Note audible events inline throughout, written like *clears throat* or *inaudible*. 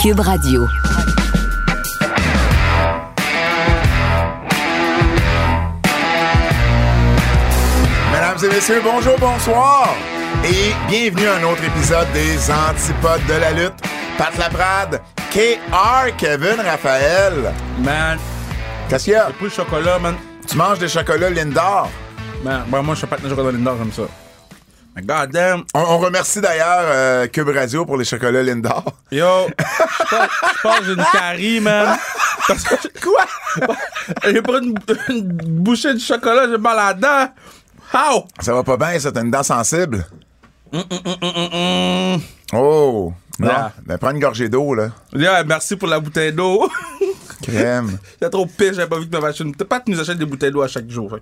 Cube Radio. Mesdames et messieurs, bonjour, bonsoir. Et bienvenue à un autre épisode des Antipodes de la lutte. Pat Laprade, KR, Kevin, Raphaël. Man, Qu'est-ce qu'il y a? j'ai pris le chocolat, man. Tu manges des chocolats Lindor? Man, ben, moi, je fais pas de chocolat Lindor comme ça. God damn. On, on remercie d'ailleurs euh, Cube Radio pour les chocolats Lindor. Yo, je pense- je pense que j'ai une carie, man. Parce que Quoi? j'ai pris une, une bouchée de chocolat, j'ai mal à la dent. How? Ça va pas bien, ça, t'as une dent sensible? Hum, hum. Oh. Non. Yeah. Ben, prends une gorgée d'eau, là. Yeah, merci pour la bouteille d'eau. *laughs* Crème. *laughs* C'était trop pire, j'avais pas vu que ma machine. Pas que tu nous achètes des bouteilles d'eau à chaque jour.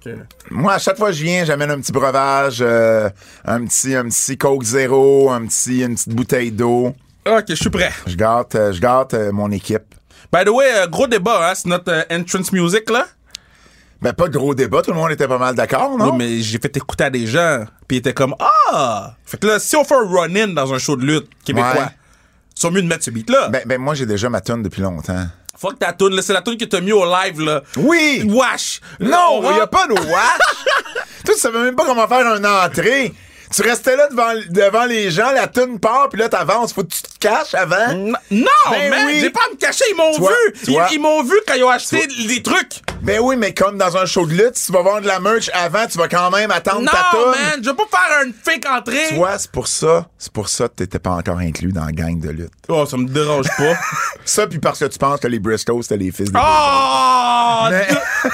Moi, à chaque fois que je viens, j'amène un petit breuvage, euh, un petit, un petit Coke Zéro, un petit, une petite bouteille d'eau. Ok, je suis prêt. Je gâte, euh, je gâte euh, mon équipe. By the way, gros débat, hein, c'est notre entrance music, là. Ben, pas de gros débat, tout le monde était pas mal d'accord, non? Oui, mais j'ai fait écouter à des gens, puis ils étaient comme Ah! Fait que là, si on fait un run-in dans un show de lutte québécois, Ouais. ils sont mieux de mettre ce beat-là. Ben, ben, moi, j'ai déjà ma tune depuis longtemps. Fuck ta tune, là, c'est la tune que t'as mis au live, là. Oui! Wesh! Non, On il y a pas de! *laughs* Toi, tu savais même pas comment faire une entrée. Tu restais là devant, devant les gens, la tune part, puis là, t'avances. Faut que tu te caches avant. N- Non, Ben oui. J'ai pas à me cacher, ils m'ont vu! Ils, m'ont vu quand ils ont acheté des trucs! Ben oui, mais comme dans un show de lutte, si tu vas voir de la merch avant, tu vas quand même attendre Non, ta tune. man! Je veux pas faire une fake entrée! Tu vois, c'est pour ça, c'est pour ça que t'étais pas encore inclus dans la gang de lutte. Oh, ça me dérange pas. *laughs* Ça, puis parce que tu penses que les Briscoes, c'était les fils des oh! Mais- *laughs*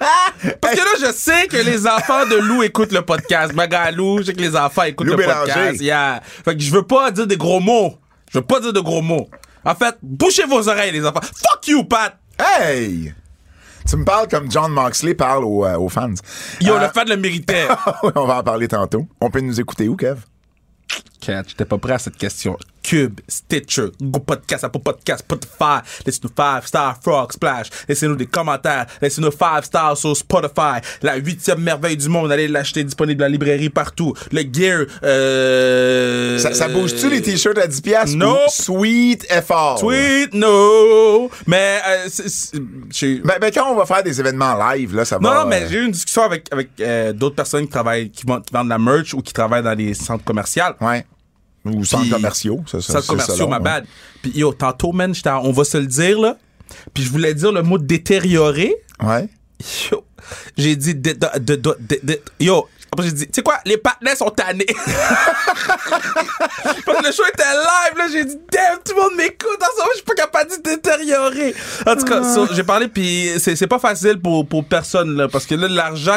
*laughs* Parce que là, je sais que les enfants de Lou écoutent le podcast. Magalou, je sais que les enfants écoutent Lou le Bélanger. podcast. Yeah. Fait que je veux pas dire des gros mots. Je veux pas dire de gros mots. En fait, bouchez vos oreilles, les enfants. Fuck you, Pat! Hey! Tu me parles comme John Moxley parle aux, euh, aux fans. Yo, Euh, le fan le méritait. *laughs* on va en parler tantôt. On peut nous écouter où, Kev? Catch, j'étais pas prêt à cette question. Cube, Stitcher, Go Podcast, Apple Podcast, Spotify. Laissez-nous 5 stars, Frog Splash. Laissez-nous des commentaires. Laissez-nous 5 stars sur Spotify. La huitième merveille du monde. Allez l'acheter disponible dans la librairie partout. Le gear, euh... Ça, ça bouge-tu les t-shirts à 10 piastres? Non. Sweet effort? Tweet, no. Mais, euh, c'est- c'est- j'ai- Ben, ben, quand on va faire des événements live, là, ça non, va. non, mais euh, j'ai eu une discussion avec, avec euh, d'autres personnes qui travaillent, qui, vend- qui vendent de la merch ou qui travaillent dans les centres commerciaux. Ouais. Ou centres commerciaux. Ça, ça, Centres c'est commerciaux, ma bad. Puis yo, tantôt, man, on va se le dire, là. Puis je voulais dire le mot détérioré. Ouais. Yo, j'ai dit de, de, de, yo. Après, j'ai dit, tu sais quoi, les partenaires sont tannés. *laughs* Parce que le show était live, là, j'ai dit, damn, tout le monde m'écoute, en ce moment, je suis pas capable de dire détériorer. En tout cas, so, j'ai parlé, puis c'est, c'est pas facile pour, pour personne, là, parce que là, l'argent,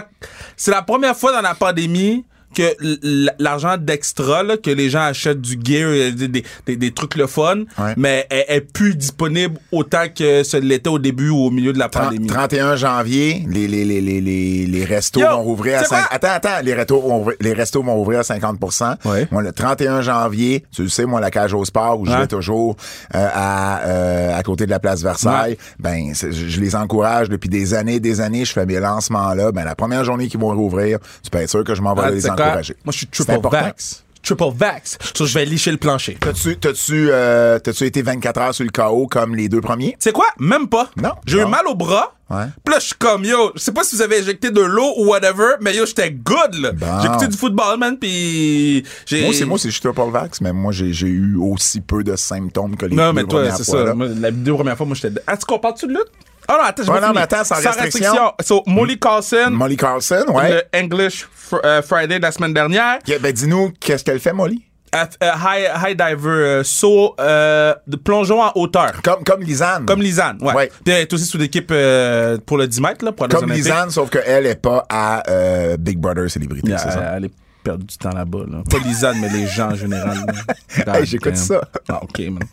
c'est la première fois dans la pandémie que l'argent d'extra, là, que les gens achètent du gear, euh, des, des, trucs le fun, Ouais. mais est, est plus disponible autant que ce l'était au début ou au milieu de la pandémie. 31 janvier, les, les, les, les, les, les restos Yo, vont rouvrir à c'est 5 quoi? Attends, attends, les restos, vont ouvrir, les restos vont ouvrir à 50 Ouais. Moi, le 31 janvier, tu le sais, moi, la cage au sport, où je vais toujours euh, à, euh, à côté de la place Versailles, ben, je, les encourage depuis des années des années. Je fais mes lancements-là. Ben, la première journée qu'ils vont rouvrir, tu peux être sûr que je m'en vais Ah, les Moi, je suis C'est triple vax. Triple vax. So, je vais licher le plancher. Tu T'as-tu, t'as-tu, euh, t'as-tu été 24 heures sur le KO comme les deux premiers? sais quoi? Même pas. Non. J'ai eu mal au bras. Ouais. Puis là, je suis comme, yo, je sais pas si vous avez injecté de l'eau ou whatever, mais yo, j'étais good, là. Bon. J'ai écouté du football, man, puis j'ai... Moi, c'est moi, c'est je suis triple vax, mais moi, j'ai, j'ai eu aussi peu de symptômes que les Non, deux mais toi, premières c'est fois, ça. Moi, la vidéo première fois, moi, j'étais... Ah, tu compares-tu de lutte? Ah non, attends, j'ai Ouais, non, mais attends, sans restriction. So, Molly Carlson, Molly Carlson, ouais. le English Fr- euh, Friday de la semaine dernière. Ok, ben, dis-nous, qu'est-ce qu'elle fait, Molly? Euh, high, high diver, euh, saut, euh, de plongeon en hauteur. Comme, comme Lisanne. Comme Lisanne, ouais. Ouais. Puis elle est aussi sous l'équipe euh, pour le 10 mètres, là, pour Comme. Lisanne, sauf qu'elle est pas à euh, Big Brother Célébrité, Yeah, c'est ça? elle est perdue du temps là-bas, là. Pas Lisanne, mais les gens en général. *laughs* Hey, j'écoute ça. Ah, OK, man. *laughs*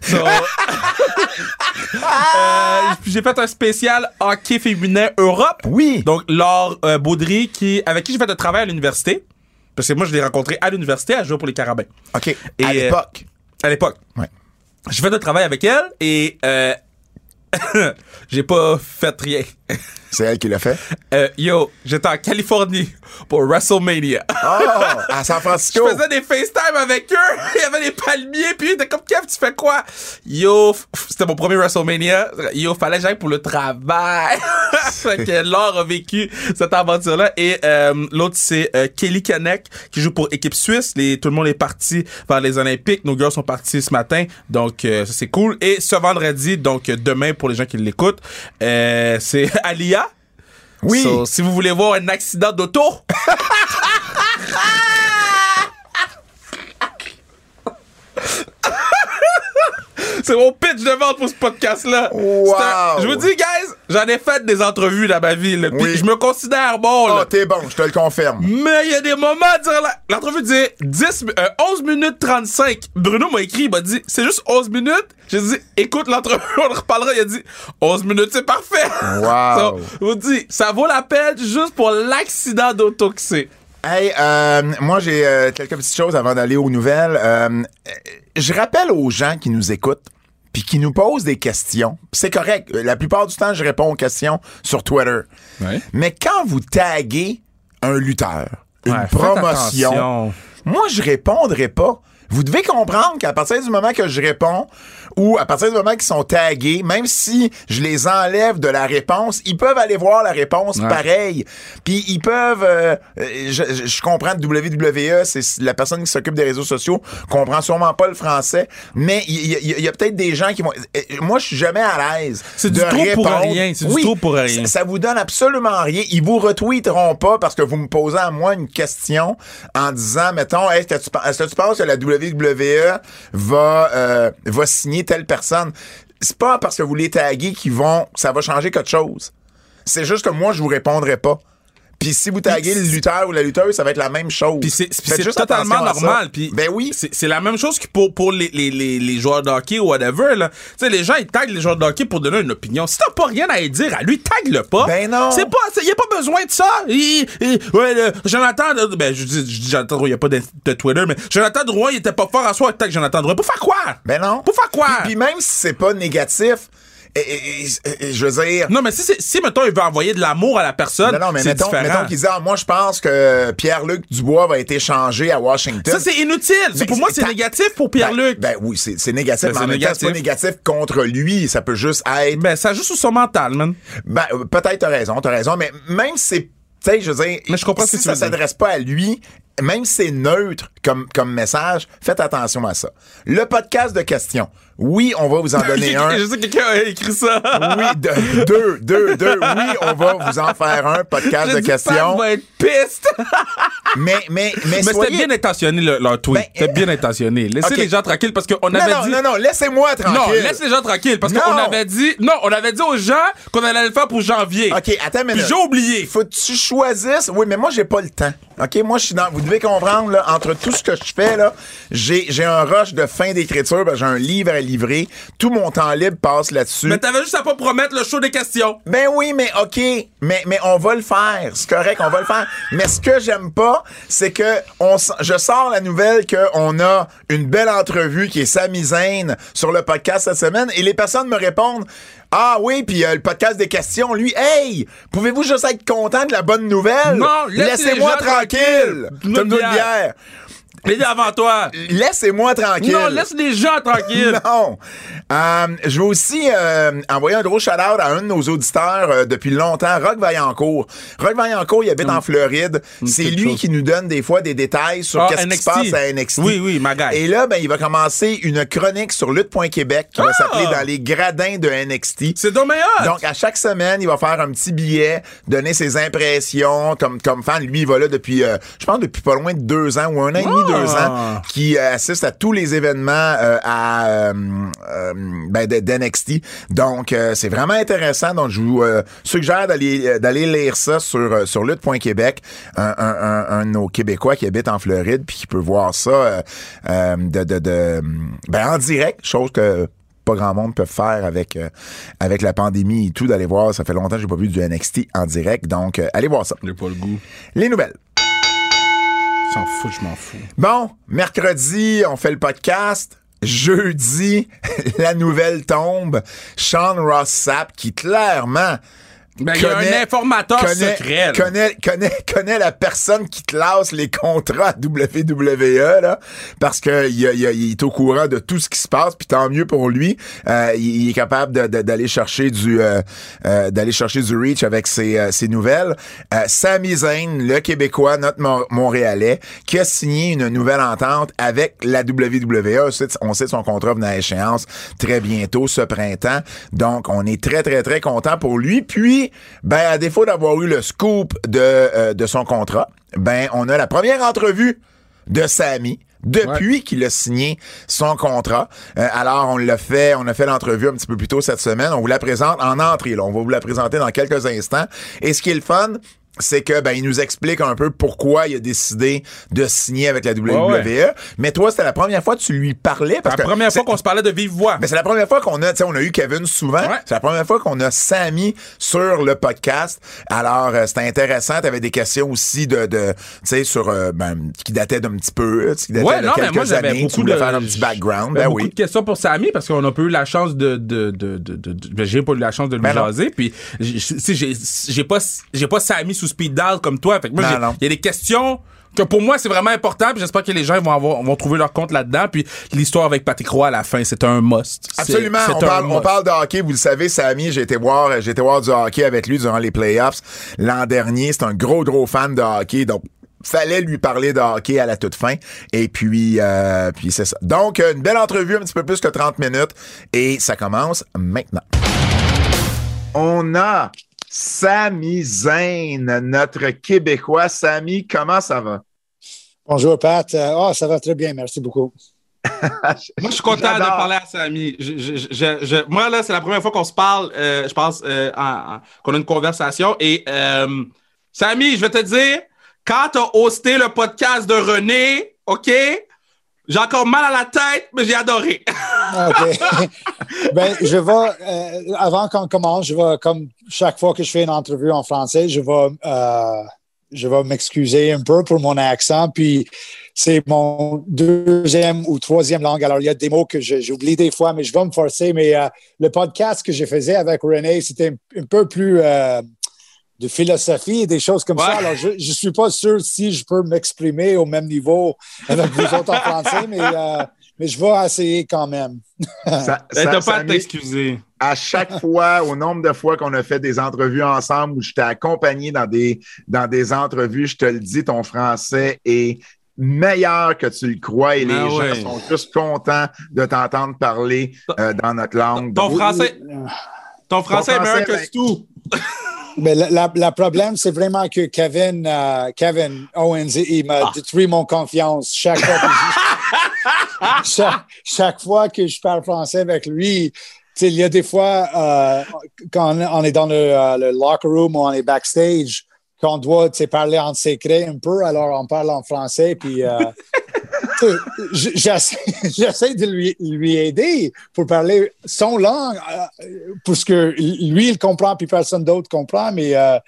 So, euh, j'ai fait un spécial hockey féminin Europe. Oui. Donc, Laure euh, Baudry, qui, avec qui j'ai fait le travail à l'université. Parce que moi, je l'ai rencontré à l'université, elle jouait pour les Carabins. OK. Et, à euh, l'époque. À l'époque. Ouais. J'ai fait le travail avec elle et euh, *laughs* j'ai pas fait rien. C'est elle qui l'a fait? Euh, yo, j'étais en Californie pour WrestleMania. Oh, à San *laughs* Je Francisco. faisais des FaceTime avec eux. *laughs* Il y avait des palmiers. Puis ils étaient comme, Kev, tu fais quoi? Yo, c'était mon premier WrestleMania. Yo, fallait que j'aille pour le travail. *laughs* fait que Laure a vécu cette aventure-là. Et euh, l'autre, c'est euh, Kelly Kanek, qui joue pour équipe suisse. Les, tout le monde est parti vers les Olympiques. Nos gars sont partis ce matin. Donc, euh, ça, c'est cool. Et ce vendredi, donc euh, demain, pour les gens qui l'écoutent, euh, c'est Alia. Oui. So, si vous voulez voir un accident d'auto, *laughs* c'est mon pitch de vente pour ce podcast-là. Wow. Un- Je vous dis, guys, j'en ai fait des entrevues dans ma vie. là, puis Oui. je me considère bon. Oh, là. t'es bon, je te le confirme. Mais il y a des moments, l'entrevue disait 10, mi- euh, 11 minutes 35. Bruno m'a écrit, il m'a dit, c'est juste 11 minutes? J'ai dit, écoute l'entrevue, *laughs* on en reparlera. Il a dit, 11 minutes, c'est parfait. Wow. *laughs* So, je vous dis, ça vaut la peine juste pour l'accident d'auto que c'est. Hey, euh, moi j'ai euh, quelques petites choses avant d'aller aux nouvelles. Euh, je rappelle aux gens qui nous écoutent puis qui nous posent des questions. C'est correct. La plupart du temps, je réponds aux questions sur Twitter. Ouais. Mais quand vous taguez un lutteur, une Ouais, promotion, moi je répondrai pas. Vous devez comprendre qu'à partir du moment que je réponds ou à partir du moment qu'ils sont tagués, même si je les enlève de la réponse, ils peuvent aller voir la réponse Ouais. pareil. Puis ils peuvent... euh, euh, je, je- comprends que WWE, c'est la personne qui s'occupe des réseaux sociaux, comprend sûrement pas le français, mais il y, y a- peut-être des gens qui vont... euh, Moi, je suis jamais à l'aise C'est du trop pour rien, c'est du trop pour rien. Ça, ça vous donne absolument rien. Ils vous retweeteront pas parce que vous me posez à moi une question en disant, mettons, est-ce que tu, pen- est-ce que tu penses que la WWE va, euh, va signer telle personne? C'est pas parce que vous les taguez qu'ils vont, ça va changer quelque chose. C'est juste que moi, je vous répondrai pas. Puis si vous taguez le lutteur ou la lutteuse, ça va être la même chose. Puis c'est totalement normal. Puis ben oui. c'est la même chose que pour, pour les, les, les, les joueurs de hockey ou whatever. Là. Tu sais, les gens, ils taguent les joueurs de hockey pour donner une opinion. Si t'as pas rien à y dire à lui, tague-le pas. Ben non. C'est pas, il y a pas besoin de ça. Il, il- ouais, le- Jonathan, ben, je dis, Jonathan Drouin, il y a pas de, de Twitter, mais Jonathan Drouin, il était pas fort à soi, tag Jonathan Drouin. Pour faire quoi? Ben non. Pour faire quoi? Puis même si c'est pas négatif, et, et- et- et- je veux dire, non, mais si, si, mettons, il veut envoyer de l'amour à la personne, Non, non, mais mettons, mettons qu'ils disent, ah, moi, je pense que Pierre-Luc Dubois va être échangé à Washington. ça, c'est inutile. Pour moi, c'est- négatif pour Pierre-Luc. Ben, ben oui, c'est négatif, Ben, mais en c'est même temps, c'est pas négatif. négatif contre lui. Ça peut juste être. Ben, ça joue sur son mental, man. Ben, euh, peut-être t'as raison, t'as raison, mais même si c'est. Tu sais, je veux dire. Mais je comprends si ce que tu ça s'adresse pas à lui, même si c'est neutre comme, comme message, faites attention à ça. Le podcast de questions. Oui, on va vous en *laughs* donner un. Je sais que quelqu'un a écrit ça. Oui, de- deux, deux, deux. Oui, on va vous en faire un *laughs* podcast Je de questions. va être piste. *laughs* Mais, mais, mais, Mais c'était soyez... bien intentionné, le- leur tweet. Ben, c'était bien intentionné. Laissez ok. les gens tranquilles parce qu'on Non, avait non, dit. non, non, laissez-moi Non, tranquille. laisse les gens tranquilles parce Non. qu'on avait dit. Non, on avait dit aux gens qu'on allait le faire pour janvier. OK, attends une Puis j'ai oublié. Faut que tu choisisses. Oui, mais moi, j'ai pas le temps. OK, moi, je suis dans. Vous devez comprendre, là, entre tout ce que je fais, là, j'ai j'ai un rush de fin d'écriture, j'ai un livre à livrer. Tout mon temps libre passe là-dessus. Mais t'avais juste à pas promettre le show des questions. Ben oui, mais OK, mais, mais on va le faire. C'est correct, on va le faire. Mais ce que j'aime pas, c'est que on, je sors la nouvelle qu'on a une belle entrevue qui est Sami Zayn sur le podcast cette semaine et les personnes me répondent Ah oui, puis euh, le podcast des questions, lui, hey, pouvez-vous juste être content de la bonne nouvelle? Non, laissez Laissez-moi gens tranquille. une bière. bière. Les avant toi. Laissez-moi tranquille. Non, laisse les gens tranquilles. *laughs* Non. Euh, je veux aussi euh, envoyer un gros shout-out à un de nos auditeurs euh, depuis longtemps, Rock Vaillancourt. Rock Vaillancourt, il habite en Floride. C'est quelque lui chose. qui nous donne des fois des détails sur Ah, qu'est-ce qui se passe à NXT. Oui, oui, ma guy. Et là, ben, il va commencer une chronique sur lutte.québec qui va Ah! s'appeler Dans les gradins de NXT. C'est dommage. Donc, à chaque semaine, il va faire un petit billet, donner ses impressions comme, comme fan. Lui, il va là depuis, je pense, depuis pas loin de deux ans ou un an et demi, Ah! Deux ans, qui euh, assiste à tous les événements euh, à euh, euh, ben, d'NXT. Donc, euh, c'est vraiment intéressant. Donc, je vous euh, suggère d'aller d'aller lire ça sur, sur lutte.québec. Un, un, un, un de nos Québécois qui habite en Floride puis qui peut voir ça de, de, de, ben, en direct, chose que pas grand monde peut faire avec euh, avec la pandémie et tout d'aller voir ça fait longtemps que j'ai pas vu du NXT en direct donc euh, allez voir ça J'ai pas le goût. les nouvelles Je m'en fous. bon mercredi on fait le podcast jeudi *laughs* la nouvelle tombe Sean Ross Sapp qui clairement Ben, il y a un informateur secret. Connaît, connaît, connaît la personne qui classe les contrats à WWE, là, parce que il, il, il, est au courant de tout ce qui se passe, puis tant mieux pour lui. Euh, il, est capable d'aller chercher du euh, euh, d'aller chercher du reach avec ses, euh, ses nouvelles. Euh, Sami Zayn, le Québécois, notre Montréalais, qui a signé une nouvelle entente avec la WWE. On sait que son contrat venait à échéance très bientôt, ce printemps. Donc, on est très, très, très content pour lui. Puis, ben, à défaut d'avoir eu le scoop de, euh, de son contrat, ben, on a la première entrevue de Samy depuis qu'il a signé son contrat. Euh, alors, on l'a fait, on a fait l'entrevue un petit peu plus tôt cette semaine. On vous la présente en entrée. Là. On va vous la présenter dans quelques instants. Et ce qui est le fun, c'est que ben il nous explique un peu pourquoi il a décidé de signer avec la WWE. Mais toi, c'était la première fois que tu lui parlais parce la première fois qu'on se parlait de vive voix. Mais c'est la première fois qu'on a, tu sais, on a eu Kevin souvent. C'est la première fois qu'on a Sammy sur le podcast. Alors euh, c'était intéressant. T'avais des questions aussi de, de tu sais, sur euh, ben, qui dataient d'un petit peu, qui dataient ouais, de non, quelques mais moi, années. Beaucoup tu voulais de, faire un petit background. Ben beaucoup oui. de questions pour Sammy parce qu'on a pas eu la chance de, de, de, de, de, de j'ai pas eu la chance de lui Ben jaser. Puis j'ai j'ai pas j'ai pas Sammy sous speed dial comme toi. Fait que moi, il y a des questions que pour moi c'est vraiment important puis j'espère que les gens vont avoir vont trouver leur compte là-dedans puis l'histoire avec Patrick Roy à la fin c'est un must Absolument. On parle de hockey. Vous le savez, Samy, j'ai été voir, j'ai été voir du hockey avec lui durant les playoffs l'an dernier. C'est un gros, gros fan de hockey. Donc, fallait lui parler de hockey à la toute fin. Et puis, euh, puis c'est ça. Donc, une belle entrevue, un petit peu plus que 30 minutes. Et ça commence maintenant. On a Samy Zayn, notre Québécois. Samy, comment ça va? Bonjour, Pat. Ah, ça va très bien, merci beaucoup. *laughs* Moi, je suis content de parler à Samy. Je- je- je- je- moi, là, c'est la première fois qu'on se parle, euh, je pense, euh, en- en- qu'on a une conversation. Et euh, Samy, je vais te dire, quand tu as hosté le podcast de René, OK, j'ai encore mal à la tête, mais j'ai adoré. Ah, OK. *laughs* ben, je vais, euh, avant qu'on commence, je vais, comme chaque fois que je fais une entrevue en français, je vais, euh, je vais m'excuser un peu pour mon accent. Puis, c'est mon deuxième ou troisième langue. Alors, il y a des mots que j'oublie des fois, mais je vais me forcer. Mais euh, le podcast que je faisais avec René, c'était un, un peu plus de philosophie et des choses comme ça. Alors, je ne suis pas sûr si je peux m'exprimer au même niveau avec vous autres en français, mais, euh, mais je vais essayer quand même. Ça, T'as ça- pas à t'excuser. à chaque fois, au nombre de fois qu'on a fait des entrevues ensemble où je t'ai accompagné dans des, dans des entrevues, je te le dis, ton français est meilleur que tu le crois et les Ah gens ouais. sont juste contents de t'entendre parler euh, dans notre langue. Ton français, ton français est meilleur que tout. *laughs* Mais le la, la problème, c'est vraiment que Kevin, euh, Kevin Owens, il m'a détruit mon confiance chaque fois que je, *laughs* chaque, chaque fois que je parle français avec lui. Il y a des fois, euh, quand on est dans le, euh, le locker room ou on est backstage, qu'on doit parler en secret un peu, alors on parle en français, puis euh, j'essaie *laughs* j'essaie de lui, lui aider pour parler son langue, euh, parce que lui, il comprend, puis personne d'autre comprend, mais euh,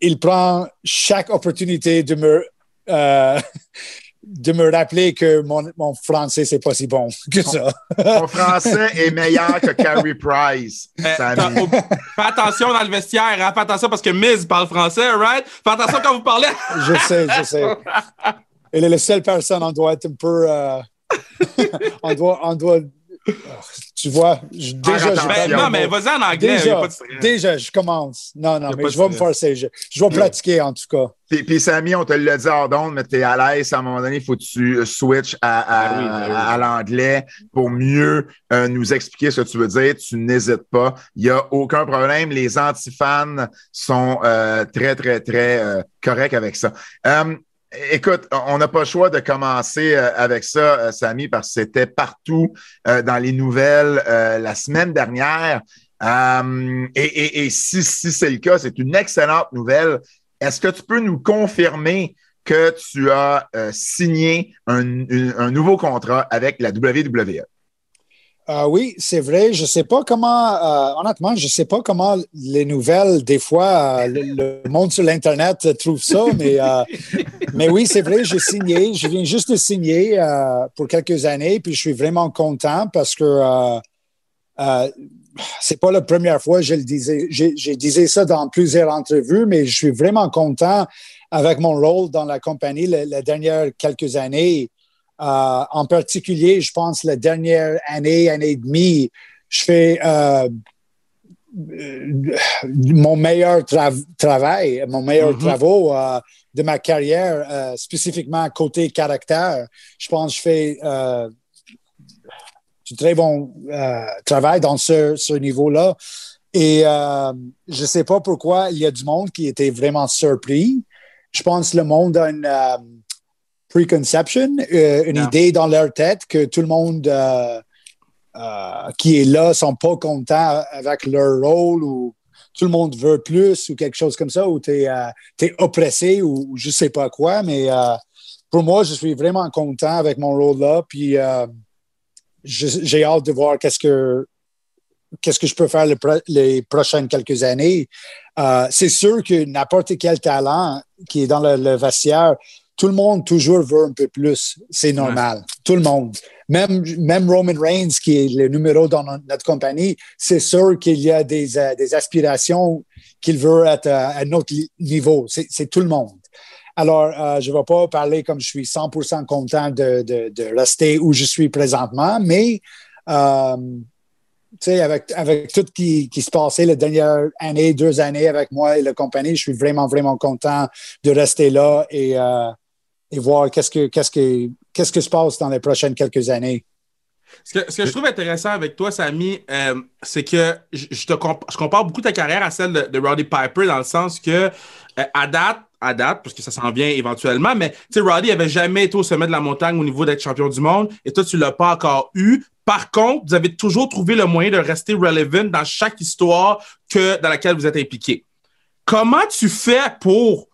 il, prend chaque opportunité de me, euh, *laughs* de me rappeler que mon, mon français, c'est pas si bon *laughs* que ça. ton français est meilleur que Carey Price. Euh, oh, fais attention dans le vestiaire, hein, fais attention parce que Miz parle français, right? Fais attention quand vous parlez. Je sais, je sais. Elle est la seule personne, on doit être un peu. euh, *laughs* on doit. On doit tu vois, je- déjà, je. Ben, non, mais vas-y en anglais, Déjà, pas de stress. déjà, je commence. Non, non, mais je vais me forcer. Je, je vais pratiquer en tout cas. Puis, puis Samy, on te l'a dit hors d'onde, mais t'es à l'aise. À un moment donné, il faut que tu switches à, à, Ah oui, ben oui. à l'anglais pour mieux euh, nous expliquer ce que tu veux dire. Tu n'hésites pas. Il n'y a aucun problème. Les antifans sont euh, très, très, très euh, corrects avec ça. Euh, Écoute, on n'a pas le choix de commencer euh, avec ça, euh, Samy, parce que c'était partout euh, dans les nouvelles la semaine dernière. Et, si, si c'est le cas, c'est une excellente nouvelle. Est-ce que tu peux nous confirmer que tu as signé un, un nouveau contrat avec la WWE? Euh, oui, c'est vrai. Je sais pas comment, euh, honnêtement, je sais pas comment les nouvelles, des fois, euh, le, monde sur l'Internet trouve ça, mais, mais oui, c'est vrai, j'ai signé. Je viens juste de signer pour quelques années, puis je suis vraiment content parce que c'est pas la première fois que je le disais. J'ai disais ça dans plusieurs entrevues, mais je suis vraiment content avec mon rôle dans la compagnie les, dernières quelques années. Euh, en particulier, je pense la dernière année, année et demie, je fais euh, mon meilleur travail, mon meilleur travaux euh, de ma carrière, spécifiquement côté caractère. Je pense que je fais du très bon travail dans ce, ce niveau-là. Et je ne sais pas pourquoi il y a du monde qui était vraiment surpris. Je pense que le monde a une preconception, une idée dans leur tête que tout le monde euh, qui est là sont pas contents avec leur rôle ou tout le monde veut plus ou quelque chose comme ça, ou tu es, euh, oppressé ou, je sais pas quoi. Mais euh, pour moi, je suis vraiment content avec mon rôle-là. Puis j'ai hâte de voir qu'est-ce que qu'est-ce que je peux faire les, prochaines quelques années. c'est sûr que n'importe quel talent qui est dans le, le, vestiaire, tout le monde toujours veut un peu plus. C'est normal. Tout le monde. Même, même Roman Reigns, qui est le numéro dans notre compagnie, c'est sûr qu'il y a des, euh, des aspirations qu'il veut être à, un autre niveau. C'est tout le monde. Alors, euh, je ne vais pas parler comme je suis 100% content de, de, de, rester où je suis présentement, mais euh, avec, avec tout ce qui, qui se passait les dernières années, deux années avec moi et la compagnie, je suis vraiment, vraiment content de rester là et, euh, et voir qu'est-ce que, qu'est-ce que, qu'est-ce qui se passe dans les prochaines quelques années. Ce que, ce que je trouve intéressant avec toi, Samy, euh, c'est que je, te je compare beaucoup ta carrière à celle de, Roddy Piper dans le sens que, euh, à date, à date, parce que ça s'en vient éventuellement, mais Roddy avait jamais été au sommet de la montagne au niveau d'être champion du monde et toi, tu l'as pas encore eu. Par contre, vous avez toujours trouvé le moyen de rester relevant dans chaque histoire que, dans laquelle vous êtes impliqué. Comment tu fais pour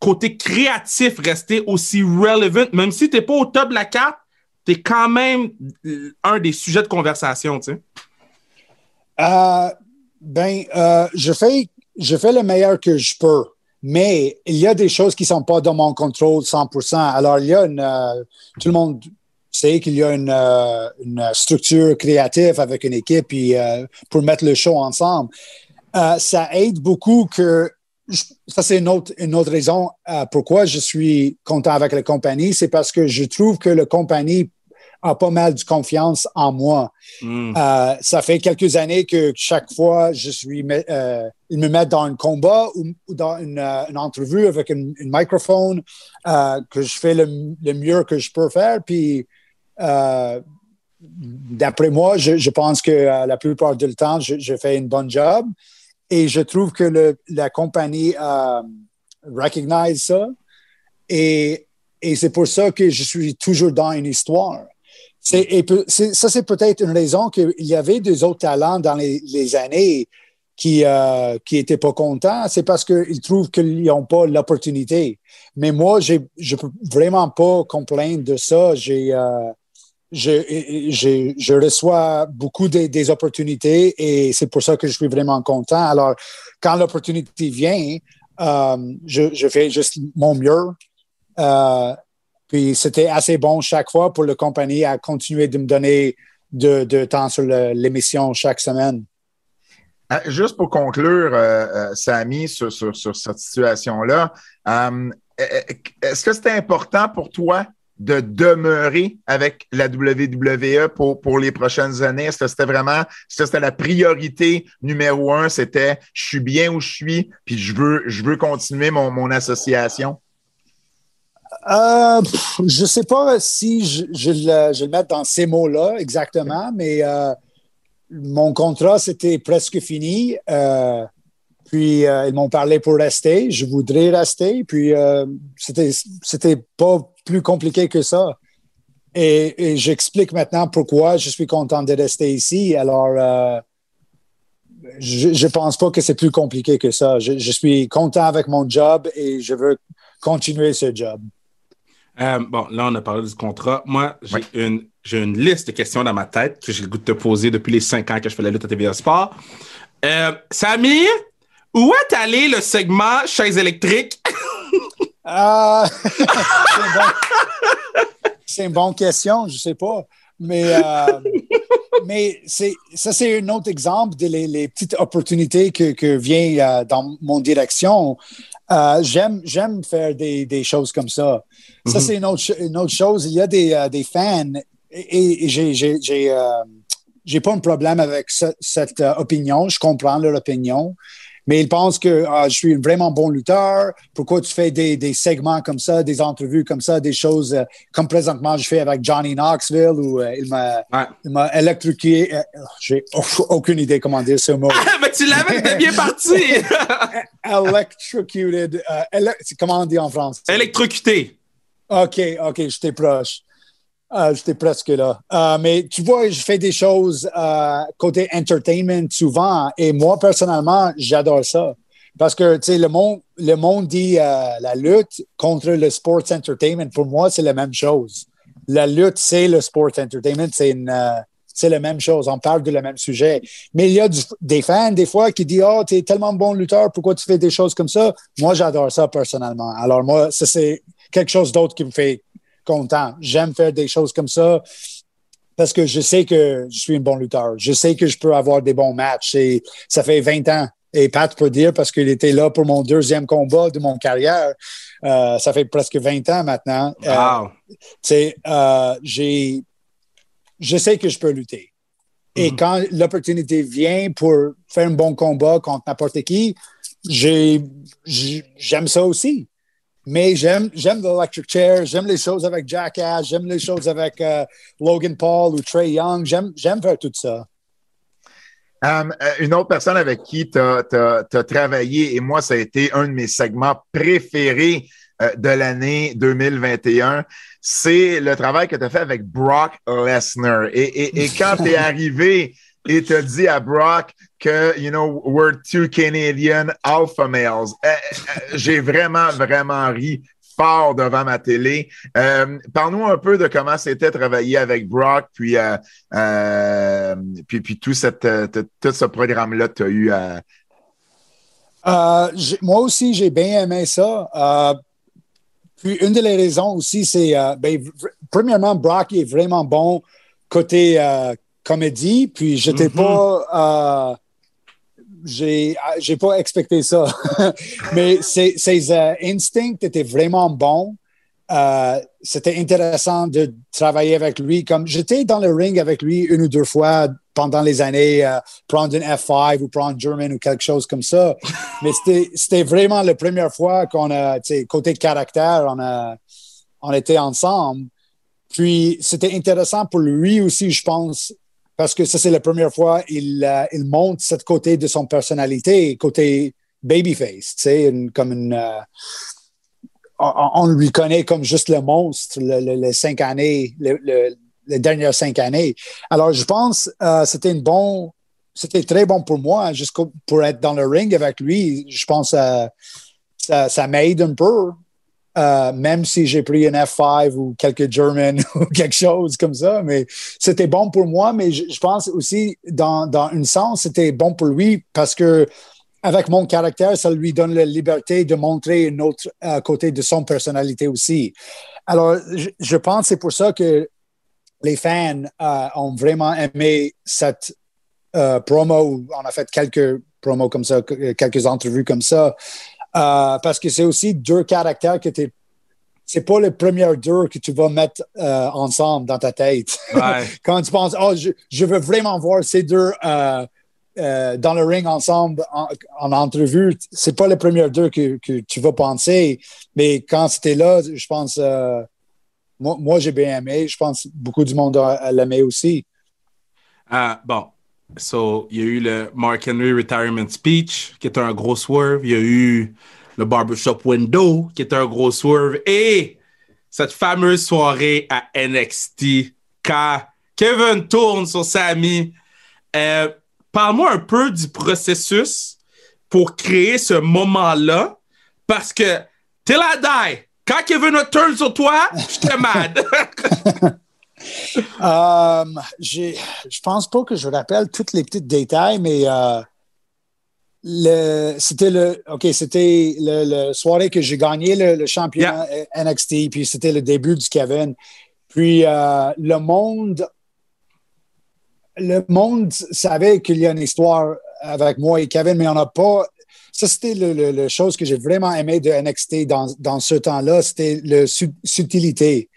côté créatif, rester aussi relevant, même si tu n'es pas au top de la carte, tu es quand même euh, un des sujets de conversation, tu sais? Euh, ben, euh, je, fais, je fais le meilleur que je peux, mais il y a des choses qui ne sont pas dans mon contrôle 100%. Alors, il y a une. tout le monde sait qu'il y a une, structure créative avec une équipe pour mettre le show ensemble. ça aide beaucoup que ça, c'est une autre, une autre raison euh, pourquoi je suis content avec la compagnie. C'est parce que je trouve que la compagnie a pas mal de confiance en moi. Hmm. Euh, ça fait quelques années que chaque fois je suis, euh, ils me mettent dans un combat ou, dans une, une, entrevue avec un microphone, que je fais le, mieux que je peux faire. Puis, d'après moi, je, je, pense que la plupart du temps, je, je fais une bonne job. Et je trouve que la compagnie euh, recognize ça. Et, et c'est pour ça que je suis toujours dans une histoire. Et ça, c'est peut-être une raison qu'il y avait des autres talents dans les, années qui euh, qui étaient pas contents. C'est parce qu'ils trouvent qu'ils n'ont pas l'opportunité. Mais moi, je peux vraiment pas complaindre de ça. J'ai euh, je, reçois beaucoup des, opportunités et c'est pour ça que je suis vraiment content. Alors, quand l'opportunité vient, euh, je, fais juste mon mieux. Euh, puis c'était assez bon chaque fois pour la compagnie à continuer de me donner de, de temps sur l'émission chaque semaine. Ah, juste pour conclure, euh, Samy, sur cette situation-là, est-ce que c'était important pour toi de demeurer avec la WWE pour, les prochaines années? C'était vraiment, c'était la priorité numéro un? C'était je suis bien où je suis, puis je veux, je veux continuer mon, association? Euh, je ne sais pas si je, je, le, je, le, dans ces mots-là exactement, mais euh, mon contrat, c'était presque fini. Euh, puis ils m'ont parlé pour rester. Je voudrais rester. Puis c'était c'était pas plus compliqué que ça. Et, j'explique maintenant pourquoi je suis content de rester ici. Alors, euh, je ne pense pas que c'est plus compliqué que ça. Je, suis content avec mon job et je veux continuer ce job. Euh, bon, là, on a parlé du contrat. Moi, j'ai une, une liste de questions dans ma tête que j'ai le goût de te poser depuis les cinq ans que je fais la lutte à TVA Sport. Euh, Samy, où est allé le segment chaise électrique? *laughs* Ah, *laughs* c'est une bonne question, je sais pas. Mais euh, mais c'est ça, c'est un autre exemple des les, les petites opportunités que, que vient euh, dans mon direction. Euh, j'aime, j'aime faire des, des, choses comme ça. Ça, Mhm. c'est une autre, une autre chose. Il y a des, des fans et, et j'ai, j'ai, j'ai, j'ai pas un problème avec ce- cette opinion. Je comprends leur opinion. Mais ils pensent que ah, je suis un vraiment bon lutteur. Pourquoi tu fais des, des segments comme ça, des entrevues comme ça, des choses euh, comme présentement je fais avec Johnny Knoxville où euh, il m'a Ouais. il électrocuté. euh, J'ai aucune idée comment dire ce mot. *laughs* Mais tu l'avais, bien parti. *laughs* Electrocuted. ele- comment on dit en français? Électrocuté. OK, OK, j'étais proche. Euh, j'étais presque là. Euh, mais tu vois, je fais des choses euh, côté entertainment souvent et moi, personnellement, j'adore ça. Parce que, tu sais, le monde, le monde dit euh, la lutte contre le sports entertainment. Pour moi, c'est la même chose. La lutte, c'est le sports entertainment. C'est une, euh, c'est la même chose. On parle de le même sujet. Mais il y a du- des fans, des fois, qui disent Oh, tu es tellement bon lutteur, pourquoi tu fais des choses comme ça? Moi, j'adore ça personnellement. Alors, moi, c'est quelque chose d'autre qui me fait content. J'aime faire des choses comme ça parce que je sais que je suis un bon lutteur. Je sais que je peux avoir des bons matchs et ça fait 20 ans. Et Pat peut dire parce qu'il était là pour mon deuxième combat de mon carrière. Euh, ça fait presque 20 ans maintenant. Euh, Wow. euh, j'ai, je sais que je peux lutter. Et Mhm. quand l'opportunité vient pour faire un bon combat contre n'importe qui, j'ai, j'ai- j'aime ça aussi. Mais j'aime, j'aime l'electric chair, j'aime les choses avec Jackass, j'aime les choses avec euh, Logan Paul ou Trey Young, j'aime, j'aime faire tout ça. Um, euh, une autre personne avec qui tu as, travaillé, et moi, ça a été un de mes segments préférés euh, de l'année 2021, c'est le travail que tu as fait avec Brock Lesnar. Et, et, et quand tu es *laughs* arrivé et tu as dit à Brock que, you know, we're two Canadian alpha males, euh, euh, j'ai vraiment, vraiment ri fort devant ma télé. Euh, Parle-nous un peu de comment c'était travailler avec Brock, puis, euh, euh, puis, puis tout, cette, tout, tout ce programme-là que tu as eu à. Moi aussi, j'ai bien aimé ça. Puis une des raisons aussi, c'est, ben, premièrement, Brock est vraiment bon côté comédie, puis j'étais Mhm. pas, euh, j'ai, j'ai pas expecté ça, *laughs* mais ses, ses euh, instincts étaient vraiment bons. Euh, c'était intéressant de travailler avec lui. Comme j'étais dans le ring avec lui une ou deux fois pendant les années, euh, prendre une F5 ou prendre German ou quelque chose comme ça. *laughs* Mais c'était, c'était vraiment la première fois qu'on a, côté caractère, on a, on était ensemble. Puis c'était intéressant pour lui aussi, je pense, parce que ça, c'est la première fois il, euh, il montre cette côté de son personnalité, côté babyface, tu sais, comme une. euh, on, on lui connaît comme juste le monstre, le- le- les cinq années, le- le- les dernières cinq années. Alors, je pense euh, c'était une bon, c'était très bon pour moi, juste co- pour être dans le ring avec lui. Je pense euh, ça, ça m'aide un peu. Euh, même si j'ai pris une F5 ou quelques German *laughs* ou quelque chose comme ça, mais c'était bon pour moi, mais je, pense aussi, dans, dans un sens, c'était bon pour lui parce que avec mon caractère, ça lui donne la liberté de montrer un autre euh, côté de son personnalité aussi. Alors, je, je pense que c'est pour ça que les fans euh, ont vraiment aimé cette euh, promo. On a fait quelques promos comme ça, quelques entrevues comme ça, euh, parce que c'est aussi deux caractères que tu c'est pas le premier deux que tu vas mettre euh, ensemble dans ta tête. Ouais. *laughs* Quand tu penses, oh, je, je veux vraiment voir ces deux euh, euh, dans le ring ensemble en, en entrevue, c'est pas le premier deux que, que, tu vas penser. Mais quand c'était là, je pense, moi, moi j'ai bien aimé. Je pense beaucoup du monde l'aimé aussi. Bon. So, il y a eu le Mark Henry Retirement Speech, qui était un gros swerve. Il y a eu le Barbershop Window, qui était un gros swerve. Et cette fameuse soirée à NXT, quand Kevin tourne sur Sammy. Euh, Parle-moi un peu du processus pour créer ce moment-là, parce que till I die, quand Kevin tourne sur toi, j'étais mad. *laughs* um, je pense pas que je rappelle tous les petits détails, mais euh, c'était le, ok, c'était le, le, soirée que j'ai gagné le, le championnat yeah. NXT, puis c'était le début du Kevin. Puis euh, le monde le monde savait qu'il y a une histoire avec moi et Kevin, mais on n'a pas. Ça, c'était le, chose que j'ai vraiment aimé de NXT dans, dans ce temps-là, c'était la subtilité.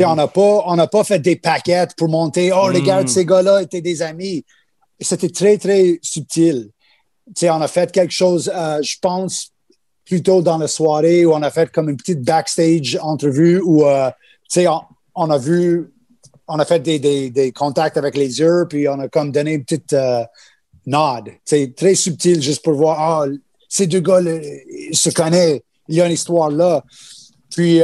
On n'a pas, on pas fait des paquettes pour monter. Oh, regarde, ces gars-là étaient des amis. C'était très, très subtil. on a fait quelque chose, euh, je pense, plutôt dans la soirée où on a fait comme une petite backstage entrevue où euh, on, on, a vu, on a fait des, des, des, contacts avec les yeux, puis on a comme donné une petite euh, nod. C'est très subtil juste pour voir, ah, ces deux gars ils se connaissent, il y a une histoire là. Puis,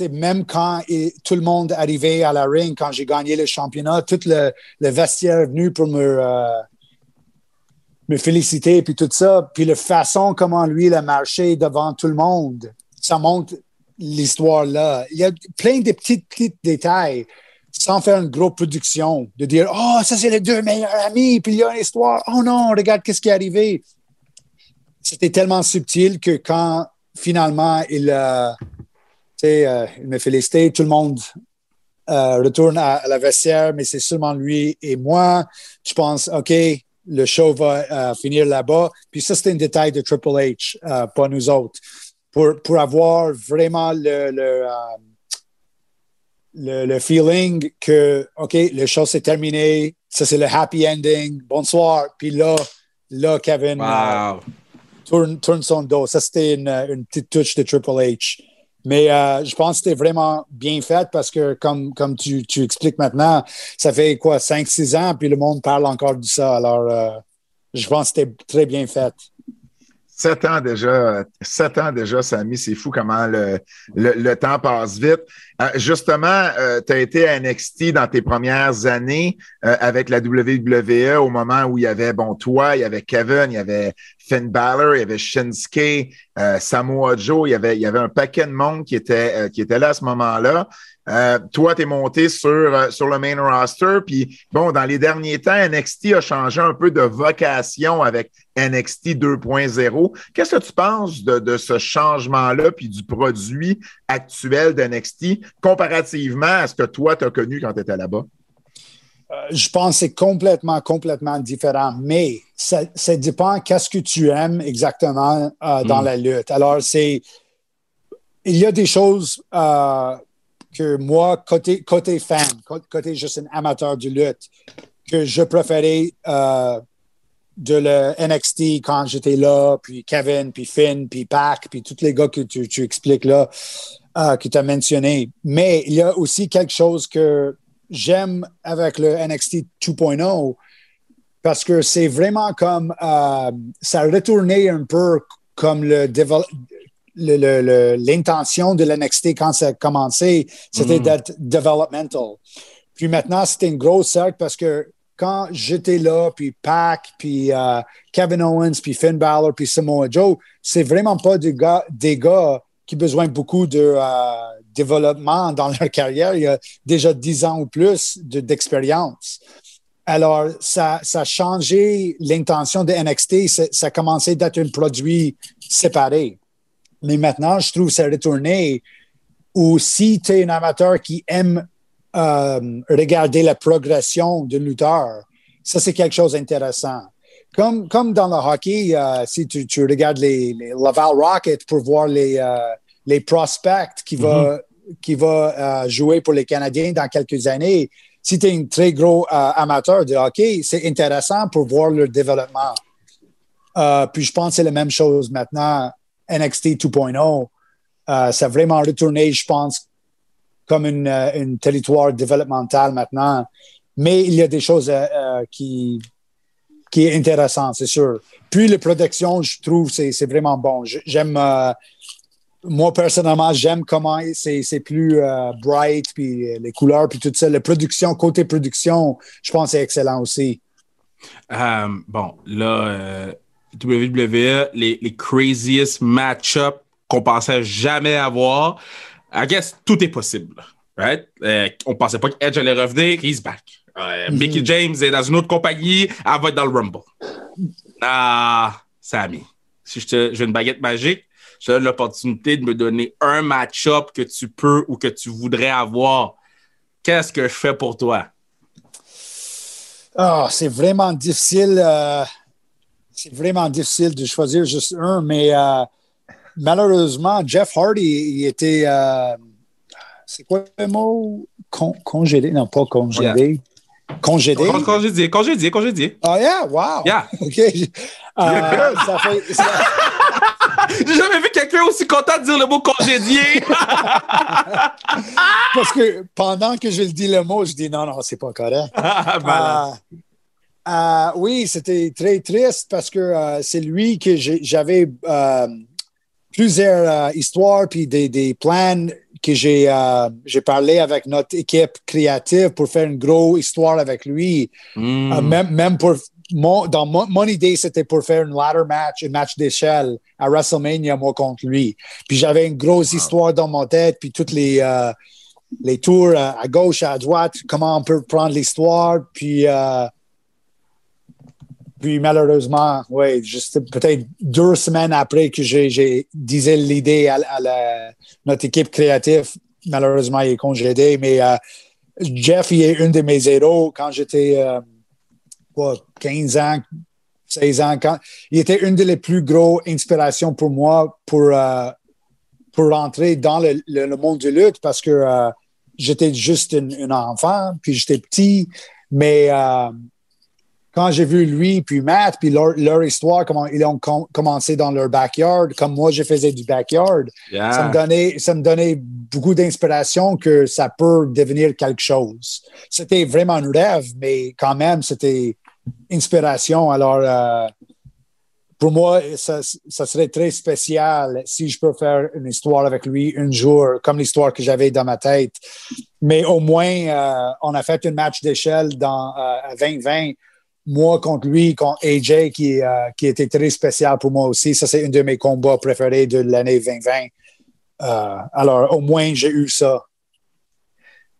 euh, même quand tout le monde arrivait à la ring, quand j'ai gagné le championnat, tout le, le vestiaire est venu pour me, euh, me féliciter, puis tout ça. Puis la façon comment lui, il a marché devant tout le monde, ça montre l'histoire là. Il y a plein de petits, petits détails sans faire une grosse production, de dire Oh, ça, c'est les deux meilleurs amis, puis il y a une histoire. Oh non, regarde qu'est-ce qui est arrivé. C'était tellement subtil que quand finalement il, euh, euh, il me félicitait, tout le monde euh, retourne à, la vestiaire, mais c'est seulement lui et moi. Je pense, OK, le show va finir là-bas. Puis ça, c'était un détail de Triple H, pas nous autres. Pour, pour avoir vraiment le, le le, feeling que, OK, le show s'est terminé, ça c'est le happy ending, bonsoir. Puis là, là, Kevin euh, tourne, tourne, son dos. Ça, c'était une, une, petite touche de Triple H. Mais euh, je pense que c'était vraiment bien fait parce que, comme, comme tu, tu expliques maintenant, ça fait quoi, 5-6 ans, puis le monde parle encore de ça. Alors, euh, je pense que c'était très bien fait. Sept ans déjà, sept ans déjà, Samy, c'est fou comment le, le, temps passe vite. Euh, justement, euh, tu as été à NXT dans tes premières années euh, avec la WWE au moment où il y avait, bon, toi, il y avait Kevin, il y avait Finn Balor, il y avait Shinsuke, Samoa Joe, il y avait, il y avait un paquet de monde qui était, qui était là à ce moment-là. Euh, toi, tu es monté sur, euh, sur le main roster. Puis, bon, dans les derniers temps, NXT a changé un peu de vocation avec NXT 2.0. Qu'est-ce que tu penses de, de ce changement-là puis du produit actuel d'NXT comparativement à ce que toi, tu as connu quand tu étais là-bas? Euh, je pense que c'est complètement, complètement différent, mais ça, ça dépend qu'est-ce que tu aimes exactement dans hmm. la lutte. Alors, c'est. Il y a des choses que moi, côté, côté fan, côté juste un amateur du lutte, que je préférais euh, de le NXT quand j'étais là, puis Kevin, puis Finn, puis Pac, puis tous les gars que tu, tu expliques là, euh, que tu as mentionné. Mais il y a aussi quelque chose que j'aime avec le NXT 2.0 parce que c'est vraiment comme euh, ça retournait un peu comme le développement l'intention de l'NXT quand ça a commencé, c'était mm. d'être developmental. Puis maintenant, c'était une grosse cercle parce que quand j'étais là, puis Pac, puis euh, Kevin Owens, puis Finn Balor, puis Samoa Joe, c'est vraiment pas des gars, des gars qui ont besoin beaucoup de euh, développement dans leur carrière. Il y a déjà 10 ans ou plus d'expérience. Alors, ça, ça a changé l'intention de NXT. Ça a commencé d'être un produit séparé. Mais maintenant, je trouve ça retourné où si tu es un amateur qui aime euh, regarder la progression d'un lutteur, ça, c'est quelque chose d'intéressant. Comme, comme dans le hockey, euh, si tu, tu regardes les, Laval Rocket pour voir les, euh, les prospects qui vont qui va jouer pour les Canadiens dans quelques années, si tu es un très gros amateur de hockey, c'est intéressant pour voir leur développement. puis je pense que c'est la même chose maintenant NXT 2.0, euh, ça a vraiment retourné, je pense, comme une, euh, territoire développemental maintenant. Mais il y a des choses euh, qui, qui est c'est sûr. Puis les productions, je trouve, c'est, vraiment bon. J'aime, moi personnellement, j'aime comment c'est, plus bright, puis les couleurs, puis tout ça. La production, côté production, je pense c'est excellent aussi. bon, là, WWE, les, les craziest match-ups qu'on pensait jamais avoir. I guess tout est possible. Right? Euh, on pensait pas qu'Edge allait revenir, he's back. Euh, mm Mickey James est dans une autre compagnie, elle va être dans le Rumble. Ah, Sammy, si je te j'ai une baguette magique, je te donne l'opportunité de me donner un match-up que tu peux ou que tu voudrais avoir. Qu'est-ce que je fais pour toi? Ah, c'est vraiment difficile. euh, c'est vraiment difficile de choisir juste un, mais euh, malheureusement, Jeff Hardy, il était. euh, c'est quoi le mot? Con- congédé? Non, pas congédé. Congédé? Con- Congédié, congédié, congédié. Ah, yeah, wow. Yeah. *laughs* OK. Euh, ça fait. ça- *laughs* J'ai jamais vu quelqu'un aussi content de dire le mot congédié. *laughs* parce que pendant que je le dis le mot, je dis non, non, c'est pas correct. Malade. Euh, euh, oui, c'était très triste parce que euh, c'est lui que j'avais plusieurs euh, histoires puis des, des plans que j'ai euh, j'ai parlé avec notre équipe créative pour faire une grosse histoire avec lui. Hmm. Euh, même, même pour mon, dans mon, mon idée, c'était pour faire une ladder match, un match d'échelle à WrestleMania, moi contre lui. Puis j'avais une grosse histoire dans mon tête, puis toutes les, les tours à gauche, à droite, comment on peut prendre l'histoire. Puis, euh, puis malheureusement, oui, juste peut-être deux semaines après que j'ai, disais l'idée à, la- notre équipe créative, malheureusement, il est congédé. Mais euh, Jeff, il est une de mes héros quand j'étais. euh, quoi, 15 ans, 16 ans. Quand, il était une des plus grosses inspirations pour moi pour, euh, pour rentrer dans le, le- monde de lutte parce que euh, j'étais juste une enfant, puis j'étais petit. Mais quand j'ai vu lui, puis Matt, puis leur, leur histoire, comment ils ont com- commencé dans leur backyard, comme moi, je faisais du backyard, Yeah. ça, me donnait, ça me donnait beaucoup d'inspiration que ça peut devenir quelque chose. C'était vraiment un rêve, mais quand même, c'était inspiration. Alors, euh, pour moi, ça, ça serait très spécial si je peux faire une histoire avec lui un jour, comme l'histoire que j'avais dans ma tête. Mais au moins, euh, on a fait un match d'échelle dans euh, à 2020 moi contre lui, contre AJ, qui, euh, qui était très spécial pour moi aussi. Ça, c'est un de mes combats préférés de l'année 2020. Euh, alors, au moins, j'ai eu ça.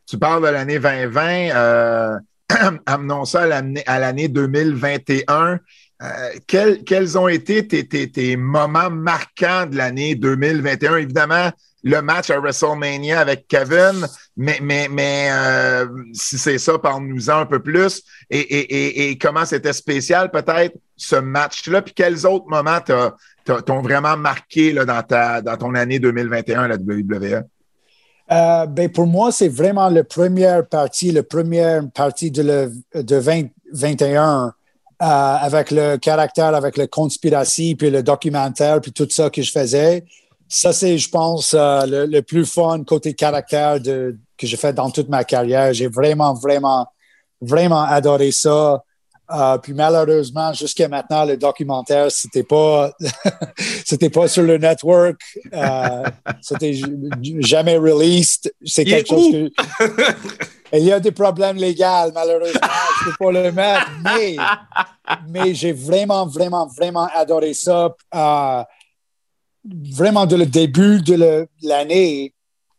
Tu parles de l'année 2020. Euh, *clears throat* amenons ça à l'année, à l'année 2021. Euh, quels, ont été tes moments marquants de l'année 2021? Évidemment, le match à WrestleMania avec Kevin, mais, mais, mais euh, si c'est ça, parle-nous-en un peu plus. Et, et, et, comment c'était spécial, peut-être, ce match-là? Puis quels autres moments t'ont vraiment marqué là, dans, ta, dans ton année 2021 à la WWE? Euh, ben pour moi, c'est vraiment la première partie, la première partie de, le, de 2021 euh, avec le caractère, avec le conspiracy, puis le documentaire, puis tout ça que je faisais. Ça, c'est, je pense, euh, le, le plus fun côté caractère de, que j'ai fait dans toute ma carrière. J'ai vraiment, vraiment, vraiment adoré ça. Euh, puis malheureusement, jusqu'à maintenant, le documentaire, c'était pas, *laughs* c'était pas sur le network. Euh, c'était jamais released. C'est quelque chose où? que. *laughs* Il y a des problèmes légaux, malheureusement. Je peux pas le mettre, mais, mais j'ai vraiment, vraiment, vraiment adoré ça. Euh, vraiment de le début de l'année,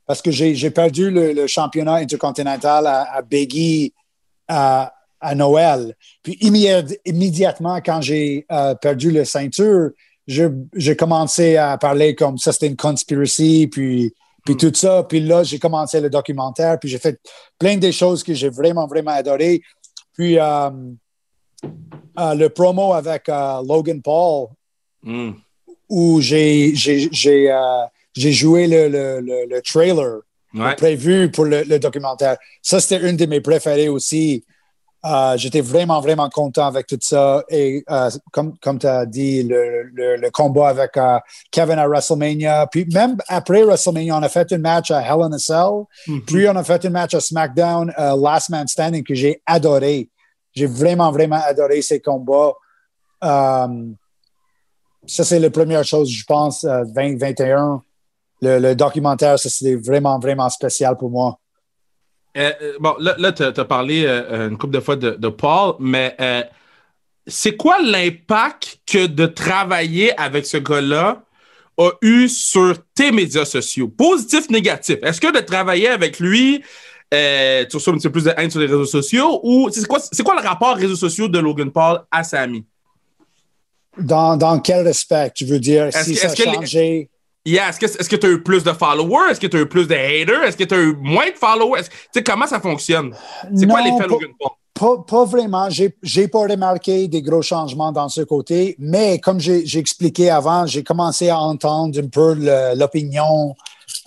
parce que j'ai perdu le, le championnat intercontinental à, à à, à Noël. Puis immédiat- immédiatement, quand j'ai euh, perdu le ceinture, j'ai commencé à parler comme ça, c'était une conspiracy, puis, puis tout ça. Puis là, j'ai commencé le documentaire, puis j'ai fait plein de choses que j'ai vraiment, vraiment adoré. Puis euh, euh, le promo avec Logan Paul, Hmm. Où j'ai j'ai- j'ai, euh, j'ai joué le, le, le, le trailer Ouais. prévu pour le, documentaire. Ça, c'était une de mes préférées aussi. Euh, J'étais vraiment, vraiment content avec tout ça. Et euh, comme, comme tu as dit, le, le, le combat avec euh, Kevin à WrestleMania. Puis même après WrestleMania, on a fait un match à Hell in a Cell. Mhm. Puis on a fait un match à SmackDown, Last Man Standing, que j'ai adoré. J'ai vraiment, vraiment adoré ces combats. Ça, c'est la première chose, je pense, euh, 2021. Le, le documentaire, ça, c'était vraiment, vraiment spécial pour moi. Euh, euh, bon, là, là tu as parlé euh, une couple de fois de, Paul, mais euh, c'est quoi l'impact que de travailler avec ce gars-là a eu sur tes médias sociaux? Positif, négatif. Est-ce que de travailler avec lui, euh, tu reçois un petit peu plus de haine sur les réseaux sociaux ou c'est quoi, c'est le rapport réseaux sociaux de Logan Paul à Sami? Dans, dans quel respect, tu veux dire, Est-ce si que- ça a est-ce que les- changé? Yeah, est-ce que tu as eu plus de followers? Est-ce que tu as eu plus de haters? Est-ce que tu as eu moins de followers? Est-ce- Tu sais, comment ça fonctionne? C'est quoi l'effet Logan Paul? pas, pas vraiment. J'ai, pas remarqué des gros changements dans ce côté, mais comme j'ai, expliqué avant, j'ai commencé à entendre un peu l'opinion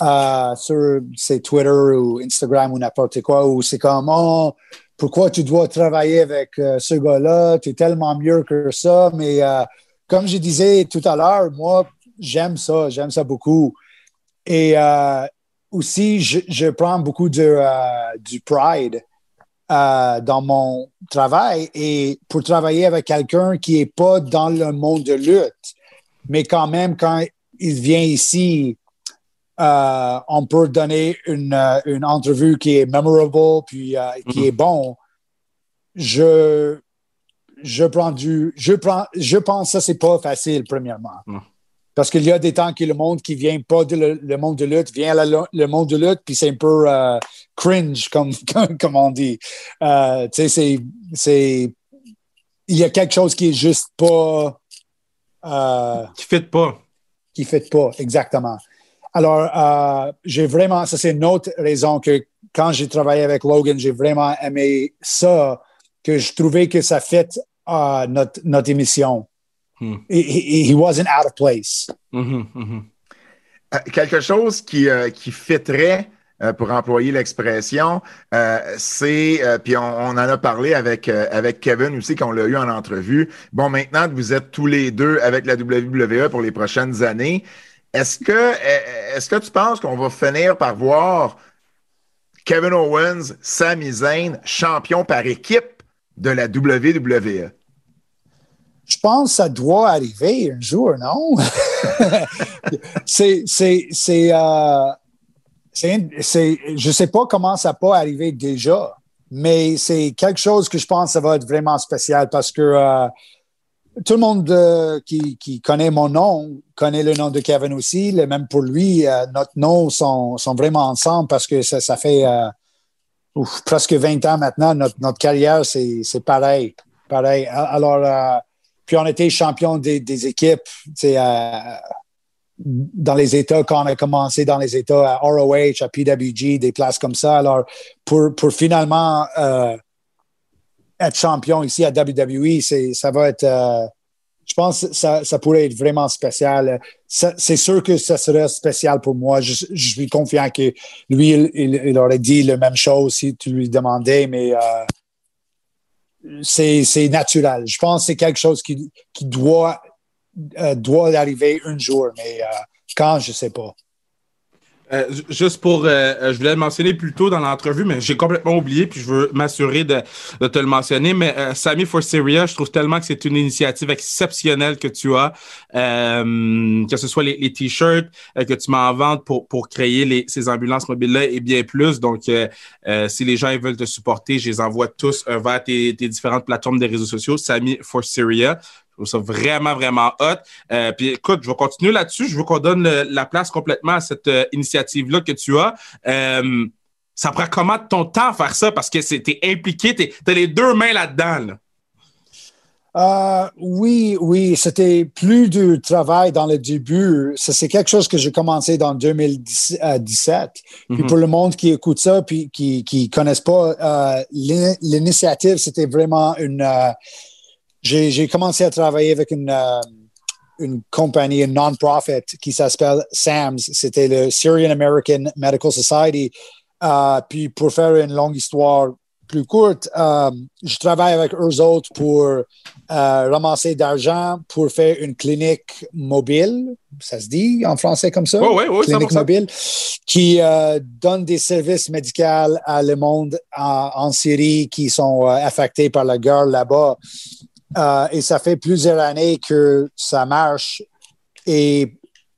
euh, sur Twitter ou Instagram ou n'importe quoi, où c'est comme oh, pourquoi tu dois travailler avec euh, ce gars-là, tu es tellement mieux que ça. Mais euh, comme je disais tout à l'heure, moi, j'aime ça, j'aime ça beaucoup. Et euh, aussi, je, prends beaucoup de, du pride dans mon travail et pour travailler avec quelqu'un qui n'est pas dans le monde de lutte, mais quand même, quand il vient ici, euh, on peut donner une, euh, une entrevue qui est memorable puis euh, qui est bon. Je, je prends du, je prends, je pense que ça c'est pas facile premièrement. Non. Parce qu'il y a des temps que le monde qui vient pas de le, le monde de lutte vient la- le monde de lutte, puis c'est un peu euh, cringe, comme, *laughs* comme, on dit. Tu sais, c'est. Il y a quelque chose qui est juste pas. Qui fit pas. qui ne fait pas, exactement. Alors, euh, j'ai vraiment, ça c'est une autre raison que quand j'ai travaillé avec Logan, j'ai vraiment aimé ça, que je trouvais que ça fait euh, notre, notre émission. Hmm. He, wasn't out of place. Mhm, mhm. Euh, quelque chose qui, euh, qui fitterait, euh, pour employer l'expression, euh, c'est, euh, puis on, on en a parlé avec, euh, avec Kevin aussi, qu'on l'a eu en entrevue. Bon, maintenant que vous êtes tous les deux avec la WWE pour les prochaines années, est-ce que, est-ce que tu penses qu'on va finir par voir Kevin Owens, Sami Zayn, champion par équipe de la WWE? Je pense que ça doit arriver un jour, non? *laughs* euh, c'est, je sais pas comment ça peut arriver déjà, mais c'est quelque chose que je pense que ça va être vraiment spécial parce que euh, tout le monde euh, qui, connaît mon nom connaît le nom de Kevin aussi. Même pour lui, euh, notre nom sont, vraiment ensemble parce que ça, ça fait euh, presque 20 ans maintenant. Notre, carrière, c'est, pareil. Pareil. Alors, puis on était champion des, équipes, dans les États, quand on a commencé dans les États, à ROH, à PWG, des places comme ça. Alors, pour, finalement être champion ici à WWE, ça va être, euh, je pense que ça, ça pourrait être vraiment spécial. C'est sûr que ça serait spécial pour moi. Je, suis confiant que lui, il, il- aurait dit la même chose si tu lui demandais, mais euh, c'est, naturel. Je pense que c'est quelque chose qui, qui doit, euh, doit arriver un jour, mais quand, je sais pas. Euh, ju- juste pour, euh, euh, je voulais le mentionner plus tôt dans l'entrevue, mais j'ai complètement oublié, puis je veux m'assurer de, de te le mentionner. Mais euh, for Syria, je trouve tellement que c'est une initiative exceptionnelle que tu as, que ce soit les, t-shirts que tu m'en ventes pour, pour créer les, ces ambulances mobiles-là et bien plus. Donc, si les gens veulent te supporter, je les envoie tous vers tes, tes différentes plateformes des réseaux sociaux, Sammy for Syria. Trouve ça vraiment, vraiment hot. Euh, puis écoute, je vais continuer là-dessus. Je veux qu'on donne le- la place complètement à cette euh, initiative-là que tu as. Euh, ça prend comment de ton temps à faire ça? Parce que t'es impliqué, t'as les deux mains là-dedans. là. Oui, oui, c'était plus du travail dans le début. Ça, c'est quelque chose que j'ai commencé dans 2017. Puis Mhm. pour le monde qui écoute ça, puis qui qui connaissent pas, l'in- l'initiative, c'était vraiment une. J'ai commencé à travailler avec une euh, une compagnie, une non-profit qui s'appelle SAMS. C'était le Syrian American Medical Society. Euh, puis pour faire une longue histoire plus courte, euh, je travaille avec eux autres pour ramasser d'argent pour faire une clinique mobile. Ça se dit en français comme ça? Oui, oui, oui, clinique 100%. mobile, qui donne des services médicaux à le monde en, Syrie qui sont affectés par la guerre là-bas. Euh, et ça fait plusieurs années que ça marche. Et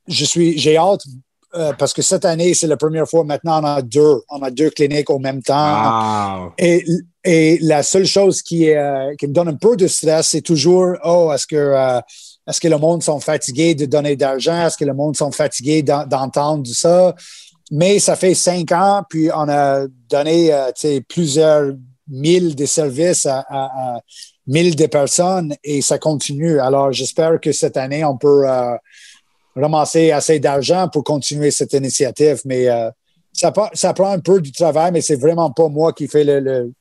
je suis, j'ai hâte euh, parce que cette année, c'est la première fois maintenant on a deux, on a deux cliniques au même temps. Wow. Et, et la seule chose qui, euh, qui me donne un peu de stress, c'est toujours, oh, est-ce que, euh, est-ce que le monde sont fatigués de donner d'argent? Est-ce que le monde sont fatigués d'en- d'entendre ça? Mais ça fait cinq ans, puis on a donné plusieurs mille de services à, à, à mille de personnes et ça continue. Alors, j'espère que cette année, on peut euh, ramasser assez d'argent pour continuer cette initiative. Mais euh, ça, prend un peu du travail, mais c'est vraiment pas moi qui fais le,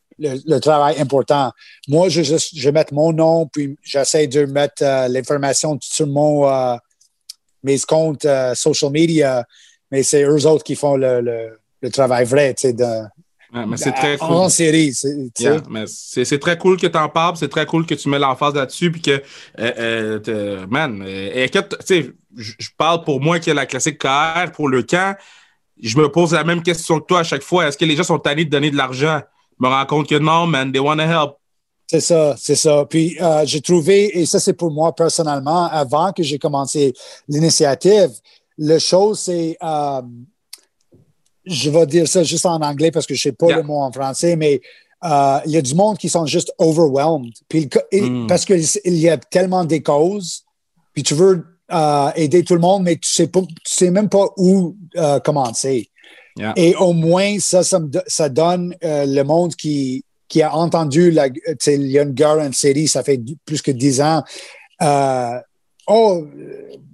travail important. Moi, je, mettre mon nom, puis j'essaie de mettre euh, l'information sur mon, mes comptes social media, mais c'est eux autres qui font le, travail vrai, mais c'est très cool. En série, c'est très cool que tu en parles, c'est très cool que tu mets l'emphase là-dessus, puis que, euh, euh, man, euh, tu sais, je parle pour moi qui a la classique KR pour le camp. Je me pose la même question que toi à chaque fois. Est-ce que les gens sont tannés de donner de l'argent? Je me rends compte que non, man, they want to help. C'est ça, c'est ça. Puis j'ai trouvé, et ça c'est pour moi personnellement, avant que j'ai commencé l'initiative, la chose c'est je vais dire ça juste en anglais parce que je ne sais pas le mot en français, mais euh, il y a du monde qui sont juste overwhelmed. Puis, mm. Parce qu'il y a tellement des causes, puis tu veux euh, aider tout le monde, mais tu ne sais, pas, tu sais même pas où euh, commencer. Et au moins, ça, ça, donne le monde qui, qui a entendu, la, il y a une girl en ça fait plus que dix ans. Oh,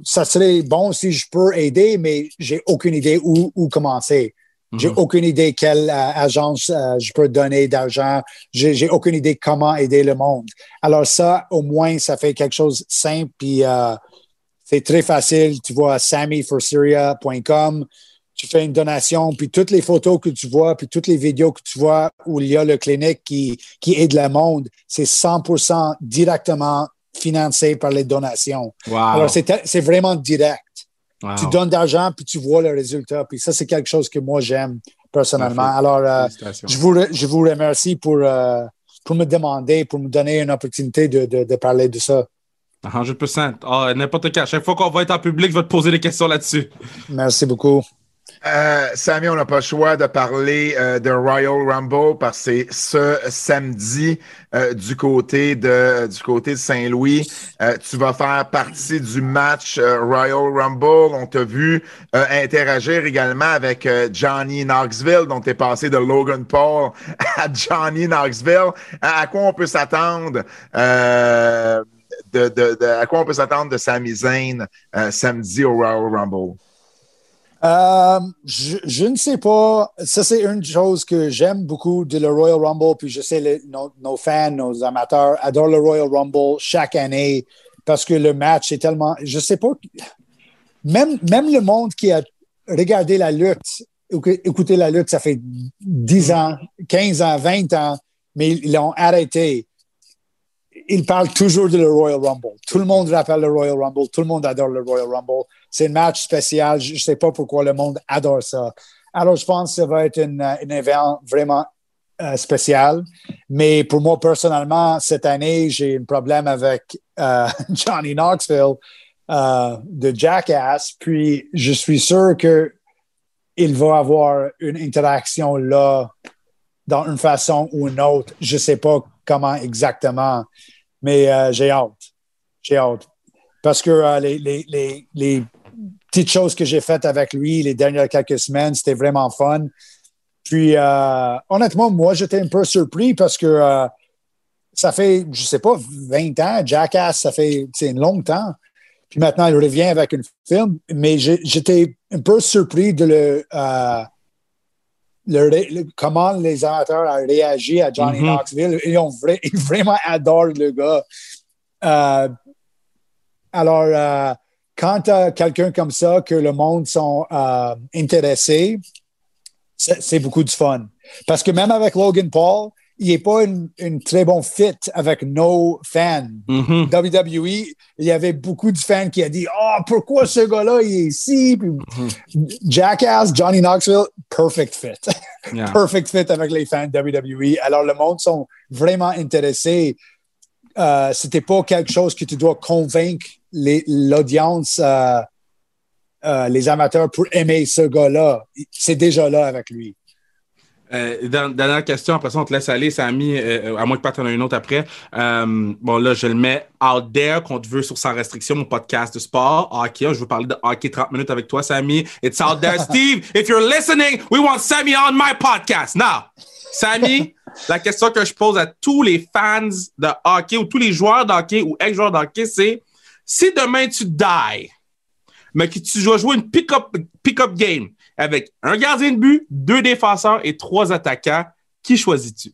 ça serait bon si je peux aider, mais j'ai aucune idée où, où commencer. J'ai mhm. aucune idée quelle euh, agence euh, je peux donner d'argent. J'ai aucune idée comment aider le monde. Alors ça, au moins, ça fait quelque chose de simple. Puis euh, c'est très facile. Tu vois sammyforsyria.com. Tu fais une donation, puis toutes les photos que tu vois, puis toutes les vidéos que tu vois où il y a le clinique qui, qui aide le monde, c'est 100% directement financé par les donations. Alors, c'est vraiment direct. Tu donnes d'argent, puis tu vois le résultat. Puis ça, c'est quelque chose que moi, j'aime personnellement. Alors, euh, je, vous, je vous remercie pour, euh, pour me demander, pour me donner une opportunité de, de, de parler de ça. 100%. Ah, n'importe quand. Chaque fois qu'on va être en public, je vais te poser des questions là-dessus. Merci beaucoup. Euh, Sammy, on n'a pas le choix de parler euh, de Royal Rumble parce que ce samedi euh, du côté de du côté de Saint-Louis. tu vas faire partie du match Royal Rumble. On t'a vu interagir également avec Johnny Knoxville, dont tu es passé de Logan Paul à Johnny Knoxville. À, quoi on peut s'attendre de, de, à quoi on peut s'attendre de Sami Zayn samedi au Royal Rumble? Euh, je, ne sais pas. Ça, c'est une chose que j'aime beaucoup de le Royal Rumble. Puis je sais, nos, fans, nos amateurs adorent le Royal Rumble chaque année parce que le match est tellement. Je sais pas. Même, même le monde qui a regardé la lutte, écouté la lutte, ça fait 10 ans, 15 ans, 20 ans, mais ils l'ont arrêté. Ils parlent toujours de le Royal Rumble. Tout le monde rappelle le Royal Rumble. Tout le monde adore le Royal Rumble. C'est un match spécial. Je ne sais pas pourquoi le monde adore ça. Alors, je pense que ça va être un événement vraiment euh, spécial. Mais pour moi, personnellement, cette année, j'ai un problème avec euh, *laughs* Johnny Knoxville euh, de Jackass. Puis, je suis sûr qu'il va avoir une interaction là dans une façon ou une autre. Je ne sais pas comment exactement, mais j'ai hâte. J'ai hâte. Parce que les, les, petites choses que j'ai faites avec lui les dernières quelques semaines. C'était vraiment fun. Puis, euh, honnêtement, moi, j'étais un peu surpris parce que euh, ça fait, je sais pas, 20 ans. Jackass, ça fait un long temps. Puis maintenant, il revient avec un film. Mais j'étais un peu surpris de le, euh, le, comment les amateurs ont réagi à Johnny mm-hmm. Knoxville. Ils ont vraiment adoré le gars. alors, quand tu as quelqu'un comme ça, que le monde sont euh, intéressés, c'est beaucoup de fun. Parce que même avec Logan Paul, il n'est pas une, très bon fit avec nos fans. Mm-hmm. WWE, il y avait beaucoup de fans qui ont dit Oh, pourquoi ce gars-là il est ici? Mm-hmm. Jackass, Johnny Knoxville, perfect fit. *laughs* perfect fit avec les fans de WWE. Alors, le monde sont vraiment intéressés. Euh, C'était pas quelque chose que tu dois convaincre l'audience, euh, euh, les amateurs pour aimer ce gars-là. C'est déjà là avec lui. Euh, dernière question, après ça, on te laisse aller, Samy, à moins que pas en aies une autre après. bon, là, je le mets out there, qu'on te veut sur Sans Restriction, mon podcast de sport, hockey. Je veux parler de hockey 30 minutes avec toi, Samy. It's out there. *laughs* Steve, if you're listening, we want Sammy on my podcast. Now, Samy, *laughs* la question que je pose à tous les fans de hockey ou tous les joueurs de hockey ou ex-joueurs de hockey, c'est si demain tu die, mais que tu dois jouer une pick-up pick -up game avec un gardien de but, deux défenseurs et trois attaquants, qui choisis-tu?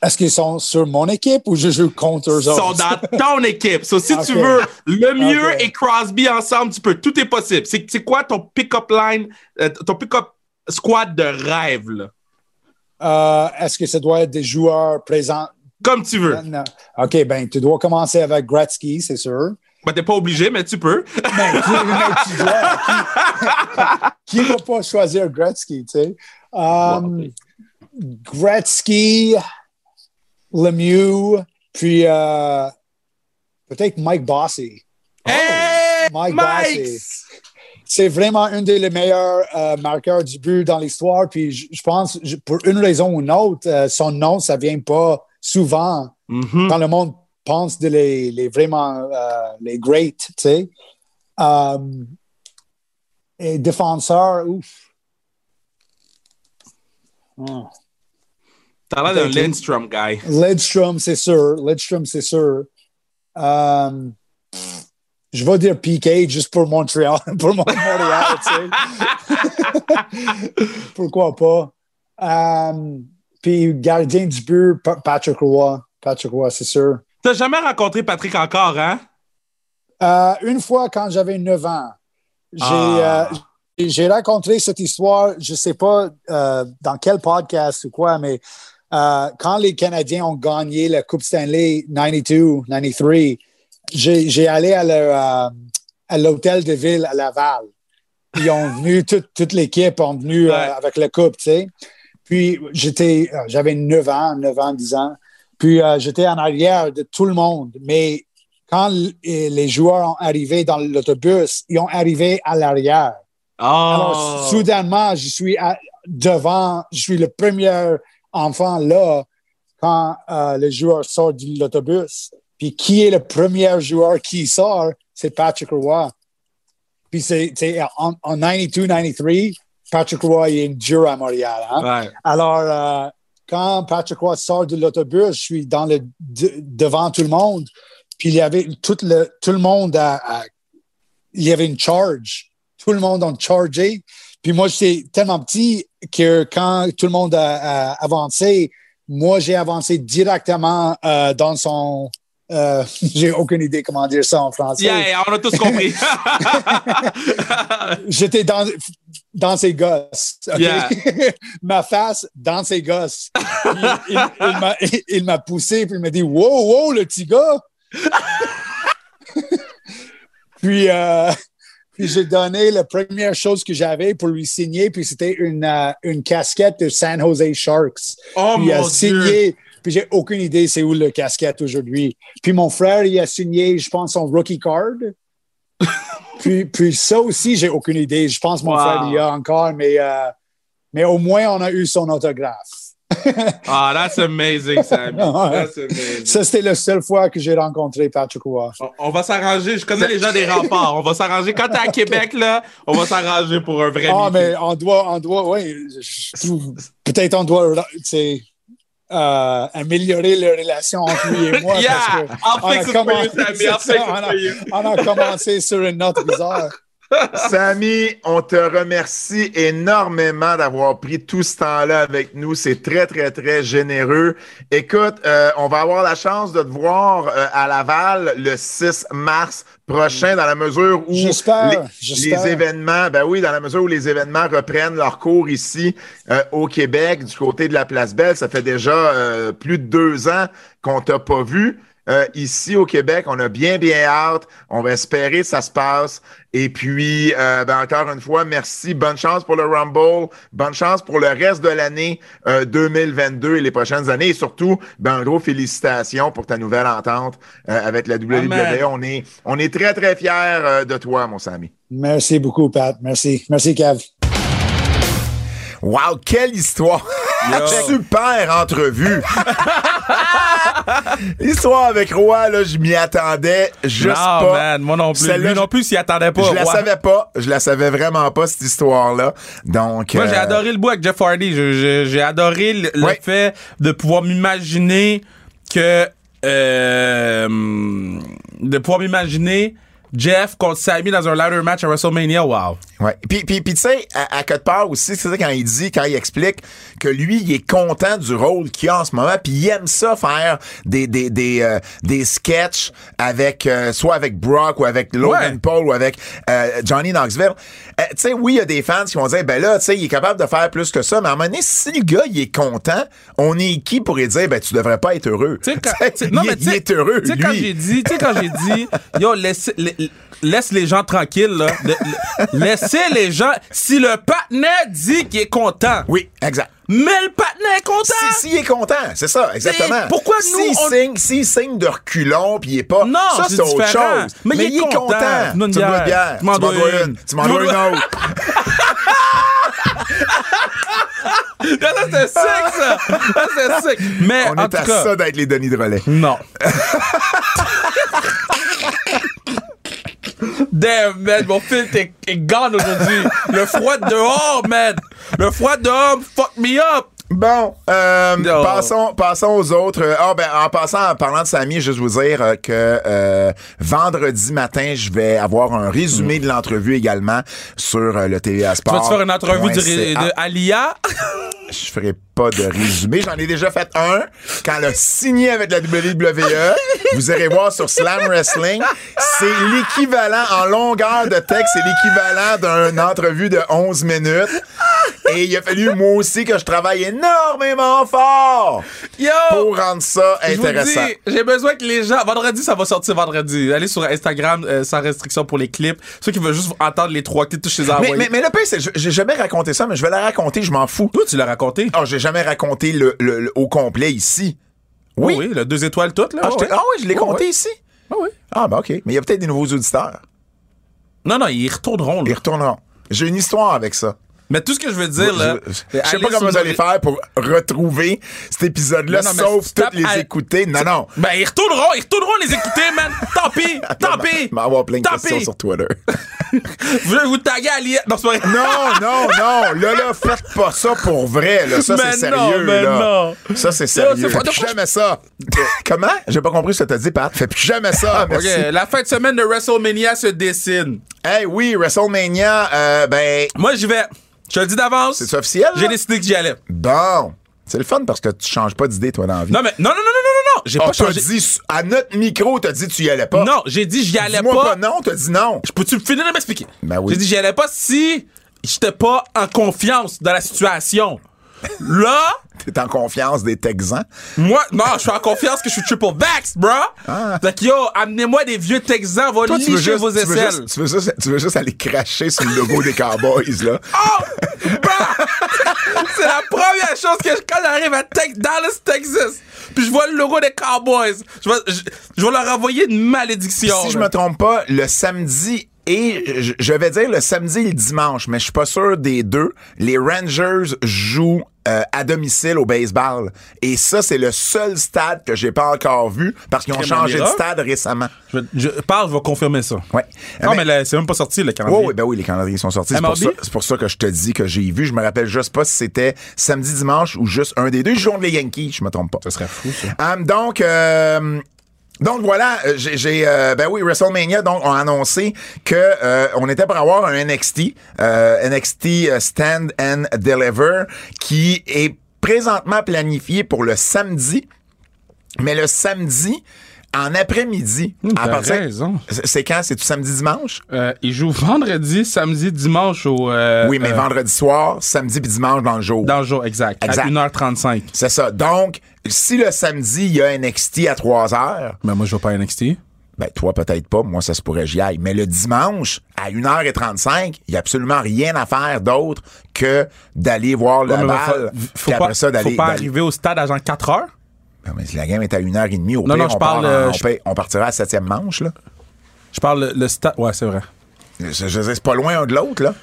Est-ce qu'ils sont sur mon équipe ou je joue contre eux Ils sont dans ton équipe. So, si tu *laughs* veux le mieux et Crosby ensemble, tu peux. Tout est possible. C'est quoi ton pick-up line, euh, ton pick-up squad de rêve, là? Euh, Est-ce que ça doit être des joueurs présents? Comme tu veux. Non. OK, ben, tu dois commencer avec Gretzky, c'est sûr. Ben, t'es pas obligé, mais tu peux. Mais qui, mais tu dois. Qui ne va pas choisir Gretzky, tu sais? Um, Gretzky, Lemieux, puis euh, peut-être Mike Bossy. Hey, Mike Mike! Bossy. C'est vraiment un des meilleurs euh, marqueurs du but dans l'histoire. Puis je, je pense, je- pour une raison ou une autre, euh, son nom, ça vient pas souvent Mhm. quand le monde pense de les, les vraiment euh, les great, tu sais. Um, et défenseur, ouf. Oh. T'as l'air d'un. Lindstrom guy. Lidstrom, c'est sûr. Lidstrom, c'est sûr. Um, je vais dire PK juste pour Montréal, *laughs* pour Mon- Montréal, tu sais. *laughs* Pourquoi pas? Um, puis gardien du but, Pa- Patrick Roy. Patrick Roy, c'est sûr. T'as jamais rencontré Patrick encore, hein? Euh, une fois, quand j'avais 9 ans, j'ai Ah. euh, j'ai rencontré cette histoire, je ne sais pas euh, dans quel podcast ou quoi, mais quand les Canadiens ont gagné la Coupe Stanley 92, 93, j'ai j'ai allé à l'hôtel de ville à Laval. Ils ont *laughs* venu, toute, toute l'équipe ont venu Ouais. avec la coupe, tu sais. Puis j'étais, j'avais 9 ans, 9 ans, 10 ans. Puis euh, j'étais en arrière de tout le monde. Mais quand les joueurs ont arrivé dans l'autobus, ils ont arrivé à l'arrière. Oh. Alors, soudainement, je suis à- devant, je suis le premier enfant là quand euh, les joueurs sortent de l'autobus. Puis qui est le premier joueur qui sort? C'est Patrick Roy. Puis c'est en, en 92-93, Patrick Roy est dur à Montréal. Hein? Alors, euh, quand Patrick Roy sort de l'autobus, je suis dans le, de- devant tout le monde. Puis il y avait tout le, tout le monde à, il y avait une charge. Tout le monde a chargé. Puis moi, j'étais tellement petit que quand tout le monde a, a avancé, moi, j'ai avancé directement euh, dans son. Euh, *laughs* j'ai aucune idée comment dire ça en français. Yeah, on a tous compris. *laughs* J'étais dans, dans ses gosses. Yeah. *laughs* Ma face dans ses gosses. Il, il- il m'a- poussé, puis il m'a dit Wow, wow, le petit gars. puis euh, puis j'ai donné la première chose que j'avais pour lui signer, puis c'était une, euh, une casquette de San Jose Sharks. oh Puis il a mon Dieu. Puis j'ai aucune idée c'est où le casquette aujourd'hui. Puis mon frère, il a signé, je pense, son rookie card. *laughs* puis, puis ça aussi, j'ai aucune idée. Je pense que mon Wow. frère, il y a encore, mais, euh, mais au moins, on a eu son autographe. Ah, that's amazing, Sammy. *laughs* That's amazing. Ça, c'était la seule fois que j'ai rencontré Patrick Roy. On- On va s'arranger. Je connais les gens des remparts. On va s'arranger. Quand t'es à Québec, là, on va s'arranger pour un vrai Ah, meeting. mais on doit, on doit, oui, peut-être on doit, tu sais, euh, améliorer les relations entre lui et moi. *laughs* Yeah, parce que I'll *laughs* on a commencé- ça, on a-. On a commencé sur une note bizarre. Samy, on te remercie énormément d'avoir pris tout ce temps-là avec nous. C'est très, très, très généreux. Écoute, euh, on va avoir la chance de te voir euh, à Laval le 6 mars prochain, dans la mesure où J'espère, les, j'espère. les événements, ben oui, dans la mesure où les événements reprennent leur cours ici euh, au Québec, du côté de la Place Belle. Ça fait déjà euh, plus de deux ans qu'on t'a pas vu. Euh, ici au Québec, on a bien, bien hâte. On va espérer que ça se passe. Et puis, euh, ben, encore une fois, merci. Bonne chance pour le Rumble. Bonne chance pour le reste de l'année euh, 2022 et les prochaines années. Et surtout, ben, un gros félicitations pour ta nouvelle entente euh, avec la WWE. Amen. On est, on est très, très fiers euh, de toi, mon Samy. Merci beaucoup, Pat. Merci. Merci, Kev. Wow, quelle histoire! *laughs* Super entrevue! *laughs* L'histoire avec Roy, là, je m'y attendais juste non, pas. man, moi non plus. Celle-là, Lui non plus, s'y attendait pas. Je la savais pas. Je la savais vraiment pas, cette histoire-là. Donc. Moi, j'ai euh, adoré le bout avec Jeff Hardy. Je- je- J'ai adoré le, fait de pouvoir m'imaginer que. euh, de pouvoir m'imaginer Jeff contre Sami dans un ladder match à WrestleMania, wow. Ouais. Puis, puis, puis tu sais, à, à quelque part aussi, c'est ça quand il dit, quand il explique que lui, il est content du rôle qu'il a en ce moment, puis il aime ça faire des des des euh, des sketchs avec euh, soit avec Brock ou avec Logan Ouais. Paul ou avec euh, Johnny Knoxville. Euh, tu sais, oui, il y a des fans qui vont dire, ben là, tu sais, il est capable de faire plus que ça, mais à un moment donné, si le gars, il est content, on est qui pour lui dire, ben tu devrais pas être heureux? Quand- *laughs* non, il, mais il est heureux, Tu sais, quand j'ai dit, tu sais, quand j'ai dit, *laughs* yo, laisse, la- laisse les gens tranquilles, là. Le- le- laissez les gens. Si le partenaire dit qu'il est content, Oui, exact. mais le partenaire est content. Si, s'il est content, c'est ça, exactement. pourquoi nous, S'il on- signe, signe de reculons puis il est pas. Non, ça, c'est autre différent. chose. Mais il est content. Tu me donnes Tu me dois une bière. Tu m'en dois une. Tu m'en dois une autre. C'est sick, ça. Ça, c'est sick. Mais, On en est tout à cas. ça d'être les Denis de relais. Non. *laughs* Damn, man, mon film est, est gone aujourd'hui. Le froid dehors, man. Le froid dehors fuck me up. Bon, euh, passons, passons aux autres. Euh, Ah ben, en passant, en parlant de Samy, juste vous dire euh, que euh, vendredi matin, je vais avoir un résumé de l'entrevue également sur euh, le TVA Tu Sport. vas te faire une entrevue .ca. de Alia? Je ferai pas de résumé. J'en ai déjà fait un quand elle a signé avec la WWE. Vous irez voir sur Slam Wrestling. C'est l'équivalent en longueur de texte, c'est l'équivalent d'une entrevue de 11 minutes. Et il a fallu, moi aussi, que je travaille énormément fort Yo! pour rendre ça intéressant. j'ai besoin que les gens. Vendredi, ça va sortir vendredi. Allez sur Instagram euh, sans restriction pour les clips. Ceux qui veulent juste entendre les trois clips, je les ai Mais, mais, mais le pire, c'est j'ai jamais raconté ça, mais je vais la raconter, je m'en fous. Toi, tu l'as raconté? Oh, j'ai jamais raconté le, le- le- au complet ici. Oui, Oui. oui, le deux étoiles toutes, là. Ah, ouais. ah oui, je l'ai compté ouais. ici. Ah oui. Ah, ben OK. Mais il y a peut-être des nouveaux auditeurs. Non, non, ils retourneront, là. Ils retourneront. J'ai une histoire avec ça. Mais tout ce que je veux dire, là. je, je sais pas comment vous allez faire pour retrouver cet épisode-là, mais sauf toutes les à- écouter. Non, non. Ben, ils retourneront, ils retourneront les écouter, man. Tant pis, *laughs* tant pis. Y avoir plein de questions sur Twitter. *laughs* Je vais vous taguer à l'IA. Non, c'est pas non, non, non. Là, là, faites pas ça pour vrai. Là. Ça, Mais c'est sérieux. mais là. non. Ça, c'est sérieux. Fais plus jamais ça. *laughs* Comment? J'ai pas compris ce que t'as dit, Pat. Fais plus jamais ça. Merci. Ok, la fin de semaine de WrestleMania se dessine. Hey, oui, WrestleMania, euh, ben, Moi, j'y vais. Je te le dis d'avance. c'est officiel? J'ai décidé que j'y allais. Bon. C'est le fun parce que tu changes pas d'idée, toi, dans la vie. Non, mais non, non, non, non, non, non. J'ai Ah, pas changé. dit, à notre micro, t'as dit tu y allais pas. Non, j'ai dit j'y allais Dis-moi pas. pas non, t'as dit non. Je peux-tu finir de m'expliquer? Ben oui. J'ai dit j'y allais pas si j'étais pas en confiance dans la situation. Là, T'es en confiance des Texans? moi, non, je suis en confiance que je suis triple vax, bro. Fait que yo, amenez-moi des vieux Texans, va Ah. Tu licher juste, vos tu, veux aisselles. juste, tu, veux juste, tu veux juste aller cracher sur le logo des Cowboys, là. *laughs* Oh! C'est la première chose que je, quand j'arrive à Tex- Dallas, Texas, puis je vois le logo des Cowboys, je vais, je, je vais leur envoyer une malédiction. si je me trompe pas, le samedi et je, je vais dire le samedi et le dimanche, mais je suis pas sûr des deux. Les Rangers jouent euh, à domicile au baseball. Et ça, c'est le seul stade que j'ai pas encore vu parce qu'ils ont changé de stade récemment. Je, je parle, vais confirmer ça. Ouais. Non, Mais- mais, c'est même pas sorti, le calendrier. Oui, oui, ben oui, les calendriers sont sortis. C'est pour, ça, c'est pour ça que je te dis que j'ai vu. Je me rappelle juste pas si c'était samedi, dimanche ou juste un des deux. Ils jouent les Yankees, je me trompe pas. Ça serait fou, ça. Um, donc, euh, donc voilà, euh, j'ai, euh, ben oui, WrestleMania donc ont annoncé que euh, on était pour avoir un NXT, euh, NXT Stand and Deliver, qui est présentement planifié pour le samedi, mais le samedi en après-midi. à t'as partir- raison. C'est quand? C'est tout samedi dimanche? Euh, ils jouent vendredi, samedi, dimanche au. euh, oui, mais euh, vendredi soir, samedi puis dimanche dans le jour. Dans le jour, exact. Exact. À 1h35. C'est ça. Donc, si le samedi, il y a NXT à 3 heures, Mais moi, je vais pas à NXT. Ben, toi, peut-être pas. Moi, ça se pourrait, j'y aille. Mais le dimanche, à 1h35, il n'y a absolument rien à faire d'autre que d'aller voir le Ouais, balle. faut, faut pas, après ça, d'aller. faut pas d'aller- arriver au stade à genre 4 heures? Mais si la game est à 1h30, au Non, pire, non, je on, parle, part euh, on, je- paye- on partira à la septième manche, là. Je parle le, le stade. Ouais, c'est vrai. Je, je c'est pas loin un de l'autre, là.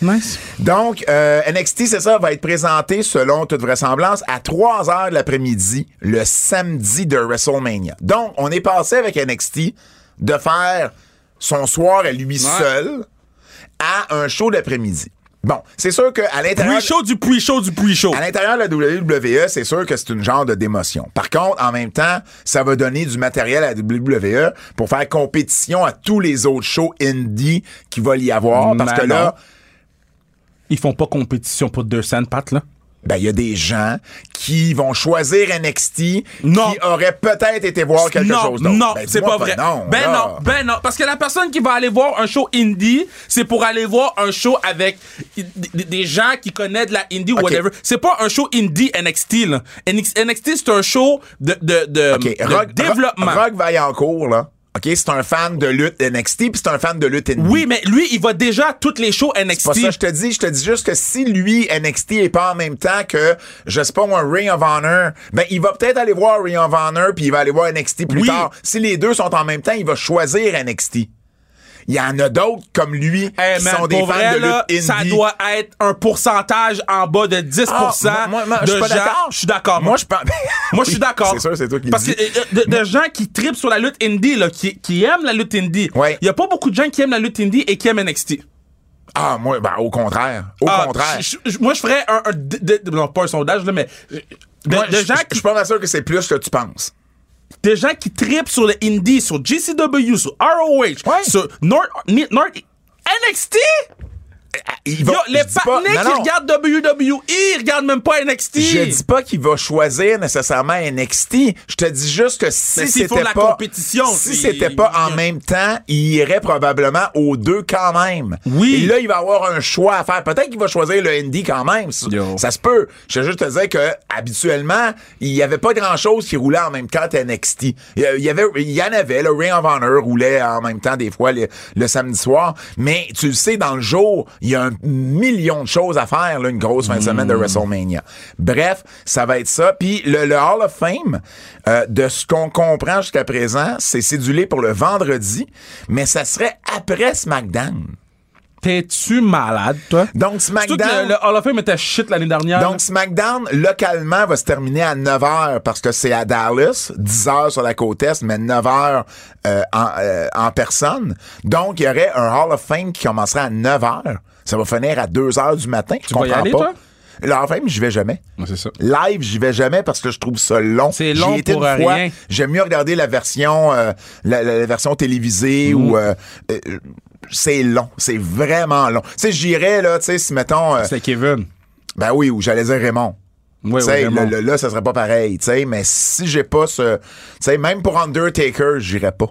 Nice. Donc, euh, NXT, c'est ça, va être présenté selon toute vraisemblance à 3 h de l'après-midi, le samedi de WrestleMania. Donc, on est passé avec NXT de faire son soir à lui seul à un show d'après-midi. Bon, c'est sûr qu'à l'intérieur... Pre-show du pre-show du pre-show. À l'intérieur de la WWE, c'est sûr que c'est une genre de démotion. Par contre, en même temps, ça va donner du matériel à la WWE pour faire compétition à tous les autres shows indie qui va y avoir. Parce Mais que là, non. Ils font pas compétition pour deux cents, Pat, là. Ben, il y a des gens qui vont choisir NXT Non. qui auraient peut-être été voir quelque non, chose d'autre. Non, Ben, c'est pas vrai. Non, ben là. non, ben non. Parce que la personne qui va aller voir un show indie, c'est pour aller voir un show avec des, gens qui connaissent de la indie ou Ok. whatever. C'est pas un show indie NXT, là. NX NXT, c'est un show de, de, de, OK, de Rock, développement. Rock Vaillancourt, là. OK, c'est un fan de lutte NXT puis c'est un fan de lutte indie. Oui, mais lui, il va déjà à toutes les shows NXT. C'est pas ça, je te dis. Je te dis juste que si lui, NXT, est pas en même temps que, je sais pas, moi, Ring of Honor, ben, il va peut-être aller voir Ring of Honor puis il va aller voir NXT plus Oui. tard. Si les deux sont en même temps, il va choisir NXT. Il y en a d'autres comme lui Hey, qui man, sont des fans vrai, de là, lutte ça doit être un pourcentage en bas de 10% Ah, moi, de gens. d'accord. Je suis d'accord. Moi, je pense. *laughs* Moi, je suis d'accord. C'est sûr, c'est toi qui Parce dis. que euh, de, de gens qui tripent sur la lutte indie, là, qui, qui aiment la lutte indie, il Ouais. y a pas beaucoup de gens qui aiment la lutte indie et qui aiment NXT. Ah, moi, ben, au contraire. Au Ah, contraire. moi, je ferais un, non, pas un sondage, là, mais de, Moi, de je- gens je je qui, suis pas mal sûr que c'est plus que tu penses. Des gens qui tripent sur le indie, sur GCW, sur ROH, Ouais. sur North, North NXT. Il Yo, va- les dis pas- partenaires non, qui regardent WWE, ils regardent même pas NXT. Je dis pas qu'il va choisir nécessairement NXT. Je te dis juste que si c'était la pas compétition, si c'était pas en même temps, il irait probablement aux deux quand même. Oui. Et là, il va avoir un choix à faire. Peut-être qu'il va choisir le indie quand même. Ça, Yo. ça se peut. Je veux juste te dire que habituellement, il y avait pas grand chose qui roulait en même temps que NXT. Il y il y avait, il y en avait. Le Ring of Honor roulait en même temps des fois le, le samedi soir. Mais tu le sais, dans le jour, il y a un million de choses à faire, là, une grosse fin de semaine de WrestleMania. Bref, ça va être ça. Puis le, le Hall of Fame, euh, de ce qu'on comprend jusqu'à présent, c'est cédulé pour le vendredi, mais ça serait après SmackDown. T'es-tu malade, toi? Donc que SmackDown... le, le Hall of Fame était shit l'année dernière. Donc, SmackDown, localement, va se terminer à 9 h parce que c'est à Dallas, 10 h sur la côte Est, mais 9 h euh, en, euh, en personne. Donc, il y aurait un Hall of Fame qui commencerait à 9 h Ça va finir à 2 h du matin. Tu y comprends aller, pas. toi? Le Hall of Fame, j'y vais jamais. Ouais, c'est ça. Live, j'y vais jamais parce que je trouve ça long. C'est long été pour une fois. rien. J'aime mieux regarder la version, euh, la, la- la version télévisée Mm. ou euh, euh, c'est long, c'est vraiment long. Tu sais, j'irais là, tu sais, si mettons, euh, C'est Kevin. ben oui, ou j'allais dire Raymond. Oui, oui, le- le- là, ça serait pas pareil, tu sais, mais si j'ai pas ce, tu sais, même pour Undertaker, j'irais pas.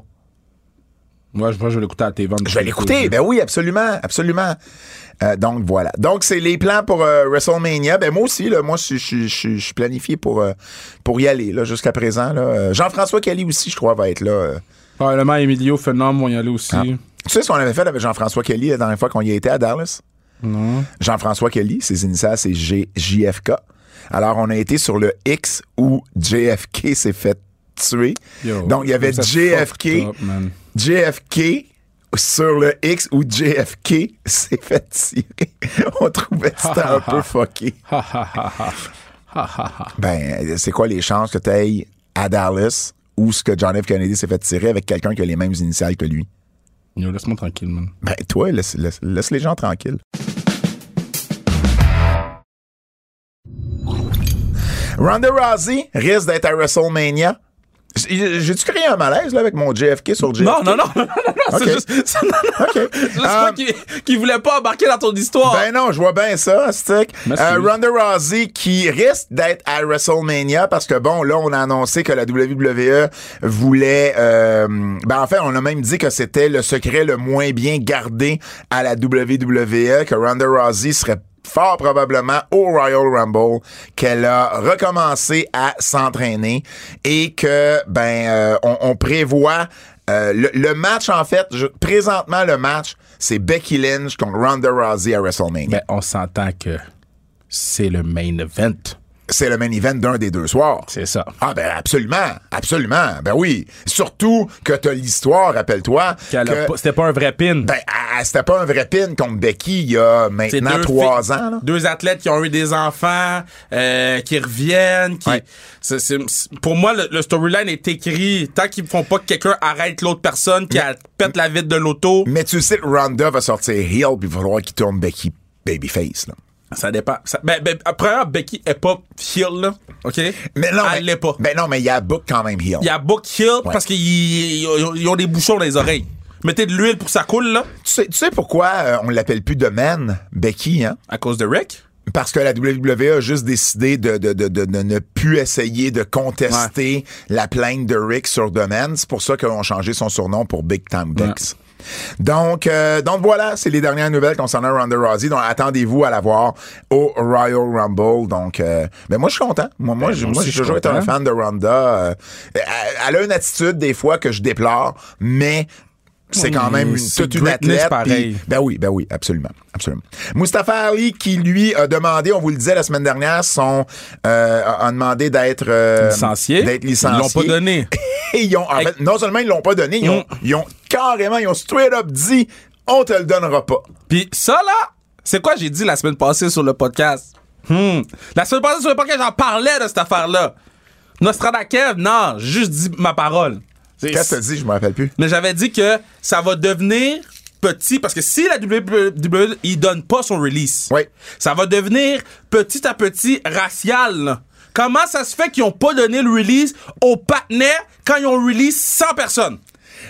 Moi, je, moi, je vais l'écouter à TV. Je vais l'écouter, ben oui, absolument, absolument. Euh, donc voilà. Donc c'est les plans pour euh, WrestleMania. Ben moi aussi, là, moi je suis planifié pour euh, pour y aller là jusqu'à présent. Là. Jean-François Kelly aussi, je crois, va être là. Probablement Emilio Phenom vont y aller aussi. Ah. Tu sais ce qu'on avait fait avec Jean-François Kelly la dernière fois qu'on y était à Dallas? Non. Jean-François Kelly, ses initiales, c'est JFK. Alors, on a été sur le X où JFK s'est fait tuer. Yo, Donc, il y avait ça JFK, sur le X où JFK s'est fait tirer. *laughs* on trouvait c'était un peu fucké. Ha, ha, ha, ha. Ha, ha, ha. Ben, c'est quoi les chances que tu ailles à Dallas où ce que John F. Kennedy s'est fait tirer avec quelqu'un qui a les mêmes initiales que lui? Yo, laisse-moi tranquille, man. Ben, toi, laisse, laisse- laisse les gens tranquilles. Ronda Rousey risque d'être à WrestleMania. J'ai-tu créé un malaise là, avec mon JFK sur JFK? Non, non, non, non, non, c'est juste, *laughs* Euh, qui, voulait pas embarquer dans ton histoire. Ben non, je vois bien ça, Stick. Euh, Ronda Rousey qui risque d'être à WrestleMania parce que bon, là, on a annoncé que la WWE voulait. euh, ben en fait, on a même dit que c'était le secret le moins bien gardé à la WWE, que Ronda Rousey serait fort probablement au Royal Rumble qu'elle a recommencé à s'entraîner et que ben euh, on, prévoit euh, le, match en fait présentement le match c'est Becky Lynch contre Ronda Rousey à WrestleMania. Ben, on s'entend que c'est le main event. C'est le main event d'un des deux soirs. C'est ça. Ah ben absolument, absolument. Ben oui, surtout que t'as l'histoire, rappelle-toi. C'était pas un vrai pin. ben c'était pas un vrai pin contre Becky il y a maintenant trois ans. là. Deux athlètes qui ont eu des enfants, euh, qui reviennent. Qui, Ouais. pour moi, le, le storyline est écrit. Tant qu'ils font pas que quelqu'un arrête l'autre personne, qui pète la vitre de l'auto. Mais tu sais que Ronda va sortir heel puis il va falloir qu'il tourne Becky babyface. Là. Ça dépend. Ça, ben, ben, premièrement, Becky est pas heel, là. OK? Mais non, Elle mais, l'est pas. Ben non, mais il y a Book quand même heel. Il y a Book heel parce qu'ils ils ont des bouchons dans les oreilles. Mettez de l'huile pour que ça coule, là, Tu, sais, tu sais pourquoi euh, on l'appelle plus de man, Becky, hein? à cause de Rick? Parce que la WWE a juste décidé de, de, de, de, de ne plus essayer de contester la plainte de Rick sur Domaine. C'est pour ça qu'ils ont changé son surnom pour Big Time Bex. Donc, euh, donc voilà, c'est les dernières nouvelles concernant Ronda Rousey. Donc attendez-vous à la voir au Royal Rumble. Donc, euh, ben moi je suis content. Moi, moi, Ben, j'ai- moi toujours été un fan de Ronda. Euh, elle a une attitude des fois que je déplore, mais c'est quand même une, toute une athlète. pareil. ben oui, ben oui, absolument, absolument. Mustafa Ali qui lui a demandé, on vous le disait la semaine dernière, son euh, a demandé d'être euh, Licencié. d'être Ils licencié. l'ont pas donné. Et *laughs* ils ont, en fait, non seulement ils l'ont pas donné, ils ont, Mm. ils ont carrément, ils ont straight up dit, on te le donnera pas. Puis ça, là, c'est quoi j'ai dit la semaine passée sur le podcast? Hmm. La semaine passée sur le podcast, j'en parlais de cette affaire-là. Nostradakev, non, juste dit ma parole. Qu'est-ce que t'as dit? Je me rappelle plus. Mais j'avais dit que ça va devenir petit parce que si la WWE il donne pas son release, Oui. ça va devenir petit à petit racial. Comment ça se fait qu'ils ont pas donné le release aux partenaires quand ils ont release 100 personnes?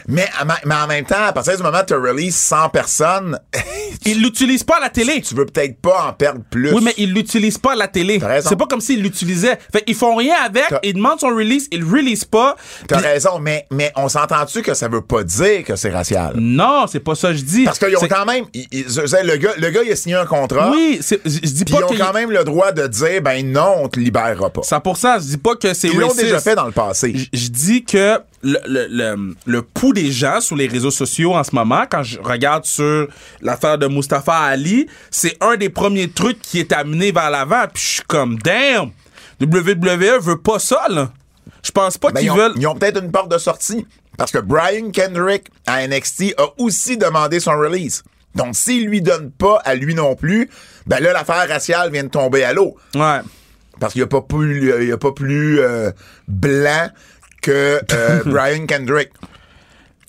Mais, mais en même temps, à partir du moment où tu release 100 personnes, *laughs* Ils l'utilisent pas à la télé. tu veux peut-être pas en perdre plus. Oui, mais ils l'utilisent pas à la télé. C'est pas comme s'ils l'utilisaient. Fait ils font rien avec, ils demandent son release, ils le release pas. T'as Puis- raison, mais, mais on s'entend-tu que ça veut pas dire que c'est racial? Non, c'est pas ça que je dis. Parce qu'ils ont quand même. ils- le, gars, le gars, il a signé un contrat. Oui, je dis pas ils ont quand même le droit de dire, ben non, on te libérera pas. 100%, je dis pas que c'est Ils l'ont déjà fait dans le passé. Je dis que le, le, le, le pouls des gens sur les réseaux sociaux en ce moment, quand je regarde sur l'affaire de Mustafa Ali, c'est un des premiers trucs qui est amené vers l'avant. Puis je suis comme, damn, WWE veut pas ça, là. Je pense pas Ben, qu'ils veulent. ils ont peut-être une porte de sortie. Parce que Brian Kendrick à NXT a aussi demandé son release. Donc, s'il lui donne pas à lui non plus, ben là, l'affaire raciale vient de tomber à l'eau. Ouais. Parce qu'il n'y a pas plus, il y a pas plus euh, blanc que euh, *laughs* Brian Kendrick.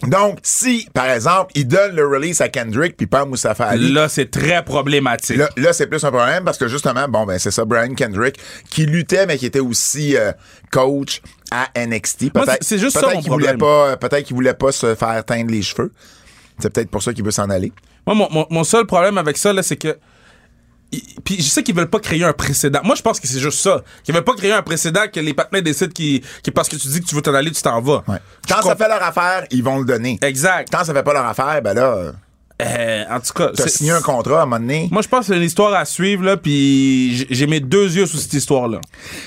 Donc, si, par exemple, il donne le release à Kendrick puis pas à Ali, Là, c'est très problématique. Là, là, c'est plus un problème parce que justement, bon, ben, c'est ça, Brian Kendrick, qui luttait, mais qui était aussi euh, coach à NXT. Peut-être, c'est- juste ça, peut-être mon qu'il voulait pas, euh, peut-être qu'il voulait pas se faire teindre les cheveux. C'est peut-être pour ça qu'il veut s'en aller. Moi, mon, mon- mon seul problème avec ça, là, c'est que. Puis je sais qu'ils veulent pas créer un précédent. Moi, je pense que c'est juste ça. Qu'ils veulent pas créer un précédent que les partenaires décident qui, qui parce que tu dis que tu veux t'en aller, tu t'en vas. Ouais. Quand ça fait leur affaire, ils vont le donner. Exact. Quand ça fait pas leur affaire, ben là, euh, en tout cas, t'as c'est- signé un contrat à un moment donné. Moi, je pense que c'est une histoire à suivre, là, puis j'ai- mes deux yeux sur cette histoire-là.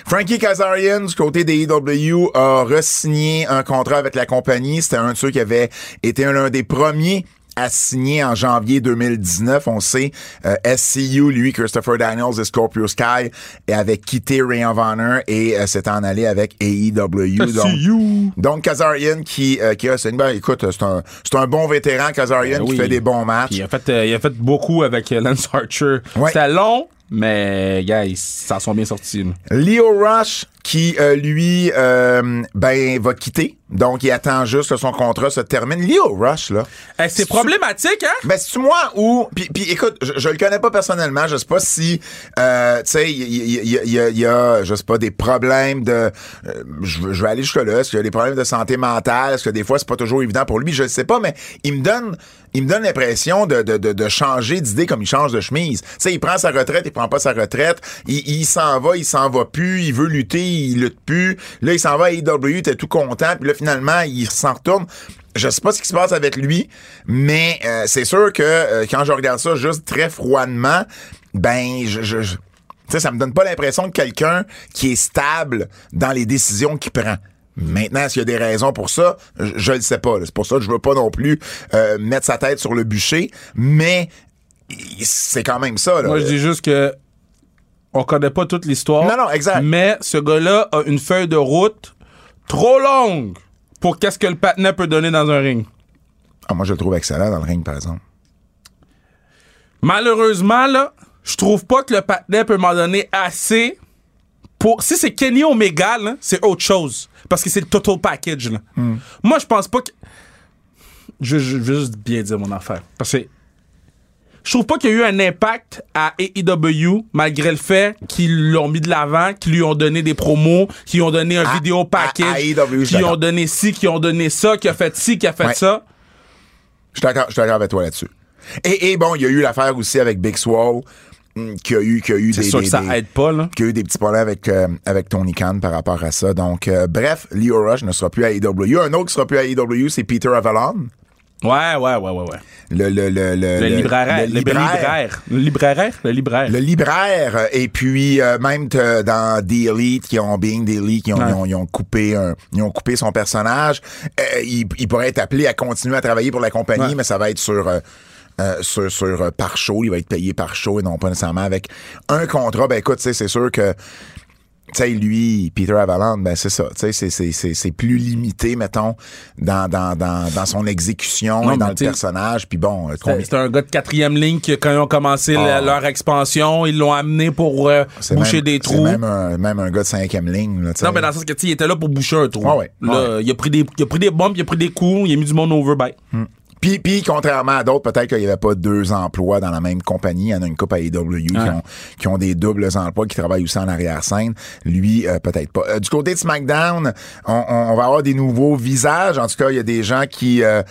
Frankie Kazarian, du côté des EW, a re-signé un contrat avec la compagnie. C'était un de ceux qui avait été l'un des premiers signer en janvier 2019. On sait, euh, SCU, lui, Christopher Daniels et Scorpio Sky, et avait quitté Ray of Honor et euh, s'est en allé avec AEW. Donc, SCU. donc Kazarian qui, euh, qui a signé, ben, écoute, c'est un, c'est un bon vétéran, Kazarian, Ben qui fait des bons matchs. Puis il a fait, euh, il a fait beaucoup avec euh, Lance Archer. Ouais. C'était long, mais, gars, ils s'en sont bien sortis. là. Leo Rush qui euh, lui euh, ben va quitter. Donc il attend juste que son contrat se termine. Leo Rush là. Eh, c'est problématique, hein? Ben c'est moi ou puis, puis écoute, je, je le connais pas personnellement, je sais pas si euh, tu sais il y, y- y- y a, je sais pas des problèmes de euh, je, vais aller jusque là, est-ce qu'il y a des problèmes de santé mentale, est-ce que des fois c'est pas toujours évident pour lui, je le sais pas mais il me donne il me donne l'impression de, de, de, de changer d'idée comme il change de chemise. Tu sais, il prend sa retraite, il prend pas sa retraite, il, il s'en va, il s'en va plus, il veut lutter, il lutte plus. Là, il s'en va à AEW, t'es tout content, puis là, finalement, il s'en retourne. Je sais pas ce qui se passe avec lui, mais euh, c'est sûr que euh, quand je regarde ça juste très froidement, ben, je... je, je- sais, ça me donne pas l'impression de quelqu'un qui est stable dans les décisions qu'il prend. Maintenant, s'il y a des raisons pour ça, je, je le sais pas. C'est pour ça que je veux pas non plus euh, mettre sa tête sur le bûcher, mais c'est quand même ça. Moi, je dis juste que on connaît pas toute l'histoire. Non, non, exact. Mais ce gars-là a une feuille de route trop longue pour qu'est-ce que le patinet peut donner dans un ring. Ah, moi, je le trouve excellent dans le ring, par exemple. Malheureusement, là, je trouve pas que le patinet peut m'en donner assez pour. Si c'est Kenny Omega, là, c'est autre chose. Parce que c'est le total package, là. Moi, je pense pas que. Je, je veux juste bien dire mon affaire. Parce que je trouve pas qu'il y a eu un impact à AEW malgré le fait qu'ils l'ont mis de l'avant, qu'ils lui ont donné des promos, qu'ils ont donné un À- vidéo package, suis qu'ils ont donné ci, qu'ils ont donné ça, qui a fait ci, qui a fait Ouais. ça. Je suis d'accord, avec toi là-dessus. Et, et bon, il y a eu l'affaire aussi avec Big Swole, hum, qui a eu, qui a eu des, sûr des- que ça des- aide pas, là. qui a eu des petits problèmes avec, euh, avec Tony Khan par rapport à ça. Donc, euh, bref, Leo Rush ne sera plus à AEW. Un autre qui sera plus à AEW, c'est Peter Avalon. Ouais, ouais, ouais, ouais, ouais. Le, le, le, le, Le, libraire. le libraire. Le libraire? Le libraire. Le libraire, et puis euh, même dans The Elite, qui ont Being The Elite, qui ont, Ouais. ils ont, ils ont coupé un- ils ont coupé son personnage. Euh, il, il pourrait être appelé à continuer à travailler pour la compagnie, Ouais. mais ça va être sur euh, euh, sur, sur euh, par show. Il va être payé par show et non pas nécessairement avec un contrat. Ben écoute, tu sais, c'est sûr que tu sais, lui, Peter Avalon, ben c'est ça. Tu sais, c'est- c'est- c'est c'est plus limité, mettons, dans, dans, dans, dans son exécution Non, et dans le personnage. Puis bon, euh, C'était un gars de quatrième ligne qui, quand ils ont commencé Ah. la- leur expansion, ils l'ont amené pour euh, c'est boucher même- des c'est trous. Même un, même un gars de cinquième ligne. Là. Non, mais dans le sens que, tu il était là pour boucher un trou. Ouais, ouais. Là, il a pris des, il a pris des bombes, il a pris des coups, il a mis du monde over by. Puis, puis, contrairement à d'autres, peut-être qu'il n'y avait pas deux emplois dans la même compagnie. Il y en a une coupe à AEW qui, ont, qui ont des doubles emplois, qui travaillent aussi en arrière-scène. Lui, euh, peut-être pas. Euh, du côté de SmackDown, on, on- on va avoir des nouveaux visages. En tout cas, il y a des gens qui... euh,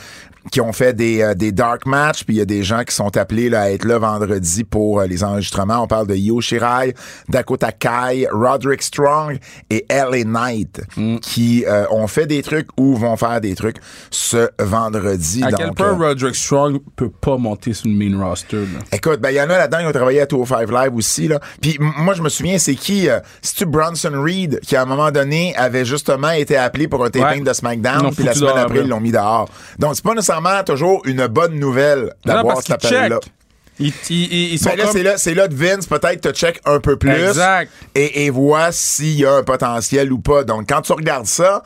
qui ont fait des, euh, des dark matchs, puis il y a des gens qui sont appelés là, à être là vendredi pour euh, les enregistrements. On parle de Io Shirai, Dakota Kai, Roderick Strong et LA Knight Mm. qui euh, ont fait des trucs ou vont faire des trucs ce vendredi. À Donc, quel point euh, Roderick Strong peut pas monter sur le main roster, là? Écoute, ben il y en a là-dedans qui ont travaillé à 205 Live aussi là. Puis moi je me souviens c'est qui euh, c'est-tu Bronson Reed qui à un moment donné avait justement été appelé pour un taping Ouais. de SmackDown puis la semaine dehors, après ils l'ont mis dehors. Donc c'est pas nécessairement toujours une bonne nouvelle d'avoir cet qu'ils appel là. check. Ils, ils, ils- ils sont Ben là, comme- c'est là, c'est là de Vince, peut-être te check un peu plus. Exact. Et, et voit s'il y a un potentiel ou pas. Donc, quand tu regardes ça,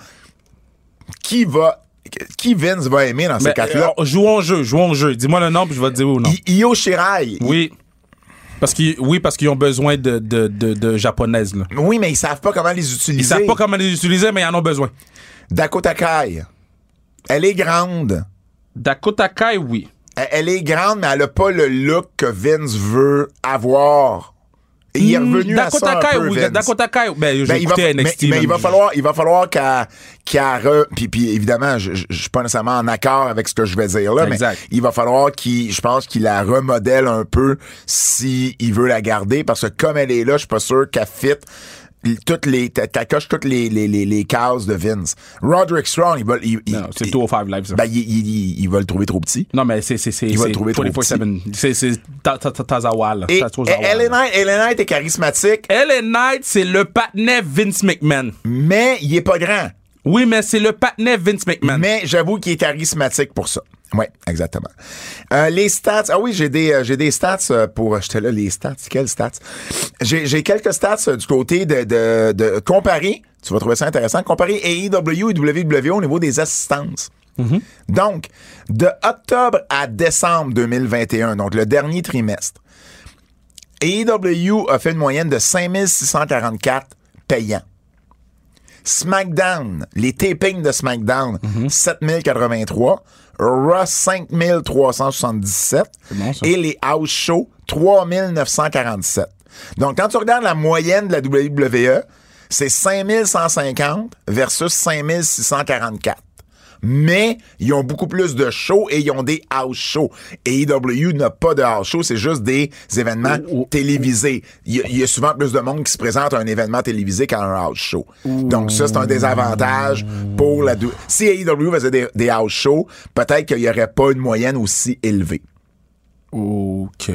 qui va, qui Vince va aimer dans ces Mais, quatre-là? jouons au jeu, jouons au jeu. Dis-moi le nom, puis je vais te dire oui ou non. Io Shirai. Oui. Parce qu'ils, oui, parce qu'ils ont besoin de, de, de, de japonaises, là. Oui, mais ils savent pas comment les utiliser. Ils savent pas comment les utiliser, mais ils en ont besoin. Dakota Kai. Elle est grande. Dakota Kai, oui. Elle- est grande, mais elle a pas le look que Vince veut avoir. Et il est revenu à ça Dakota un Kai, peu, oui. Vince. Dakota Kai, ben, Ben, il va, NXT. mais, mais il va falloir, il va falloir qu'elle, qu'elle re- puis, puis évidemment, je, je, je suis pas nécessairement en accord avec ce que je vais dire là, Exact. mais il va falloir qu'il, je pense qu'il la remodèle un peu si il veut la garder, parce que comme elle est là, je suis pas sûr qu'elle fit toutes les, coche toutes les, les, les, les cases de Vince. Roderick Strong, il va, il, il- Non, c'est il- 205 Live, ça. ben, il, il, il- va le trouver trop petit. non, mais c'est, c'est, c'est, Il va le trouver trop 24/7. C'est, c'est Ta- Ta- Ta- Tazawa, là. Et, Ellen. Knight, Ellen Knight est charismatique, LA Knight, c'est le patinet Vince McMahon. mais il est pas grand. Oui, mais c'est le patinet Vince McMahon. Mais j'avoue qu'il est charismatique pour ça. Oui, exactement. Euh, les stats. Ah oui, j'ai des, euh, j'ai des stats euh, pour. J'étais là, les stats. Quelles stats? J'ai, quelques stats du côté de, de, de comparer. Tu vas trouver ça intéressant. Comparer AEW et WWE au niveau des assistances. Donc, de octobre à décembre 2021, donc le dernier trimestre, AEW a fait une moyenne de 5644 payants. SmackDown, les tapings de SmackDown, 7083. Raw, 5377. bon, ça. Et les house shows, 3947. Donc, quand tu regardes la moyenne de la WWE, c'est 5150 versus 5644. Mais ils ont beaucoup plus de shows et ils ont des house shows. Et EW n'a pas de house show, c'est juste des événements Oh, oh, télévisés. Il y, a, il y a souvent plus de monde qui se présente à un événement télévisé qu'à un house show. Donc ça, c'est un désavantage pour la... dou- Si AEW faisait des, des house shows, peut-être qu'il n'y aurait pas une moyenne aussi élevée. OK.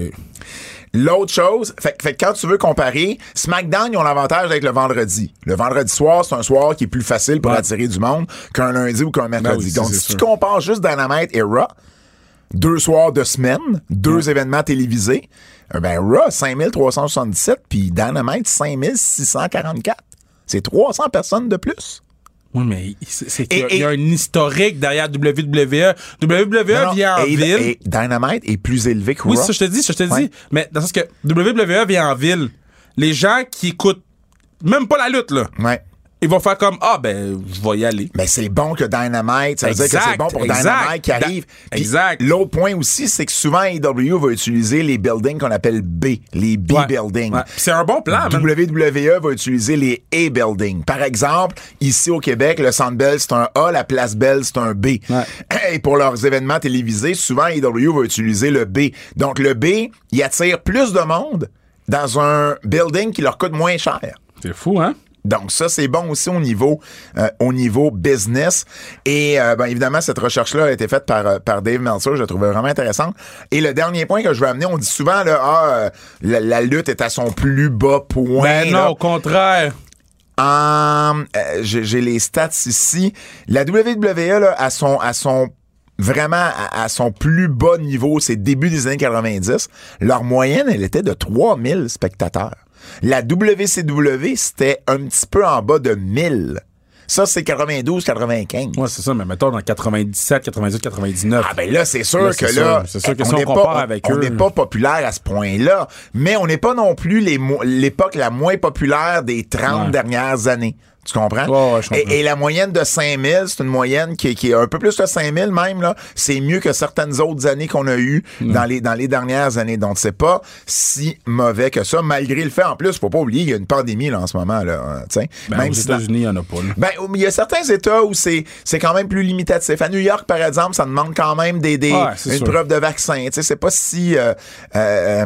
L'autre chose, fait, fait que quand tu veux comparer, SmackDown, ils ont l'avantage d'être le vendredi. Le vendredi soir, c'est un soir qui est plus facile pour Ouais. attirer du monde qu'un lundi ou qu'un mercredi. Ben oui, Donc, si tu compares juste Dynamite et Raw, deux soirs de semaine, deux événements télévisés, euh, ben Raw, 5377, puis Dynamite, 5644. C'est 300 personnes de plus. Oui, mais c'est, qu'il y y a un historique derrière WWE. WWE Non, vient en et, ville. et Dynamite est plus élevé que Oui, Raw. ça, je te dis, ça, je te Ouais. dis. Mais dans le sens que WWE vient en ville. Les gens qui écoutent même pas la lutte, là. Ouais. Ils vont faire comme ah ben je vais y aller. Mais c'est bon que Dynamite, ça veut dire que c'est bon pour exact. Dynamite qui arrive. Puis exact. L'autre point aussi, c'est que souvent AEW va utiliser les buildings qu'on appelle B, les B Ouais. buildings. Ouais. C'est un bon plan, man. WWE va utiliser les A buildings. Par exemple, ici au Québec, le Centre Bell, c'est un A, la Place Bell, c'est un B. *laughs* Et pour leurs événements télévisés, souvent AEW va utiliser le B. Donc le B, il attire plus de monde dans un building qui leur coûte moins cher. C'est fou, hein? Donc ça, c'est bon aussi au niveau euh, au niveau business. Et euh, ben, évidemment, cette recherche-là a été faite par, euh, par Dave Meltzer. Je la trouvais vraiment intéressante. Et le dernier point que je veux amener, on dit souvent là, ah, euh, la, la lutte est à son plus bas point. Ben là. non, au contraire. Euh, j'ai j'ai les stats ici. La WWE, là, à son, à son vraiment à, à son plus bas niveau, c'est début des années 90, leur moyenne, elle était de 3000 spectateurs. La WCW, c'était un petit peu en bas de 1000. Ça, c'est 92-95. Ouais, c'est ça, mais mettons dans 97, 98, 99. Ah ben là, c'est sûr Là, que là, sûr. C'est sûr que si on on compare pas, avec on eux- n'est pas populaire à ce point-là, mais on n'est pas non plus l'époque la moins populaire des 30 Ouais. dernières années. Tu comprends? Ouais, ouais, je comprends. et, et la moyenne de 5000, c'est une moyenne qui, est- qui est un peu plus que 5000 même, là. C'est mieux que certaines autres années qu'on a eues dans, les, dans les dernières années. Donc, c'est pas si mauvais que ça, malgré le fait, en plus, faut pas oublier, il y a une pandémie, là, en ce moment, là. hein, tu sais. Ben, même aux si États-Unis, il y en a pas. là. ben, il y a certains États où c'est c'est quand même plus limitatif. À New York, par exemple, ça demande quand même des, des c'est une sûr. preuve de vaccin. Tu sais, c'est pas si euh, euh, euh,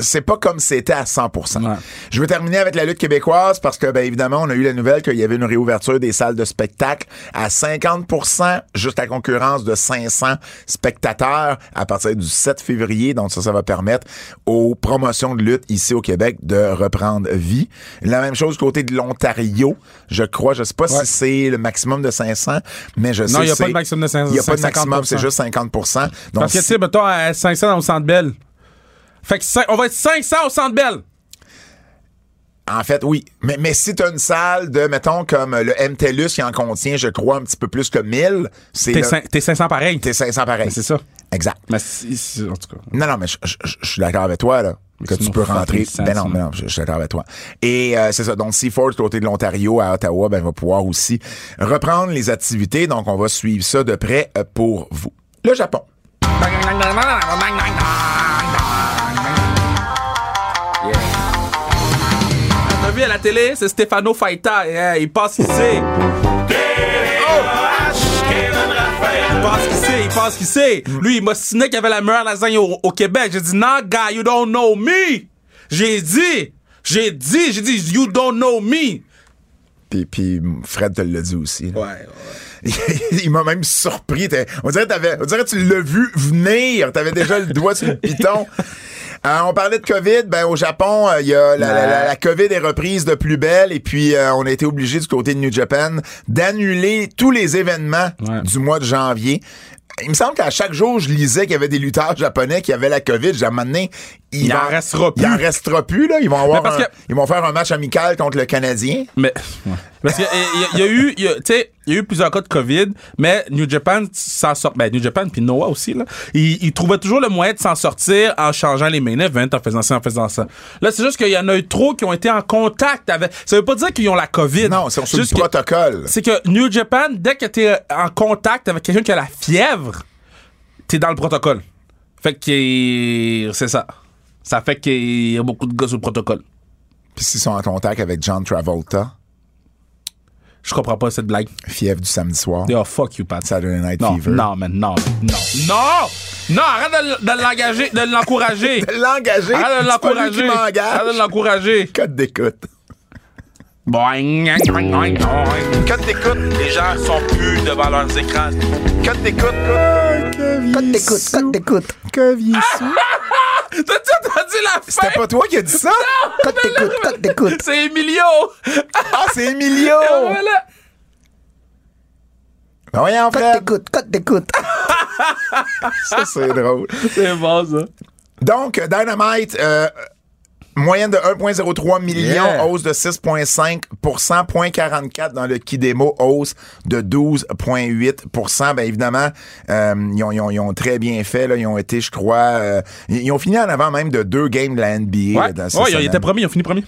c'est pas comme c'était à 100%. Ouais. Je veux terminer avec la lutte québécoise parce que ben évidemment, on a eu la nouvelle qu'il y avait une réouverture des salles de spectacle à 50%, juste à concurrence de 500 spectateurs à partir du 7 février. Donc ça, ça va permettre aux promotions de lutte ici au Québec de reprendre vie. La même chose côté de l'Ontario, je crois. Je sais pas Ouais. si c'est le maximum de 500, mais je sais Non, il y a pas de maximum de 500, Il y a pas de maximum, c'est 50%. juste 50%. Donc, Parce que, tu sais, mettons, à 500 dans le Centre Bell. Fait que on va être 500 au Centre Bell. En fait, oui. Mais, mais si tu as une salle de, mettons, comme le MTLUS qui en contient, je crois, un petit peu plus que 1000, c'est T'es le- cin- t'es 500 pareil. t'es 500 pareil. C'est ça. Exact. Mais si- si- en tout cas. Non, non, mais je, je- je- je suis d'accord avec toi, là. Que tu peux rentrer. Ben non, hein. ben non, je, je suis d'accord avec toi. Et euh, c'est ça. Donc, Seaford, côté de l'Ontario, à Ottawa, ben, va pouvoir aussi reprendre les activités. Donc, on va suivre ça de près euh, pour vous. Le Japon. Vu à la télé, c'est Stefano Faita. Yeah, il pense qu'il sait. Il pense qu'il sait, il pense qu'il sait. Lui, il m'a signé qu'il avait la meilleure lasagne au, au Québec. J'ai dit, non, guy, you don't know me. J'ai dit, j'ai dit, j'ai dit, you don't know me. Puis, puis Fred te l'a dit aussi. là. Ouais, *laughs* il m'a même surpris. On dirait, on dirait que tu l'as vu venir. T'avais déjà le doigt sur le piton. Euh, on parlait de COVID. Ben, au Japon, euh, il y a la, la- la- la COVID est reprise de plus belle. Et puis, euh, on a été obligé du côté de New Japan d'annuler tous les événements Ouais. du mois de janvier. Il me semble qu'à chaque jour, je lisais qu'il y avait des lutteurs japonais qui avaient la COVID. J'ai amené. Il en restera plus. Il en restera plus, là. Ils vont avoir parce un- que- ils vont faire un match amical contre le Canadien. Mais, parce qu'il y, a- il y a eu, il tu sais, il y a eu plusieurs cas de COVID, mais New Japan s'en sort, ben, New Japan puis Noah aussi, là, ils, ils trouvaient toujours le moyen de s'en sortir en changeant les main events, en faisant ça, en faisant ça. Là, c'est juste qu'il y en a eu trop qui ont été en contact avec, ça veut pas dire qu'ils ont la COVID. Non, c'est le protocole. C'est que New Japan, dès que t'es en contact avec quelqu'un qui a la fièvre, t'es dans le protocole. Fait que, c'est ça. Ça fait qu'il y a beaucoup de gars sur le protocole. Puis s'ils sont en contact avec John Travolta, Je comprends pas cette blague. fièvre du samedi soir. Oh, fuck you, Pat. Saturday Night Non, Fever. non, man, non, non, non, non, arrête de, de l'engager, de l'encourager. *laughs* L'engager. Arrête de l'encourager. Arrête de l'encourager. Code d'écoute. Quand t'écoutes, les gens sont plus devant leurs écrans. Quand t'écoutes, Code d'écoute, code d'écoute. Que *laughs* t'as-tu entendu la fin? C'était pas toi qui as dit ça? Code d'écoute, code d'écoute. C'est Emilio. Ah, c'est Emilio! *laughs* Voilà. Ben voyons, Code Fred. d'écoute, code d'écoute. *laughs* Ça, c'est drôle. C'est bon, ça. Donc, Dynamite, euh, moyenne de 1,03 million, Yeah. hausse de 6,5% 0,44 dans le Kidemo, hausse de 12,8 Ben évidemment, euh, ils, ont, ils ont- ils ont très bien fait. Là. Ils ont été, je crois, euh, ils ils ont fini en avant même de deux games de la NBA. Ouais, là, dans ouais, il semaine. était promis, ils ont fini premier.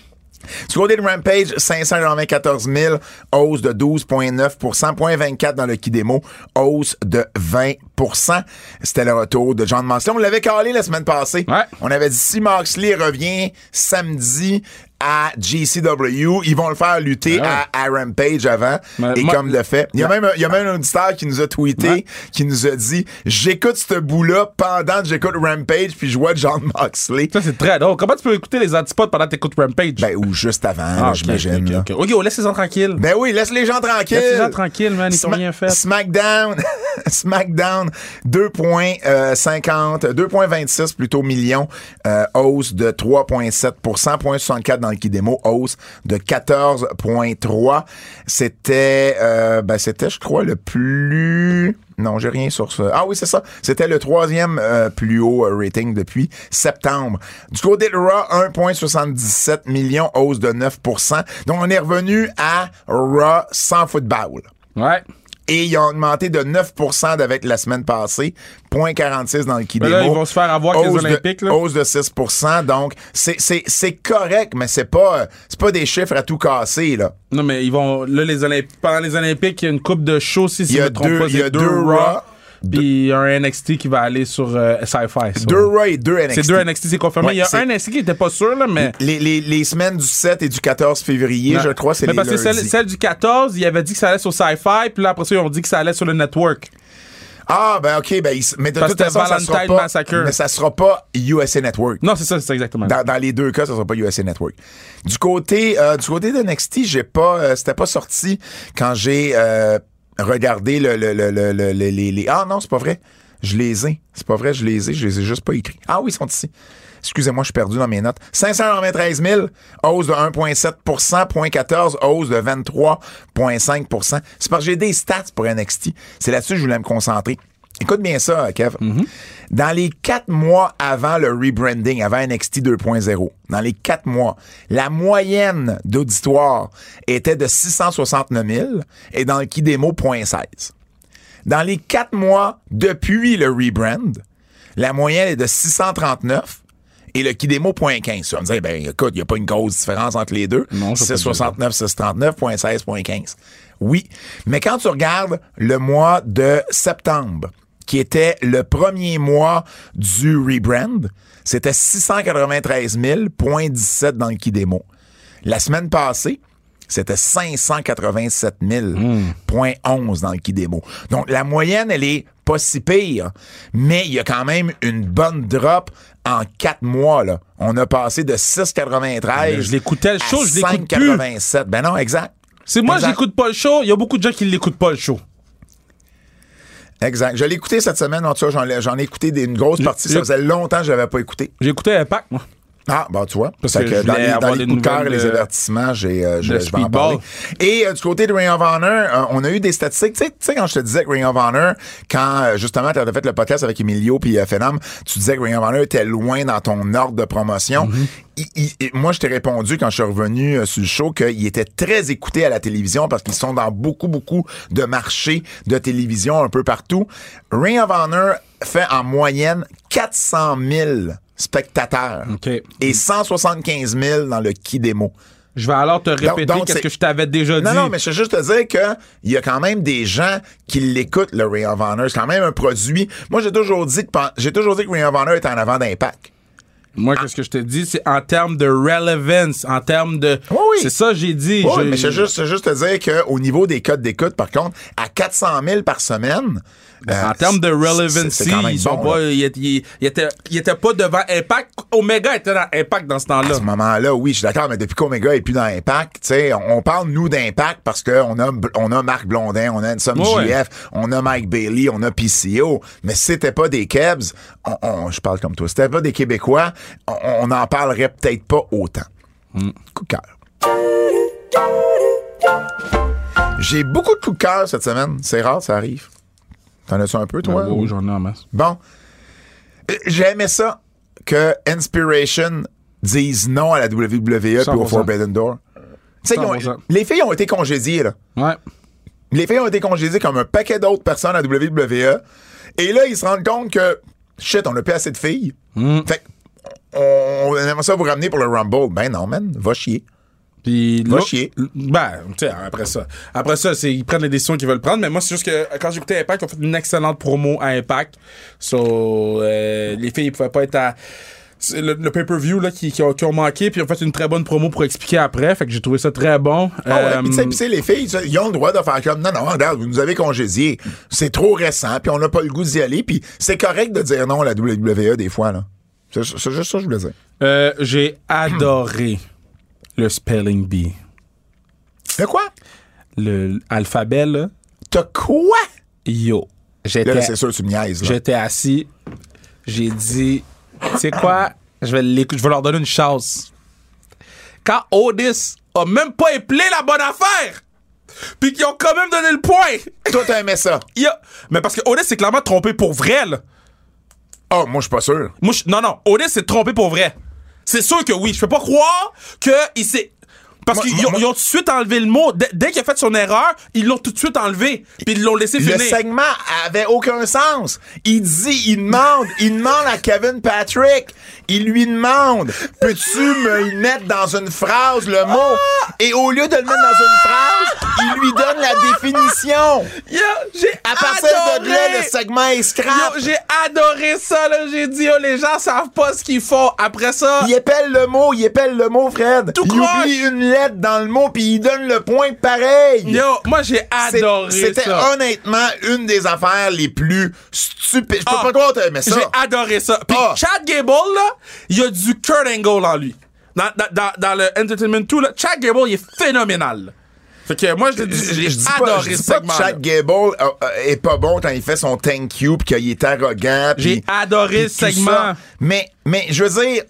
Du côté de Rampage, 594 000, hausse de 12,9 point 24 dans le Kidemo, hausse de 20% C'était le retour de John Moxley. On l'avait calé la semaine passée. Ouais. On avait dit si Moxley revient samedi à GCW, ils vont le faire lutter Ouais. à, à Rampage avant. Mais et moi- comme de fait. Il y a même, il y a même un auditeur qui nous a tweeté, Ouais. qui nous a dit j'écoute ce bout-là pendant que j'écoute Rampage, puis je vois John Moxley. Ça, c'est très drôle. Comment tu peux écouter les antipodes pendant que t'écoutes Rampage? Ben, ou juste avant, Ah, ok, j'imagine. ok, on laisse les gens tranquilles. Ben oui, laisse les gens tranquilles. Laisse les gens tranquilles, man. Ils t'ont Sma- rien fait. SmackDown, *laughs* SmackDown, 2.50, 2.26 plutôt millions, euh, hausse de 3.7 0.64 dans hausse de 14.3. C'était, euh, ben c'était, je crois, le plus... Non, j'ai rien sur ça. Ah oui, c'est ça. C'était le troisième euh, plus haut euh, rating depuis septembre. Du côté de Raw, 1,77 millions, hausse de 9% Donc, on est revenu à Raw sans football. Ouais. Et ils ont augmenté de 9 avec la semaine passée. 0.46 dans le Kidemo. Là, ils vont se faire avoir avec les Hausse de- Olympiques, là. Hausse de 6 Donc, c'est- c'est c'est correct, mais c'est pas, c'est pas des chiffres à tout casser, là. Non, mais ils vont. Là, les Olympiques, pendant les Olympiques, il y a une coupe de shows, si Il y je a me trompe deux- pas. il y a c'est deux Raw, Puis un NXT qui va aller sur euh, Sci-Fi. Deux et deux NXT. C'est deux NXT, c'est confirmé. Ouais, il y a un NXT qui était pas sûr, là, mais. Les, les, les semaines du 7 et du 14 février, je crois, c'est Mais les parce que celle, celle du 14, il avait dit que ça allait sur Sci-Fi, puis là, après ça, ils ont dit que ça allait sur le network. Ah, ben OK, ben, mais de Parce toute façon, ça sera Valentine pas, Massacre. mais ça sera pas USA Network. Non, c'est ça, c'est exactement. Dans, dans les deux cas, ça sera pas USA Network. Du côté, euh, du côté de NXT, j'ai pas, euh, c'était pas sorti quand j'ai euh, regardé le, le, le, le- le- le- les, les- Ah non, c'est pas vrai. Je les ai. C'est pas vrai, je les ai. Je les ai juste pas écrits. Ah oui, ils sont ici. Excusez-moi, je suis perdu dans mes notes. 593 000, hausse de 1,7% 0,14, hausse de 23,5% C'est parce que j'ai des stats pour NXT. C'est là-dessus que je voulais me concentrer. Écoute bien ça, Kev. Dans les quatre mois avant le rebranding, avant NXT 2.0, dans les quatre mois, la moyenne d'auditoire était de 669 000 et dans le Kidemo, 0.16. Dans les quatre mois depuis le rebrand, la moyenne est de 639 et le Kidemo 0.15. Tu vas me dire, ben écoute, il n'y a pas une grosse différence entre les deux. Non, je peux pas 669, 639, 0.16, 0.15. Oui, mais quand tu regardes le mois de septembre, qui était le premier mois du rebrand, c'était 693 000,17 dans le Kidemo. La semaine passée, c'était 587 000,11 dans le Kidemo. Donc, la moyenne, elle est pas si pire, mais il y a quand même une bonne drop en quatre mois. Là. On a passé de 6,93 Je l'écoutais, le show, à je l'écoute plus. 5,87. Ben non, exact. C'est moi, j'écoute pas le show. Il y a beaucoup de gens qui l'écoutent pas le show. Exact. Je l'ai écouté cette semaine, en tout cas, j'en ai, écouté des- une grosse partie. Ça faisait longtemps que je l'avais pas écouté. J'ai écouté Impact, moi. Ah, bah tu vois. Parce que que dans les, dans les coups de cœur et les avertissements, j'ai, euh, je, je vais en parler. Et euh, du côté de Ring of Honor, euh, on a eu des statistiques. Tu sais- quand je te disais que Ring of Honor, quand euh, justement tu avais fait le podcast avec Emilio puis euh, Phenom, tu disais que Ring of Honor était loin dans ton ordre de promotion. Mm-hmm. Il- il- il- moi, je t'ai répondu quand je suis revenu euh, sur le show qu'il était très écouté à la télévision parce qu'ils sont dans beaucoup, beaucoup de marchés de télévision un peu partout. Ring of Honor fait en moyenne 400 000 spectateurs et 175 000 dans le Kidemo. Je vais alors te répéter donc, c'est- que je t'avais déjà dit. Non, non, mais je veux juste te dire que il y a quand même des gens qui l'écoutent, le Ring of Honor. C'est quand même un produit. Moi, j'ai toujours dit que, j'ai toujours dit que Ring of Honor est en avant d'impact. Moi, qu'est-ce que je te dis, c'est en termes de relevance, en termes de. Oui, oui. C'est ça, que j'ai dit. Oui, Je- mais je veux juste, juste te dire qu'au niveau des codes d'écoute, par contre, à 400 000 par semaine. Euh, En termes de relevancy, ils sont bon, pas, là. ils, étaient- ils- ils étaient, ils étaient pas devant Impact. Omega était dans Impact dans ce À temps-là. ce moment-là, oui, je suis d'accord, mais depuis qu'Omega est plus dans Impact, tu sais, on, on parle, nous, d'Impact parce qu'on a, on a Marc Blondin, on a Ensom Ouais, GF, on a Mike Bailey, on a PCO. Mais si c'était pas des Kebs, on, on- je parle comme toi, si c'était pas des Québécois, on, on en parlerait peut-être pas autant. Coup de cœur. J'ai beaucoup de coups de cœur cette semaine. C'est rare, ça arrive. T'en as-tu un peu, toi? Ouais, ouais, j'en ai en masse. Bon. Euh, J'aimais ça que Inspiration dise non à la WWE puis au 100%. Forbidden Door. Tu sais, ils ont- 100%. les filles ont été congédiées, là. Ouais. Les filles ont été congédiées comme un paquet d'autres personnes à WWE. Et là, ils se rendent compte que, shit, on n'a plus assez de filles. Hmm. Fait que, on, on aimerait ça vous ramener pour le Rumble. Ben non, man, va chier. Puis là- chier. Ben, tu sais, après ça. Après ça, c'est, ils prennent les décisions qu'ils veulent prendre. Mais moi, c'est juste que quand j'ai écouté Impact, ils ont fait une excellente promo à Impact. So, euh, les filles, ils pouvaient pas être à. c'est Le, le pay-per-view là, qui, qui, ont, qui ont manqué, puis ils ont fait une très bonne promo pour expliquer après. Fait que j'ai trouvé ça très bon. Ah ouais, Euh, puis tu sais, les filles, ils ont le droit de faire comme, non, non, regarde, vous nous avez congédié. C'est trop récent, puis on n'a pas le goût d'y aller, puis c'est correct de dire non à la WWE des fois, là. C'est c'est juste ça que je voulais dire. euh, j'ai adoré le spelling bee. De quoi? Le alphabet, là. T'as quoi? Yo. J'étais. là, c'est sûr, tu me niaises, là. J'étais assis, j'ai dit, tu sais quoi, je vais, l'écou- je vais leur donner une chance. Quand Otis a même pas éplé la bonne affaire, puis qu'ils ont quand même donné le point. Toi, t'as aimé ça? *laughs* A- Mais parce que Otis s'est clairement trompé pour vrai, là. Oh, moi, je suis pas sûr. Moi, non, non, Otis s'est trompé pour vrai. C'est sûr que oui. Je peux pas croire qu'il s'est. Parce qu'ils ont, tout de suite enlevé le mot. Dès, dès qu'il a fait son erreur, ils l'ont tout de suite enlevé. Puis ils l'ont laissé Le finir. segment avait aucun sens. Il dit, il demande, *laughs* il demande à Kevin Patrick, il lui demande, peux-tu me le mettre dans une phrase, le mot? Et au lieu de le mettre dans une phrase, il lui donne la définition. Yo, j'ai À partir de là, le segment est scrap. J'ai adoré ça, là. J'ai dit, oh, les gens savent pas ce qu'ils font. Après ça, Il épelle le mot, il épelle le mot, Fred. Tout il croche. oublie une lettre dans le mot, puis il donne le point pareil. yo, moi, j'ai adoré C'était ça. honnêtement une des affaires les plus stupides. Je peux Ah, pas croire que aimé ça. J'ai adoré ça. Puis Ah. Chad Gable, là, il y a du Kurt Angle en lui. Dans, dans, dans, le Entertainment 2, là, Chad Gable, il est phénoménal. Fait que moi, je, j'ai pas, adoré ce pas que. Chad Gable euh, euh, est pas bon quand il fait son thank you puis qu'il est arrogant. J'ai adoré tout segment. ça. Mais, mais je veux dire,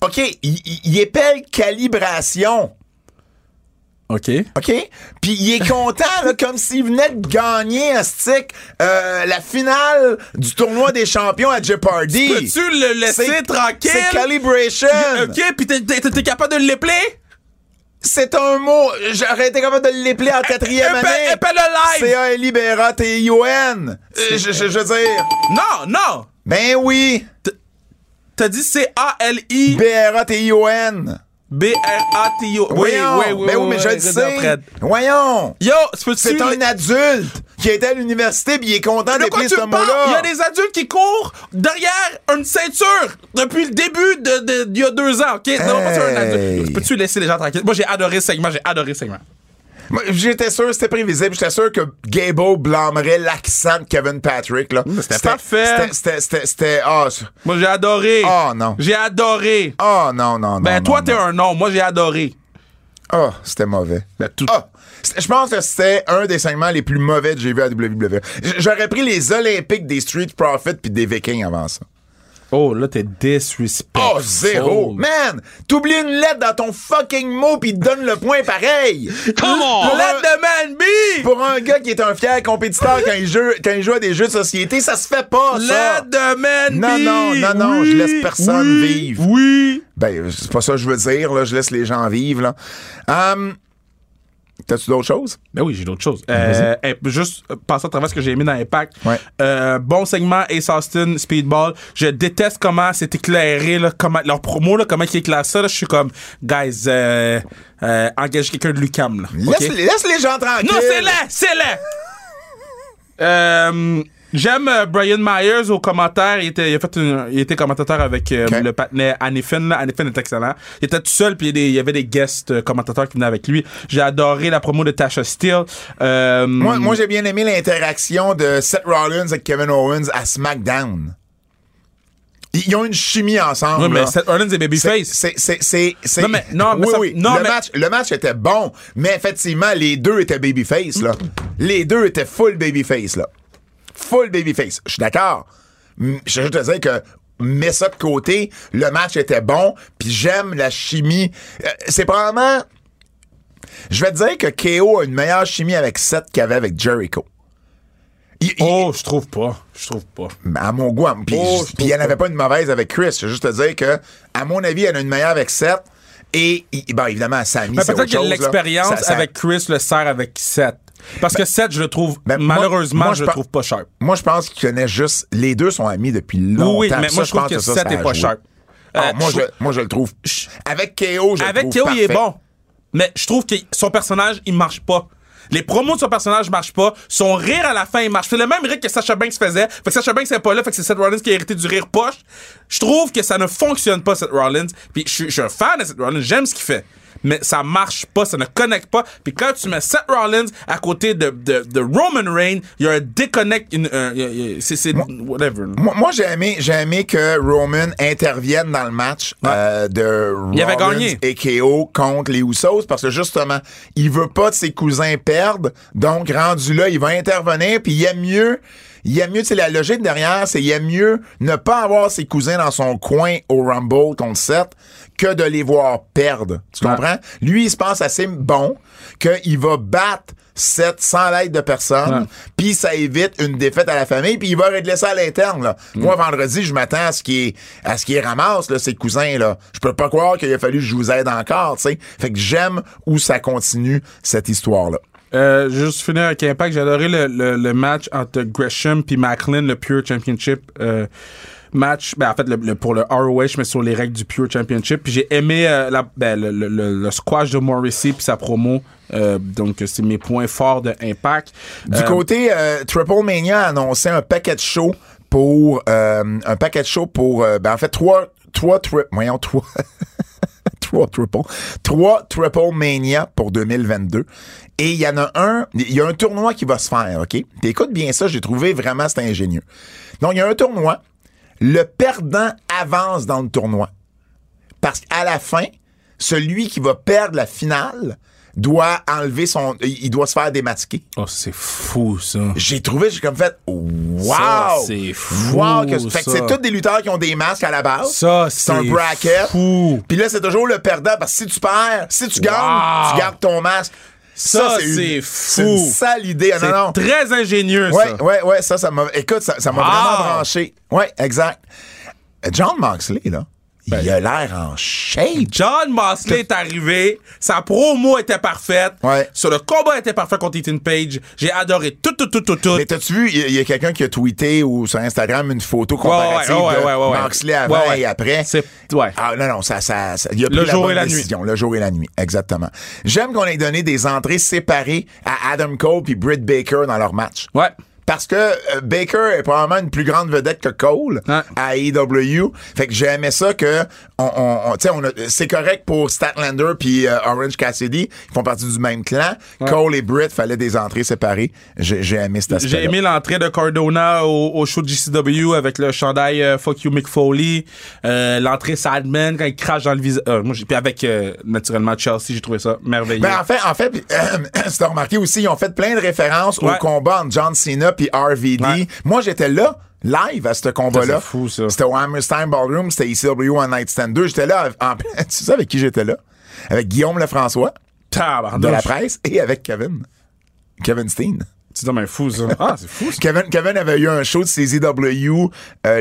OK, il, il- il épelle calibration. OK. OK? Puis il est content, là, comme s'il venait de gagner un stick euh, la finale du tournoi des champions à Jeopardy. Peux-tu le laisser tranquille? C'est calibration. OK, pis t'es- t'es t'es capable de l'épeler? C'est un mot. J'aurais été capable de l'épeler en quatrième Épelle- année. épelle-le live. C-A-L-I-B-R-A-T-I-O-N. Euh, je, je- je veux dire. Non, non. Ben oui. T'as dit C-A-L-I... B-R-A-T-I-O-N. B-R-A-T-O. Oui, oui, oui. Ben oui, mais je le sais. Voyons. Yo. C'est un adulte qui a été à l'université puis il est content tu ce mot-là. Il y a des adultes qui courent derrière une ceinture depuis le début de, de- d'il y a deux ans, OK? Non, pas un adulte. Peux-tu laisser les gens tranquilles? Moi, j'ai adoré ce segment. J'ai adoré ce segment. J'étais sûr, c'était prévisible. J'étais sûr que Gable blâmerait l'accent de Kevin Patrick. Là. c'était parfait. C'était, c'était, c'était, ah, Moi, j'ai adoré. Oh, non. J'ai adoré. ah, non, non, non. Ben, non, toi, non. t'es un non. Moi, j'ai adoré. Ah, c'était mauvais. Ben, tout- Ah, je pense que c'était un des segments les plus mauvais que j'ai vu à WWE. J'aurais pris les Olympiques des Street Profits puis des Vikings avant ça. Oh, là, t'es disrespectful. Oh, zéro! Man! T'oublies une lettre dans ton fucking mot te donne le point pareil! Come on! Let the man be! Pour un gars qui est un fier compétiteur quand il joue, quand il joue à des jeux de société, ça se fait pas, ça! Let the man Non, be! non, non, non, je laisse personne oui, vivre. Oui! Ben, c'est pas ça que je veux dire, là. Je laisse les gens vivre, là. Hum, T'as-tu d'autres choses? Ben oui, j'ai d'autres choses. Euh, eh, juste euh, passer à travers ce que j'ai mis dans Impact. Ouais. Euh, bon segment Ace Austin, Speedball. Je déteste comment c'est éclairé, là, comment, leur promo, là, comment ils éclairent ça. là. Je suis comme, guys, euh, euh, engage quelqu'un de Lucam. Là, Laisse, laisse les gens tranquilles! Non, c'est laid! C'est! Euh, J'aime euh, Brian Myers au commentaire. Il était, il a fait une- il était commentateur avec euh, Ok. le patinet Anifin. Anifin est excellent. Il était tout seul, puis il y avait des guests euh, commentateurs qui venaient avec lui. J'ai adoré la promo de Tasha Steele. Euh, Moi, moi j'ai bien aimé l'interaction de Seth Rollins avec Kevin Owens à SmackDown. Ils ont une chimie ensemble. Ouais, mais là. Seth Rollins C'est- babyface. C'est, c'est, c'est, c'est- Non, mais- non, mais oui, ça- oui. non, le, mais- match, le match était bon, mais effectivement, les deux étaient babyface, là. Les deux étaient full babyface, là. Full babyface. Je suis d'accord. Je veux juste te dire que mets ça de côté, le match était bon, puis j'aime la chimie. Euh, c'est probablement... Je vais te dire que KO a une meilleure chimie avec Seth qu'il avait avec Jericho. Il- il- Oh, je trouve pas. Je trouve pas. à mon goût. à- Puis Oh, il n'y en avait pas une mauvaise avec Chris. Je veux juste te dire que, à mon avis, elle a une meilleure avec Seth. Et, il- bon, évidemment, Mais c'est peut-être autre que chose, là. l'expérience Ça- ça- avec Chris le sert avec Seth. Parce que Seth, je le trouve, Ben, malheureusement, moi, je je le trouve pas sharp. Moi, je pense qu'il connaît juste... Les deux sont amis depuis longtemps. Oui, mais Ça, moi, je trouve pense que Seth ça est a pas joué. sharp. Ah, Euh, moi, je- moi, je le trouve... Avec KO, je Avec le trouve Théo, il est bon. Mais je trouve que son personnage, il marche pas. Les promos de son personnage marchent pas. Son rire à la fin, il marche. C'est le même rire que Sacha Banks faisait. Fait que Sacha Banks n'est pas là. Fait que c'est Seth Rollins qui a hérité du rire poche. Je trouve que ça ne fonctionne pas, Seth Rollins. Puis je suis- je suis un fan de Seth Rollins. J'aime ce qu'il fait. Mais ça marche pas, ça ne connecte pas. Puis quand tu mets Seth Rollins à côté de, de, de Roman Reigns, il y a un y a- y a- C'est c'est whatever. Moi, moi, j'ai aimé, j'ai aimé que Roman intervienne dans le match euh, de Il avait gagné. et KO contre les Usos parce que justement, il veut pas de ses cousins perdre. Donc, rendu là, il va intervenir puis il aime mieux. Il aime mieux, tu sais, la logique derrière, c'est il aime mieux ne pas avoir ses cousins dans son coin au Rumble contre Seth que de les voir perdre. Tu Ouais. comprends? Lui, il se pense assez bon qu'il va battre Seth sans l'aide de personne, puis ça évite une défaite à la famille, puis il va régler ça à l'interne. Là. Moi, vendredi, je m'attends à ce qu'il à ce qu'il ramasse là, ses cousins. Là. Je peux pas croire qu'il a fallu que je vous aide encore. tu sais. Fait que j'aime où ça continue cette histoire-là. Euh, juste finir avec Impact. J'ai adoré le, le, le match entre Gresham puis Macklin, le Pure Championship euh, match. Ben, en fait, le, le- pour le ROH, mais sur les règles du Pure Championship. Puis j'ai aimé euh, la, ben, le, le, squash de Morrissey puis sa promo. Euh, donc, c'est mes points forts de Impact. Du Euh, côté, euh, Triple Mania a annoncé un paquet de show pour euh, un paquet de show pour ben en fait trois trois tri- voyons trois *laughs* trois triple trois triple mania pour 2022 et il y en a un il y a un tournoi qui va se faire ok? Puis écoute bien ça j'ai trouvé vraiment c'est ingénieux donc il y a un tournoi le perdant avance dans le tournoi parce qu'à la fin celui qui va perdre la finale doit enlever son il doit se faire démasquer Oh, c'est fou, ça. j'ai trouvé, j'ai comme fait, wow! C'est fou, Wow! que- fait que c'est tous des lutteurs qui ont des masques à la base. Ça, c'est un bracket. fou. Puis là, c'est toujours le perdant parce que si tu perds, si tu gagnes, tu gardes ton masque. Ça, c'est C'est fou. une sale idée. C'est non, non. très ingénieux, Ouais, ça. ouais, ouais, ça, ça m'a. Écoute, ça, ça m'a Wow. vraiment branché. Ouais, exact. John Moxley, là, Ben. il a l'air en shape. John Mosley est arrivé, sa promo était parfaite, Ouais. sur le combat était parfait contre Ethan Page. J'ai adoré tout, tout, tout, tout, tout. Mais t'as-tu vu, il y a- quelqu'un qui a tweeté ou sur Instagram une photo comparative ouais, ouais, de. Moxley avant et après? Ouais. Ah non, non, ça, ça, ça- il a pris Le la jour bonne et la nuit. décision. Le jour et la nuit, exactement. J'aime qu'on ait donné des entrées séparées à Adam Cole puis Britt Baker dans leur match. Ouais. Parce que euh, Baker est probablement une plus grande vedette que Cole Ouais. à AEW. Fait que j'aimais ça que on, on, on- tu sais, on a- c'est correct pour Statlander puis euh, Orange Cassidy, ils font partie du même clan. Cole et Britt fallait des entrées séparées. J'ai aimé cet aspect. J'ai aimé l'entrée de Cardona au, au show de GCW avec le chandail euh, Fuck You Mick Foley. Euh, l'entrée Sadman quand il crache dans le visage. Moi, puis avec, naturellement, Chelsea, j'ai trouvé ça merveilleux. Ben, en fait, en fait, *clears throat* t'as remarqué aussi, ils ont fait plein de références au combat entre John Cena puis RVD. Ouais. Moi, j'étais là, live à ce combat-là. C'était au Hammerstein Ballroom, c'était ECW One Night Stand 2. J'étais là, en, *laughs* tu sais avec qui j'étais là? Avec Guillaume Lefrançois, de la presse, et avec Kevin. Kevin Steen. Fou, ça. *laughs* Ah, c'est fou, ça. Kevin, Kevin avait eu un show de CZW euh,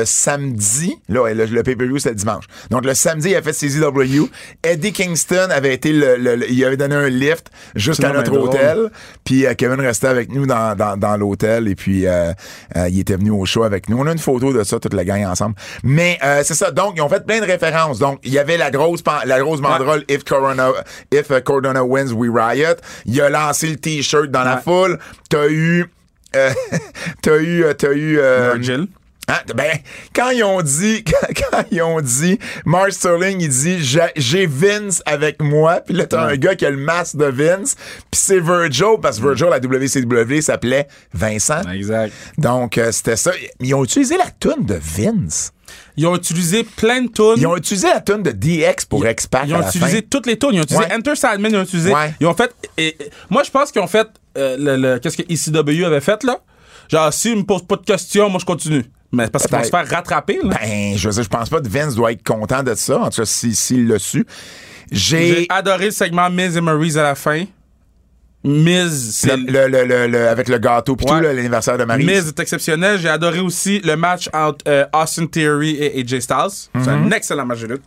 le samedi. Là, le, le pay-per-view, c'était dimanche. Donc, le samedi, il a fait CZW. Eddie Kingston avait été le, le- le- il avait donné un lift jusqu'à notre hôtel. Puis euh, Kevin restait avec nous dans, dans, dans l'hôtel. Et puis, euh, euh, il était venu au show avec nous. On a une photo de ça, toute la gang ensemble. Mais euh, c'est ça. Donc, ils ont fait plein de références. Donc, il y avait la grosse, la grosse banderole If Corona, If Cordona wins, we riot. Il a lancé le T-shirt dans la foule. T'as eu... euh, *laughs* t'as eu... euh, T'as eu... euh, Virgil. Hein, ben, quand ils ont dit, *laughs* quand, quand ils ont dit, Mark Sterling, il dit, j'ai Vince avec moi, puis là, t'as un gars qui a le masque de Vince, puis c'est Virgil, parce que Virgil, la WCW, s'appelait Vincent. Exact. Donc, euh, c'était ça. Ils ont utilisé la toune de Vince. Ils ont utilisé plein de tunes. Ils ont utilisé la toune de DX pour X-Pac Ils à ont la utilisé fin. toutes les tunes. Ils ont utilisé Ouais. Enter Sandman, ils ont utilisé. Ouais. Ils ont fait. et- et- moi, je pense qu'ils ont fait. euh, le, le- Qu'est-ce que ECW avait fait, là? Genre, s'ils me posent pas de questions, moi, je continue. Mais parce qu'ils vont se faire rattraper, là. Ben, je veux dire, je pense pas que Vince doit être content de ça, en tout cas, si- s'il l'a su. J'ai adoré le segment Miz et Maryse à la fin. Miz, c'est. Le, le- le- le- avec le gâteau puis Ouais. tout, l'anniversaire de Marie. Miz est exceptionnel. J'ai adoré aussi le match entre euh, Austin Theory et AJ Styles. C'est un excellent match de lutte.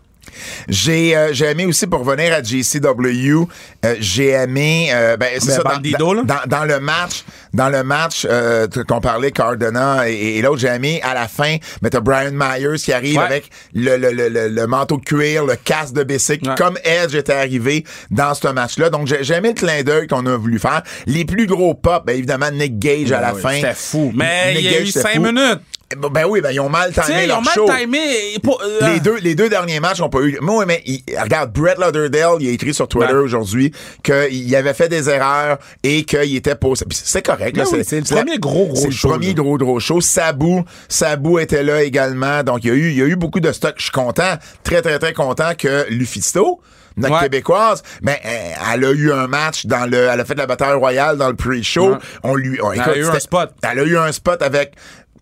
J'ai euh, j'ai aimé aussi pour revenir à JCW, euh, j'ai aimé euh, ben c'est Ben, ça dans, Bandido, là. dans, dans le match dans le match euh, qu'on parlait, Cardona et, et l'autre, j'ai aimé à la fin, mais t'as Brian Myers qui arrive Ouais. avec le, le, le, le, manteau de cuir, le casque de bicycle, Ouais. comme Edge était arrivé dans ce match-là. Donc, j'ai j'ai aimé le clin d'œil qu'on a voulu faire. Les plus gros pop, ben, évidemment, Nick Gage à la fin. C'était fou. Mais Nick il y a Gage, eu cinq fou. minutes. Ben ben oui, ben ils ont mal timé ils leur ont mal show. timé. pour- euh, Les deux, les deux derniers matchs n'ont pas eu. Moi, mais il- regarde, Brett Lauderdale, il a écrit sur Twitter aujourd'hui qu'il avait fait des erreurs et qu'il était puis C'est correct. Ben oui, c'est le la- premier gros, gros c'est show, le premier là. gros gros show. Sabu, Sabu était là également. Donc il y a eu, il y a eu beaucoup de stock. Je suis content, très très très content que Lufisto. Notre Ouais. québécoise, mais euh, elle a eu un match dans le, elle a fait la bataille royale dans le pre-show. Ouais. On lui, on, Elle a écoute, eu un spot. Elle a eu un spot avec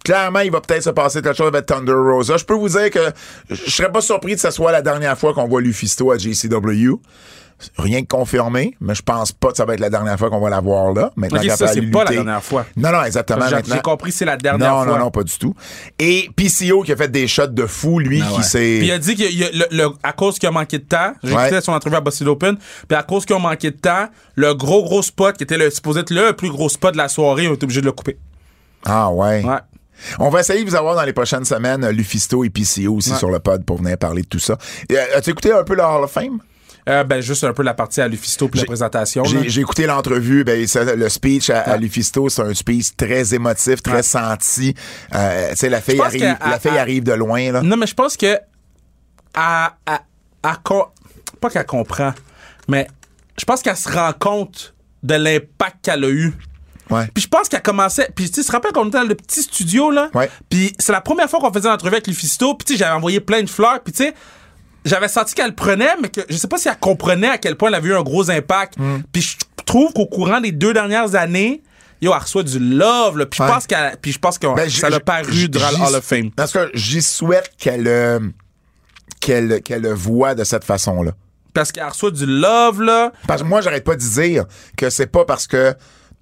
clairement, il va peut-être se passer quelque chose avec Thunder Rosa. Je peux vous dire que je serais pas surpris que ce soit la dernière fois qu'on voit Lufisto à JCW. Rien de confirmé, mais je pense pas que ça va être la dernière fois qu'on va la voir là. Maintenant Ok, qu'elle ça, c'est pas la dernière fois. Non, non, exactement. J'ai compris, c'est la dernière non, fois. non, non, pas du tout. Et PCO qui a fait des shots de fou, lui, Ah qui s'est... Puis il a dit que le, le- à cause qu'il a manqué de temps, j'ai Ouais. écouté son entrevue à Boston Open, puis à cause qu'il a manqué de temps, le gros gros spot qui était le, supposé être le plus gros spot de la soirée, ils ont été obligés de le couper. Ah ouais. Ouais. On va essayer de vous avoir dans les prochaines semaines euh, Lufisto et PCO aussi Ouais. sur le pod pour venir parler de tout ça. Euh, As-tu écouté un peu le Hall of Fame? Euh, ben juste un peu la partie à Lufisto puis la présentation. J'ai écouté l'entrevue, ben, le speech à, à Lufisto, c'est un speech très émotif, très Ouais. senti. Euh, tu sais, la fille arrive, qu'à- la fille à- arrive de loin là. Non, mais je pense que à, pas qu'elle comprend, mais je pense qu'elle se rend compte de l'impact qu'elle a eu. Ouais. Puis je pense qu'elle commençait. Puis tu te rappelles qu'on était dans le petit studio, là? Ouais. Puis c'est la première fois qu'on faisait l'entrevue avec Lufisto. Puis tu sais, j'avais envoyé plein de fleurs. Puis tu sais, j'avais senti qu'elle le prenait, mais que je sais pas si elle comprenait à quel point elle avait eu un gros impact. Mm. Puis je trouve qu'au courant des deux dernières années, yo, elle reçoit du love, là. Puis je pense qu'elle, puis je pense que Ben, ça l'a paru durant le Hall of Fame. Parce que j'y souhaite qu'elle euh, qu'elle qu'elle le voit de cette façon-là. Parce qu'elle reçoit du love, là. Parce que moi, j'arrête pas de dire que c'est pas parce que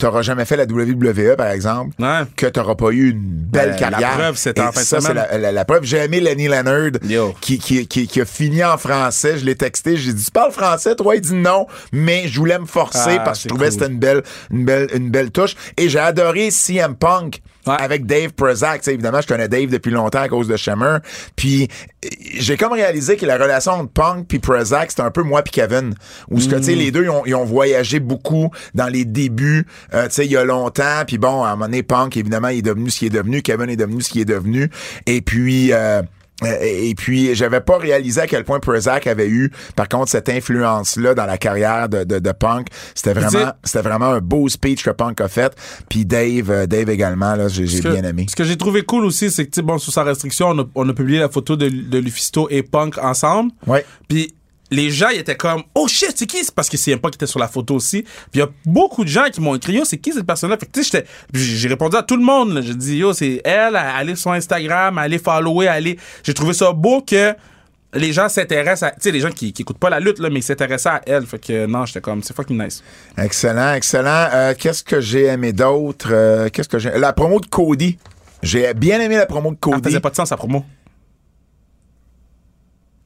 t'auras jamais fait la WWE, par exemple, Ouais. que t'auras pas eu une belle Ben, la carrière. preuve, c'était en fin de ça, c'est semaine. la, la- la preuve. J'ai aimé Lenny Leonard qui, qui, qui, qui a fini en français. Je l'ai texté. J'ai dit, tu parles français? Toi, il dit non. Mais je voulais me forcer Ah, parce que je c'est trouvais que cool. c'était une belle, une belle, une belle touche. Et j'ai adoré CM Punk. Ouais. Avec Dave Prezak, Tu sais, évidemment, je connais Dave depuis longtemps à cause de Shimmer. Puis j'ai comme réalisé que la relation entre Punk puis Prezak, c'était un peu moi puis Kevin. Où ce que, tu sais, les deux, ils ont, ils ont voyagé beaucoup dans les débuts, euh, tu sais, il y a longtemps. Puis bon, à un moment donné, Punk, évidemment, il est devenu ce qu'il est devenu. Kevin est devenu ce qu'il est devenu. Et puis... euh, et puis, j'avais pas réalisé à quel point Prezak avait eu, par contre, cette influence-là dans la carrière de, de, de Punk. C'était vraiment, c'était vraiment un beau speech que Punk a fait. Puis Dave, euh, Dave également, là, j'ai que- bien aimé. Ce que j'ai trouvé cool aussi, c'est que, bon, sous sa restriction, on a, on a publié la photo de, de Lufisto et Punk ensemble. Ouais. Puis les gens, ils étaient comme, oh shit, c'est qui? C'est parce que c'est Punk qui était sur la photo aussi. Puis il y a beaucoup de gens qui m'ont écrit, yo, c'est qui cette personne-là? Fait que, tu sais, j'ai répondu à tout le monde. là. J'ai dit, yo, c'est elle, allez sur Instagram, allez follower, allez. J'ai trouvé ça beau que les gens s'intéressent à, tu sais, les gens qui, qui écoutent pas la lutte, là, mais ils s'intéressaient à elle. Fait que, non, j'étais comme, c'est fucking nice. Excellent, excellent. Euh, Qu'est-ce que j'ai aimé d'autre? Euh, Qu'est-ce que j'ai... La promo de Cody. J'ai bien aimé la promo de Elle Cody. faisait pas de sens, sa promo.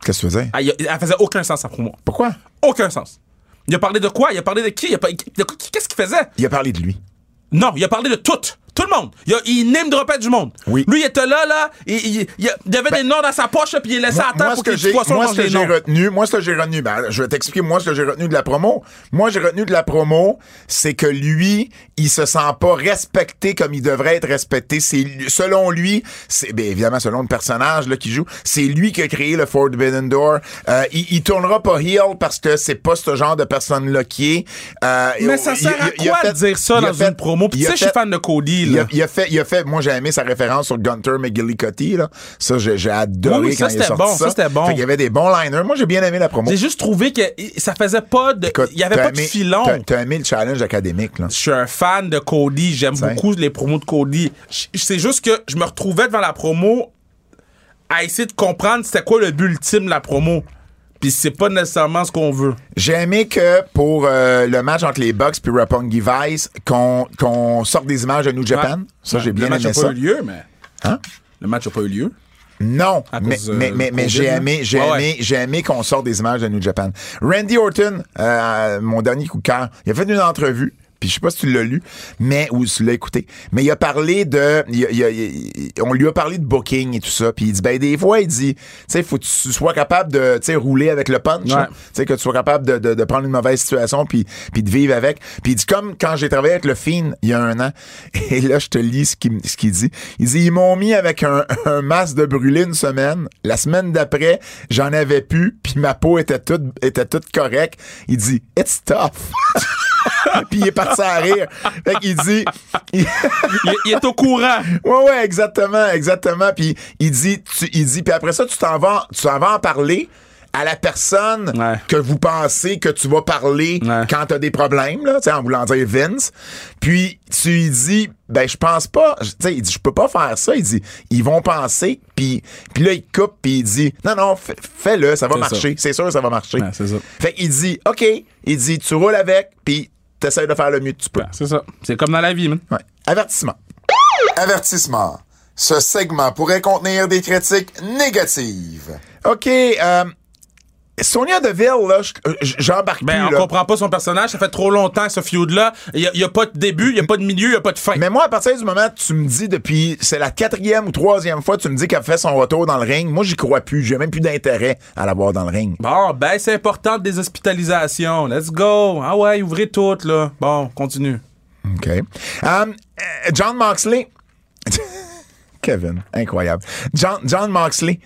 Qu'est-ce que tu dire? Elle, elle faisait aucun sens, sa promo. Pourquoi? Aucun sens. Il a parlé de quoi? Il a parlé de qui? Il a Qu'est-ce qu'il faisait? Il a parlé de lui. Non, il a parlé de tout. Tout le monde. Il, a, il name dropait du monde. Oui. Lui, il était là, là. Il, il- avait des noms dans sa poche, puis il laissait à terre pour que que les poissons moi, ce que j'ai retenu, moi, ce que j'ai retenu, ben, je vais t'expliquer, moi, ce que j'ai retenu de la promo. Moi, j'ai retenu de la promo, c'est que lui, il se sent pas respecté comme il devrait être respecté. C'est, selon lui, c'est, bien évidemment, selon le personnage, là, qui joue, c'est lui qui a créé le Forbidden Door. Euh, il, il tournera pas heel parce que c'est pas ce genre de personne-là qui est. Euh, Mais ça sert à quoi de dire ça dans une promo? Tu sais, je suis fan de Cody, il a, il a fait, il a fait, moi j'ai aimé sa référence sur Gunter McGillicuddy, là. Ça, j'ai, adoré Oui, ça, quand il sorti bon, ça, c'était bon. Fait qu'il y avait des bons liners. Moi, j'ai bien aimé la promo. J'ai juste trouvé que ça faisait pas de. Écoute, Il y avait pas de filon. T'as, aimé le challenge académique, là. Je suis un fan de Cody. J'aime beaucoup les promos de Cody. C'est juste que je me retrouvais devant la promo à essayer de comprendre c'était quoi le but ultime de la promo. Puis c'est pas nécessairement ce qu'on veut. J'ai aimé que pour euh, le match entre les Bucks puis Roppongi Vice, qu'on, sorte des images de New Japan. Ça, j'ai bien Le match aimé n'a ça. pas eu lieu, mais. Hein? Le match n'a pas eu lieu. Non, mais, cause, euh, mais, mais, mais j'ai aimé, j'ai Ouais, aimé, j'ai aimé qu'on sorte des images de New Japan. Randy Orton, euh, mon dernier coup de cœur, il a fait une entrevue. Puis je sais pas si tu l'as lu, mais ou si tu l'as écouté, mais il a parlé de, il a- il a- il- on lui a parlé de booking et tout ça, puis il dit ben des fois il dit, tu sais, faut que tu sois capable de, tu sais, rouler avec le punch, Ouais. tu sais que tu sois capable de, de, de prendre une mauvaise situation puis puis de vivre avec. Puis il dit comme quand j'ai travaillé avec le Fiend il y a un an, *laughs* et là je te lis ce qu'il ce qu'il dit. Il dit ils m'ont mis avec un, un masque de brûlé une semaine. La semaine d'après j'en avais plus, puis ma peau était toute était toute correcte. Il dit it's tough. *laughs* *laughs* puis il est parti à rire. Fait qu'il dit il- est au courant. *laughs* Ouais, ouais, exactement, exactement. Puis il dit, tu- il dit, puis après ça, tu t'en vas, tu t'en vas en parler à la personne Ouais. que vous pensez que tu vas parler Ouais. quand t'as des problèmes, là, tu sais, en voulant dire Vince. Puis tu lui dis, ben je pense pas, tu sais, il dit, je peux pas faire ça. Il dit, ils vont penser, puis puis là il coupe, puis il dit, non non, fais- fais-le, ça va marcher, c'est sûr, ça va marcher. Ouais, ça. Fait qu'il dit, ok, il dit, tu roules avec, puis t'essayes de faire le mieux que tu peux. Ben, c'est ça. C'est comme dans la vie, man. Ouais. Avertissement. Avertissement. Ce segment pourrait contenir des critiques négatives. OK, euh, Sonia Deville, là, je- je- j'embarque Ben, on plus, là. comprend pas son personnage. Ça fait trop longtemps, ce feud-là. Il y, a- il y a pas de début, il y a pas de milieu, il y a pas de fin. Mais moi, à partir du moment où tu me dis depuis, c'est la quatrième ou troisième fois, tu me dis qu'elle fait son retour dans le ring, moi, j'y crois plus. J'ai même plus d'intérêt à la voir dans le ring. Bon, ben, c'est important des hospitalisations. Let's go. Ah ouais, ouvrez toutes, là. Bon, continue. OK. Um, euh, John Moxley. *laughs* Kevin, incroyable. John, John Moxley.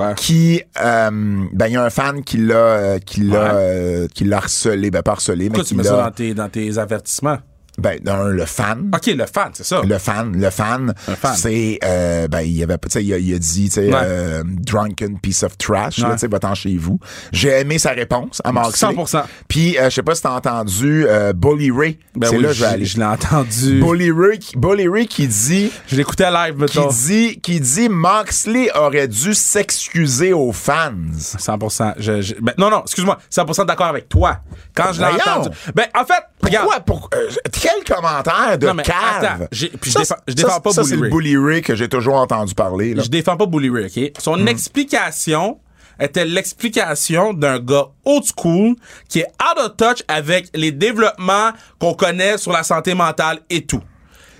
Ouais. qui euh, ben il y a un fan qui l'a euh, qui l'a Ouais. euh, qui l'a harcelé ben pas harcelé mais Pourquoi qui tu mets ça dans tes, dans tes avertissements? Ben un, le fan OK, le fan, c'est ça. le fan le fan fan. c'est euh, ben il y avait tu sais il, a- il a dit tu sais Ouais. euh, drunken piece of trash là, tu sais va-t'en chez vous j'ai aimé sa réponse à Moxley 100%. puis euh, je sais pas si t'as entendu Bully Ray Ben c'est oui, là je vais je- aller Je l'ai entendu. Bully Ray qui- Bully Ray qui dit Je l'écoutais live, qui mettons. dit qui dit Moxley aurait dû s'excuser aux fans 100%. Je, je- ben, non, non, excuse-moi. 100% d'accord avec toi. Quand je l'ai entendu. Ben, en fait, regarde. Pourquoi? Pour, quel commentaire de Non, mais cave? attends, puis je défends- je ça, défends pas ça, Bully c'est le Ray. Bully Ray que j'ai toujours entendu parler. Là. Je défends pas Bully Ray, OK? Son Hmm. explication était l'explication d'un gars old school qui est out of touch avec les développements qu'on connaît sur la santé mentale et tout.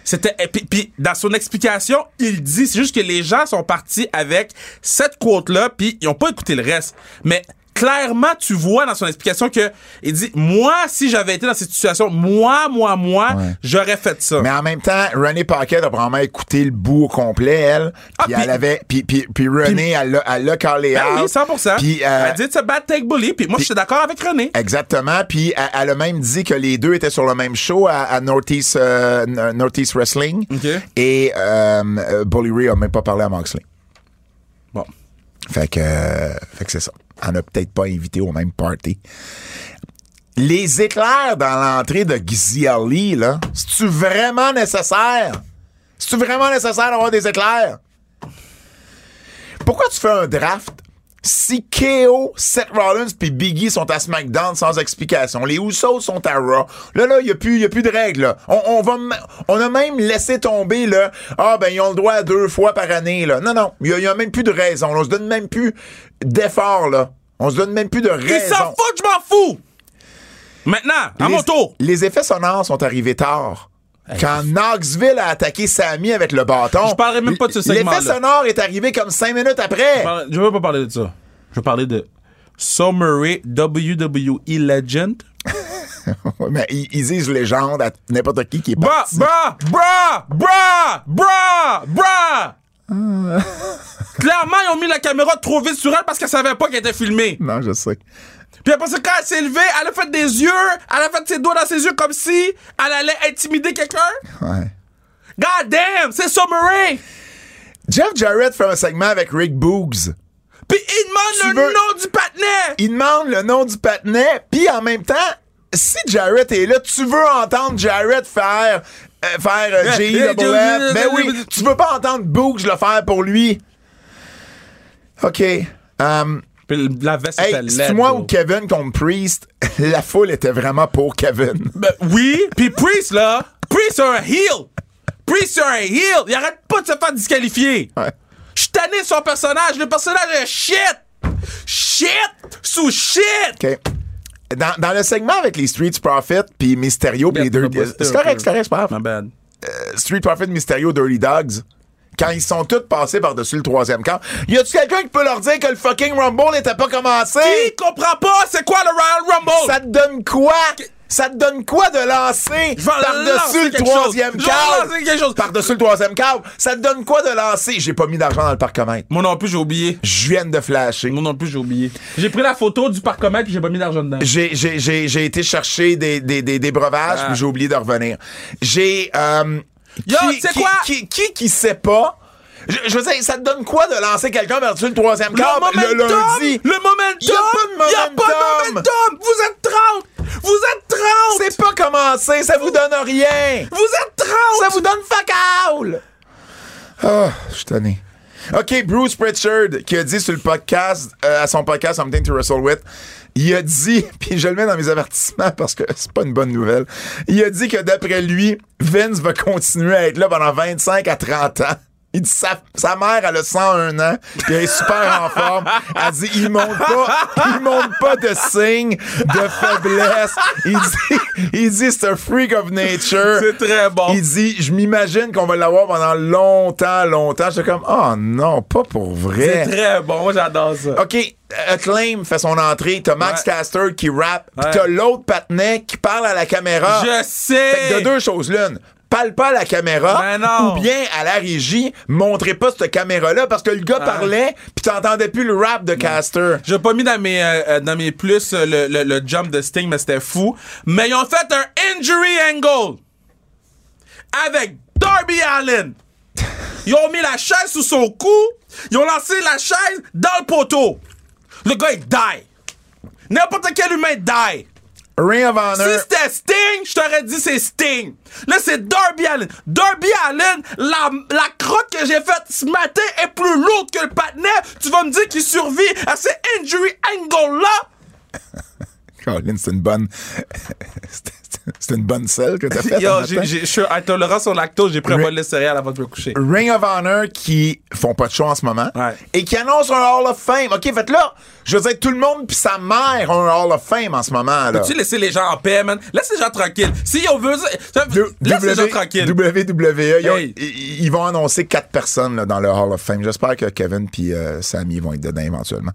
C'était puis, puis dans son explication, il dit c'est juste que les gens sont partis avec cette quote là puis ils ont pas écouté le reste. Mais clairement, tu vois dans son explication que il dit moi si j'avais été dans cette situation, moi moi moi, Ouais. j'aurais fait ça. Mais en même temps, René Paquette a probablement écouté le bout au complet, elle. Ah, Puis elle avait. Puis, puis, puis René, elle elle l'a Ben oui, out. 100%. Puis, euh, elle dit c'est bad take bully puis moi je suis d'accord avec René. Exactement. Puis elle, elle a même dit que les deux étaient sur le même show à, à Northeast, euh, Northeast Wrestling. Et euh, euh, Bully Ray a même pas parlé à Moxley. Bon. Fait que, euh, fait que c'est ça. On n'a peut-être pas invité au même party. Les éclairs dans l'entrée de Gizzy Ali, là, c'est-tu vraiment nécessaire? C'est-tu vraiment nécessaire d'avoir des éclairs? Pourquoi tu fais un draft si KO, Seth Rollins puis Biggie sont à SmackDown sans explication? Les Usos sont à Raw. Là, là, il n'y a, plus- y a plus de règles. là. On, on, va, on a même laissé tomber, là, ah, ben, ils ont le droit à deux fois par année, là. Non, non, il n'y a, même plus de raison. On se donne même plus d'effort, là. On se donne même plus de raison. s'en fout, je m'en fous! Maintenant, à Les- mon tour. Les effets sonores sont arrivés tard. Quand Knoxville a attaqué Sammy avec le bâton. Je parlerai même pas de ce segment-là. L'effet sonore est arrivé comme cinq minutes après. Je veux pas parler de ça. Je veux parler de Summary WWE Legend. *laughs* Mais ils, ils disent légende à n'importe qui qui est Bra, parti. bra, bra, bra, bra, bra. *laughs* Clairement, ils ont mis la caméra trop vite sur elle parce qu'elle savait pas qu'elle était filmée. Non, je sais. Puis après ça, quand elle s'est levée, elle a fait des yeux, elle a fait ses doigts dans ses yeux comme si elle allait intimider quelqu'un. Ouais. God damn, c'est Summary. Jeff Jarrett fait un segment avec Rick Boogs. Puis il demande Tu le veux- nom du patinet. Il demande le nom du patinet, puis en même temps, si Jarrett est là, tu veux entendre Jarrett faire euh, faire euh, Yeah, J.E. yeah, double F. Ben oui, tu veux pas entendre Boogs le faire pour lui. OK. Um, la veste hey, était laide, moi ou Kevin contre Priest, *laughs* la foule était vraiment pour Kevin. *laughs* Ben, oui, puis Priest, là, Priest, c'est un heel. Priest, c'est un heel. Il arrête pas de se faire disqualifier. Ouais. Je suis tanné son personnage. Le personnage est shit. Shit sous shit. OK. dans, dans le segment avec les Street Profits puis Mysterio puis les Dirty... C'est correct, c'est correct, c'est pas grave. My bad. Street Profit, Mysterio, Dirty Dogs, quand ils sont tous passés par-dessus le troisième quart, y a-tu quelqu'un qui peut leur dire que le fucking Rumble n'était pas commencé? Qui comprend pas c'est quoi le Royal Rumble? Ça te donne quoi? Ça te donne quoi de lancer par-dessus le troisième câble? Par-dessus le troisième câble. Ça te donne quoi de lancer? J'ai pas mis d'argent dans le parcomètre. Moi non plus, j'ai oublié. Je viens de flasher. Moi non plus, j'ai oublié. J'ai pris la photo du parcomètre et j'ai pas mis d'argent dedans. J'ai, été chercher des, des, des, des breuvages, Ah. puis j'ai oublié de revenir. J'ai... Euh, Yo, qui- tu sais qui- quoi? Qui, qui, qui sait pas... Je, je veux dire, ça te donne quoi de lancer quelqu'un par-dessus le troisième Le câble momentum! le lundi? Le momentum! Y a pas de Y a pas de momentum! momentum! Vous êtes 30! Vous êtes 30! C'est pas commencé, ça vous donne rien! Vous êtes 30! Ça vous donne fuck all! Ah, je suis tanné. OK, Bruce Pritchard, qui a dit sur le podcast, euh, à son podcast Something to Wrestle With, il a dit, *laughs* puis je le mets dans mes avertissements parce que c'est pas une bonne nouvelle, il a dit que d'après lui, Vince va continuer à être là pendant 25 à 30 ans. Il dit sa, sa mère, elle a 101 ans, puis elle est super en forme. Elle dit il montre pas, il montre pas de signe de faiblesse. Il dit, il dit c'est un freak of nature. C'est très bon. Il dit, je m'imagine qu'on va l'avoir pendant longtemps, longtemps. J'étais comme, oh non, pas pour C'est vrai. très bon. J'adore ça. OK, Acclaim fait son entrée. T'as Max Ouais. Caster qui rappe. Ouais. t'as l'autre patinet qui parle à la caméra. Je Fait sais! que de deux choses l'une. Parle pas à la caméra Ben non. ou bien à la régie, montrez pas cette caméra-là parce que le gars parlait puis t'entendais plus le rap de Caster. J'ai pas mis dans mes, euh, euh, dans mes plus euh, le, le- le jump de Sting, mais c'était fou. Mais ils ont fait un injury angle avec Darby Allen. Ils ont mis la chaise sous son cou. Ils ont lancé la chaise dans le poteau. Le gars, il die. N'importe quel humain die. Ring of Honor. Si c'était Sting, je t'aurais dit c'est Sting. Là, c'est Darby Allen. Darby Allen, la, la crotte que j'ai faite ce matin est plus lourde que le patinet. Tu vas me dire qu'il survit à ces injury angles-là? *laughs* Colin, c'est une bonne. *laughs* c'est- c'est une bonne selle que t'as *laughs* faite. Yo, je suis intolérant sur lactose, j'ai pris un Ri- bol de céréales avant de me coucher. Ring of Honor qui font pas de show en ce moment Ouais. et qui annoncent un Hall of Fame. OK, fait là, je veux dire, tout le monde puis sa mère ont un Hall of Fame en ce moment. Là. Tu laisser les gens en paix, man? Laisse les gens tranquilles. Si on veut. Laisse les gens tranquilles. WWE, ils, ont- Hey. ils- ils vont annoncer quatre personnes là, dans le Hall of Fame. J'espère que Kevin puis euh, Sammy vont être dedans éventuellement.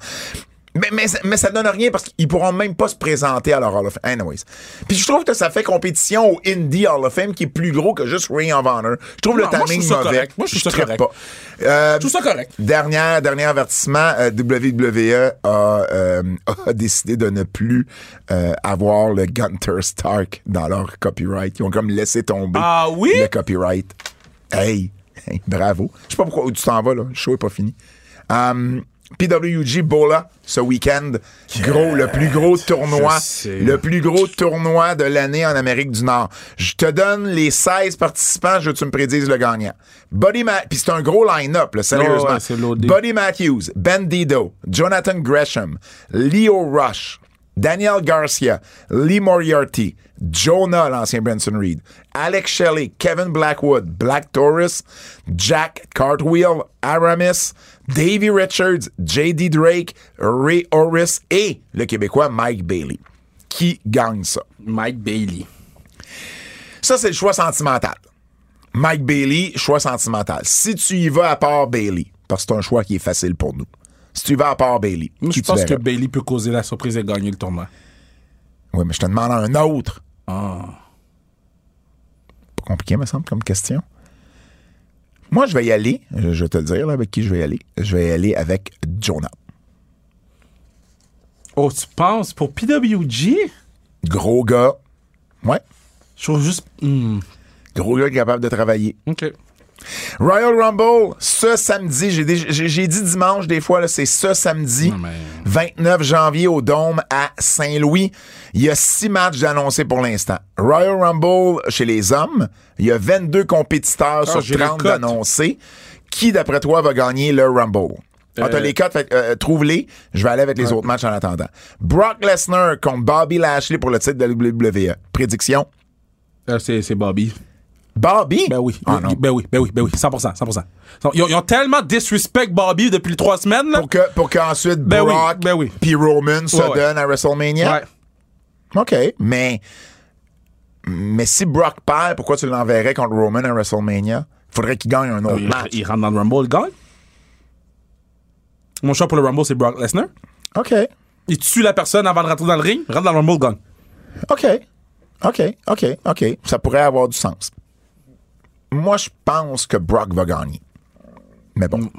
Mais, mais, mais ça donne rien parce qu'ils pourront même pas se présenter à leur Hall of Fame. Anyways. Puis je trouve que ça fait compétition au Indie Hall of Fame qui est plus gros que juste Ring of Honor. Je trouve Non, le timing mauvais. correct. Moi, je trouve ça correct. pas. Euh, Je trouve ça correct. Dernière, dernier avertissement, euh, WWE a, euh, *laughs* a décidé de ne plus euh, avoir le Gunter Stark dans leur copyright. Ils ont comme laissé tomber Ah oui? le copyright. Hey, hey, bravo. Je sais pas pourquoi où tu t'en vas, là? Le show est pas fini. Um, PWG Bola ce week-end. Gros, le plus gros tournoi. Le plus gros tournoi de l'année en Amérique du Nord. Je te donne les 16 participants, je veux que tu me prédises le gagnant. Buddy Ma Puis c'est un gros line-up, là, sérieusement. Ouais. Buddy Matthews, Ben Dido, Jonathan Gresham, Leo Rush, Daniel Garcia, Lee Moriarty, Jonah, l'ancien Benson Reed, Alex Shelley, Kevin Blackwood, Black Taurus, Jack Cartwheel, Aramis, Davey Richards, J.D. Drake, Ray Orris et le Québécois Mike Bailey. Qui gagne ça? Mike Bailey. Ça, c'est le choix sentimental. Mike Bailey, choix sentimental. Si tu y vas à part Bailey, parce que c'est un choix qui est facile pour nous. Si tu y vas à part Bailey, je tu pense que? Bailey peut causer la surprise et gagner le tournoi. Oui, mais je te demande un autre. Ah. Pas compliqué, me semble, comme question. Moi, je vais y aller. Je je vais te le dire là, avec qui je vais y aller. Je vais y aller avec Jonah. Oh, tu penses pour PWG? Gros gars. Ouais. Je trouve juste. Hmm. Gros gars capable de travailler. OK. Royal Rumble, ce samedi, j'ai dit dimanche des fois, c'est ce samedi, Non, mais- 29 janvier au Dôme à Saint-Louis. Il y a six matchs d'annoncés pour l'instant. Royal Rumble chez les hommes, il y a 22 compétiteurs Ah, sur j'ai les 30 cotes. d'annoncés. Qui, d'après toi, va gagner le Rumble? Ah, t'as Euh, les que, euh, trouve-les. Je vais aller avec les autres matchs en attendant. Brock Lesnar contre Bobby Lashley pour le titre de la WWE. Prédiction? Euh, c'est c'est Bobby. Bobby? Ben oui. Ah non. Ben oui, ben oui, ben oui. 100%, 100%. Ils ont, ils ont tellement disrespect Bobby depuis les trois semaines, là. Pour que pour qu'ensuite Ben oui, Brock ben oui. puis Roman se Ouais, ouais. donnent à WrestleMania? Ouais. OK, mais mais si Brock perd, pourquoi tu l'enverrais contre Roman à WrestleMania? Faudrait qu'il gagne un autre Il, match. il rentre dans le Rumble, il gagne. Mon choix pour le Rumble, c'est Brock Lesnar. OK. Il tue la personne avant de rentrer dans le ring, rentre dans le Rumble, gagne. OK. OK. OK. OK. Ça pourrait avoir du sens. Moi, je pense que Brock va gagner. Mais bon.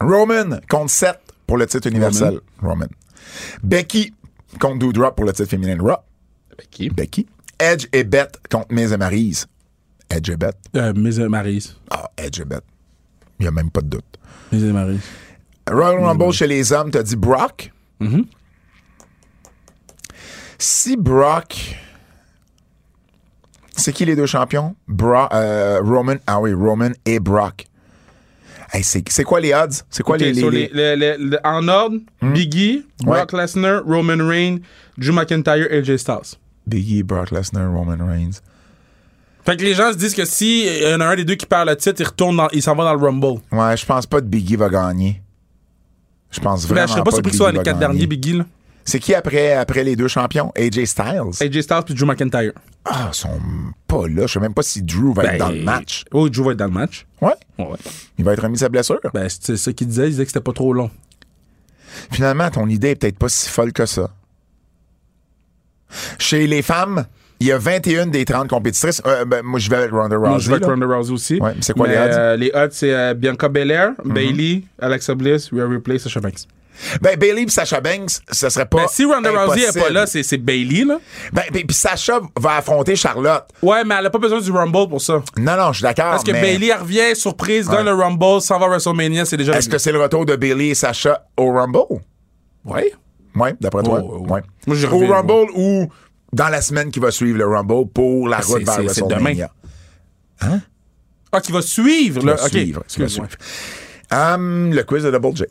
Roman contre Seth pour le titre universel. Roman. Becky contre Doudrop pour le titre féminin Raw. Becky. Becky. Edge et Beth contre Miz et Maryse. Edge et Beth. Euh, Miz et Maryse. Ah, Edge et Beth. Il n'y a même pas de doute. Miz et Maryse. Royal Rumble chez les hommes, t'as dit Brock? Si Brock. C'est qui les deux champions? Bro- euh, Roman. Ah oui, Roman et Brock. Hey, c'est quoi les odds? C'est quoi les, so les- les- les- les- en ordre, Biggie, Brock Lesnar, Roman Reigns, Drew McIntyre et AJ Styles. Biggie, Brock Lesnar, Roman Reigns? Fait que les gens se disent que si y en a un des deux qui perd le titre, il retourne dans, il s'en va dans le Rumble. Ouais, je pense pas que Biggie va gagner. Je pense Ben, vraiment je serais pas que surpris que ce soit Biggie les quatre derniers, Biggie, là. C'est qui après, après les deux champions? AJ Styles? AJ Styles puis Drew McIntyre. Ah, ils sont pas là. Je sais même pas si Drew va être Ben, dans le match. Oui, Drew va être dans le match. Ouais. Ouais. Il va être remis de sa blessure. Ben, c'est ça qu'il disait. Il disait que c'était pas trop long. Finalement, ton idée est peut-être pas si folle que ça. Chez les femmes, il y a 21 des 30 compétitrices. Euh, ben, moi, je vais avec Ronda Rousey. Moi, je vais avec. Ronda Rousey aussi. Ouais, c'est quoi Mais, les odds? euh, les odds, c'est euh, Bianca Belair, Bailey, Alexa Bliss, Rhea Ripley, Sasha Banks. Ben, Bailey et Sasha Banks, ce serait pas. Ben, si Ronda Rousey est pas là, c'est c'est Bailey, là. Ben, puis puis Sasha va affronter Charlotte. Ouais, mais elle a pas besoin du Rumble pour ça. Non, non, je suis d'accord. Parce que mais Bailey, revient, surprise, gagne le Rumble, s'en va à WrestleMania, c'est déjà Est-ce que c'est le retour de Bailey et Sasha au Rumble? Ouais. Oui, d'après toi. Oh, ouais, Ouais. Moi, au reviens, Rumble ou dans la semaine qui va suivre le Rumble pour la Ah, route c'est- vers c'est- c'est WrestleMania. Ah, qui va suivre, là. va OK. suivre, qui va suivre. Hum, le quiz de Double J.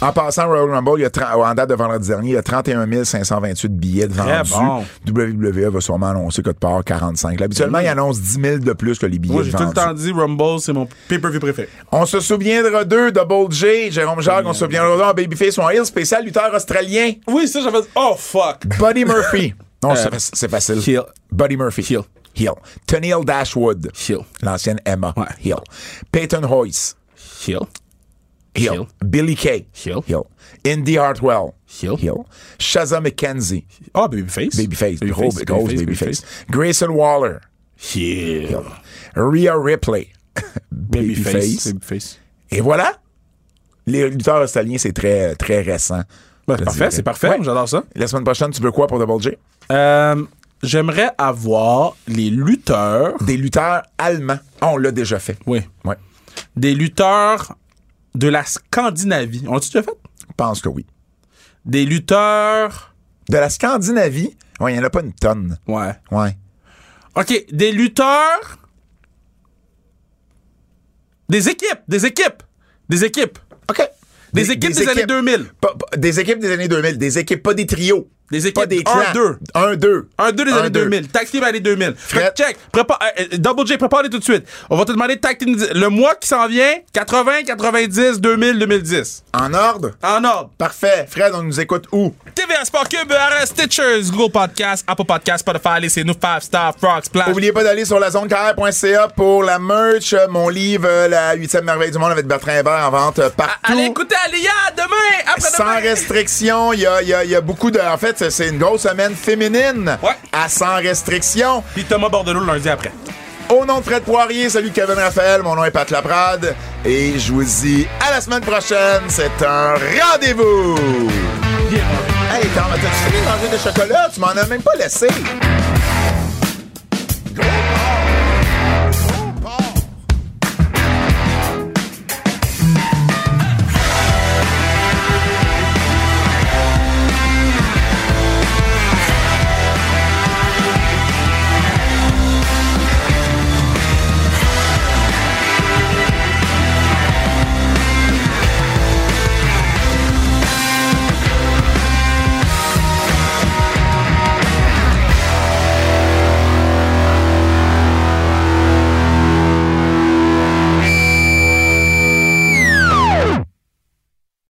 En passant, Royal Rumble, il y a 30 en date de vendredi dernier, il y a 31 528 billets de vendus. bon. WWE va sûrement annoncer code part 45. Habituellement, il annonce 10 000 de plus que les billets Moi, j'ai tout le temps dit Rumble, c'est mon pay-per-view préféré. On se souviendra d'eux, Double J, Jérôme Jacques, on se souviendra d'eux en Babyface ou en heel spécial lutteur australien, Oui, ça, j'avais. Oh, fuck. Buddy Murphy. Non, Euh, c'est- facile. Heel. Buddy Murphy. Heel. Heel. Tennille Dashwood. Heel. L'ancienne Emma. Ouais. Heel. Peyton Hoyce. Heel. Heel. Heel. Billy Kay. Heel. Heel. Indy Hartwell. Heel. Heel. Shaza McKenzie. Ah, Babyface. Babyface. Gros, Babyface, grosse Babyface, Babyface. Grayson Waller. Heel. Rhea Ripley. Babyface. *laughs* Babyface. Babyface. Et voilà. Les lutteurs australiens, c'est très, très récent. Ben, c'est parfait, c'est parfait. Ouais. J'adore ça. La semaine prochaine, tu veux quoi pour Double J? Euh, J'aimerais avoir les lutteurs. Des lutteurs allemands. On l'a déjà fait. Oui. Ouais. Des lutteurs de la Scandinavie. On l'a-tu déjà fait? Je pense que oui. Des lutteurs. De la Scandinavie, ouais, il n'y en a pas une tonne. Ouais. Ouais. OK. Des lutteurs. Des équipes. Des équipes. Des équipes. OK. Des, équipes des, années 2000. Pas- pas- des équipes des années 2000. Des équipes, pas des trios. Des Pas équipes des 1, clans. 2. Un, deux. Un, deux des Un, années deux. 2000. Tag team années 2000. Fait Fred. check. Prépare, euh, euh, Double J, prépare-les tout de suite. On va te demander tag team. Le mois qui s'en vient, 80, 90, 2000, 2010. En ordre? En ordre. Parfait. Fred, on nous écoute où? TVA Sport Cube, RS Stitchers, Google Podcast, Apple Podcast, Spotify, laissez-nous 5 Star, Frog, Splash. Oubliez pas d'aller sur la zonecarrière.ca pour la merch. Mon livre, La huitième merveille du monde avec Bertrand Hébert en vente partout. Allez écouter Alia demain, Sans après-demain. restriction, il y a, il y a- il y a beaucoup de. En fait, c'est- c'est une grosse semaine féminine. Ouais. À sans restriction. Puis Thomas Bordelot le lundi après. Au nom de Fred Poirier, salut Kevin Raphaël, mon nom est Pat Laprade et je vous dis à la semaine prochaine, c'est un rendez-vous! Hey, t'en- t'as-tu fini de manger de chocolat? Tu m'en as même pas laissé!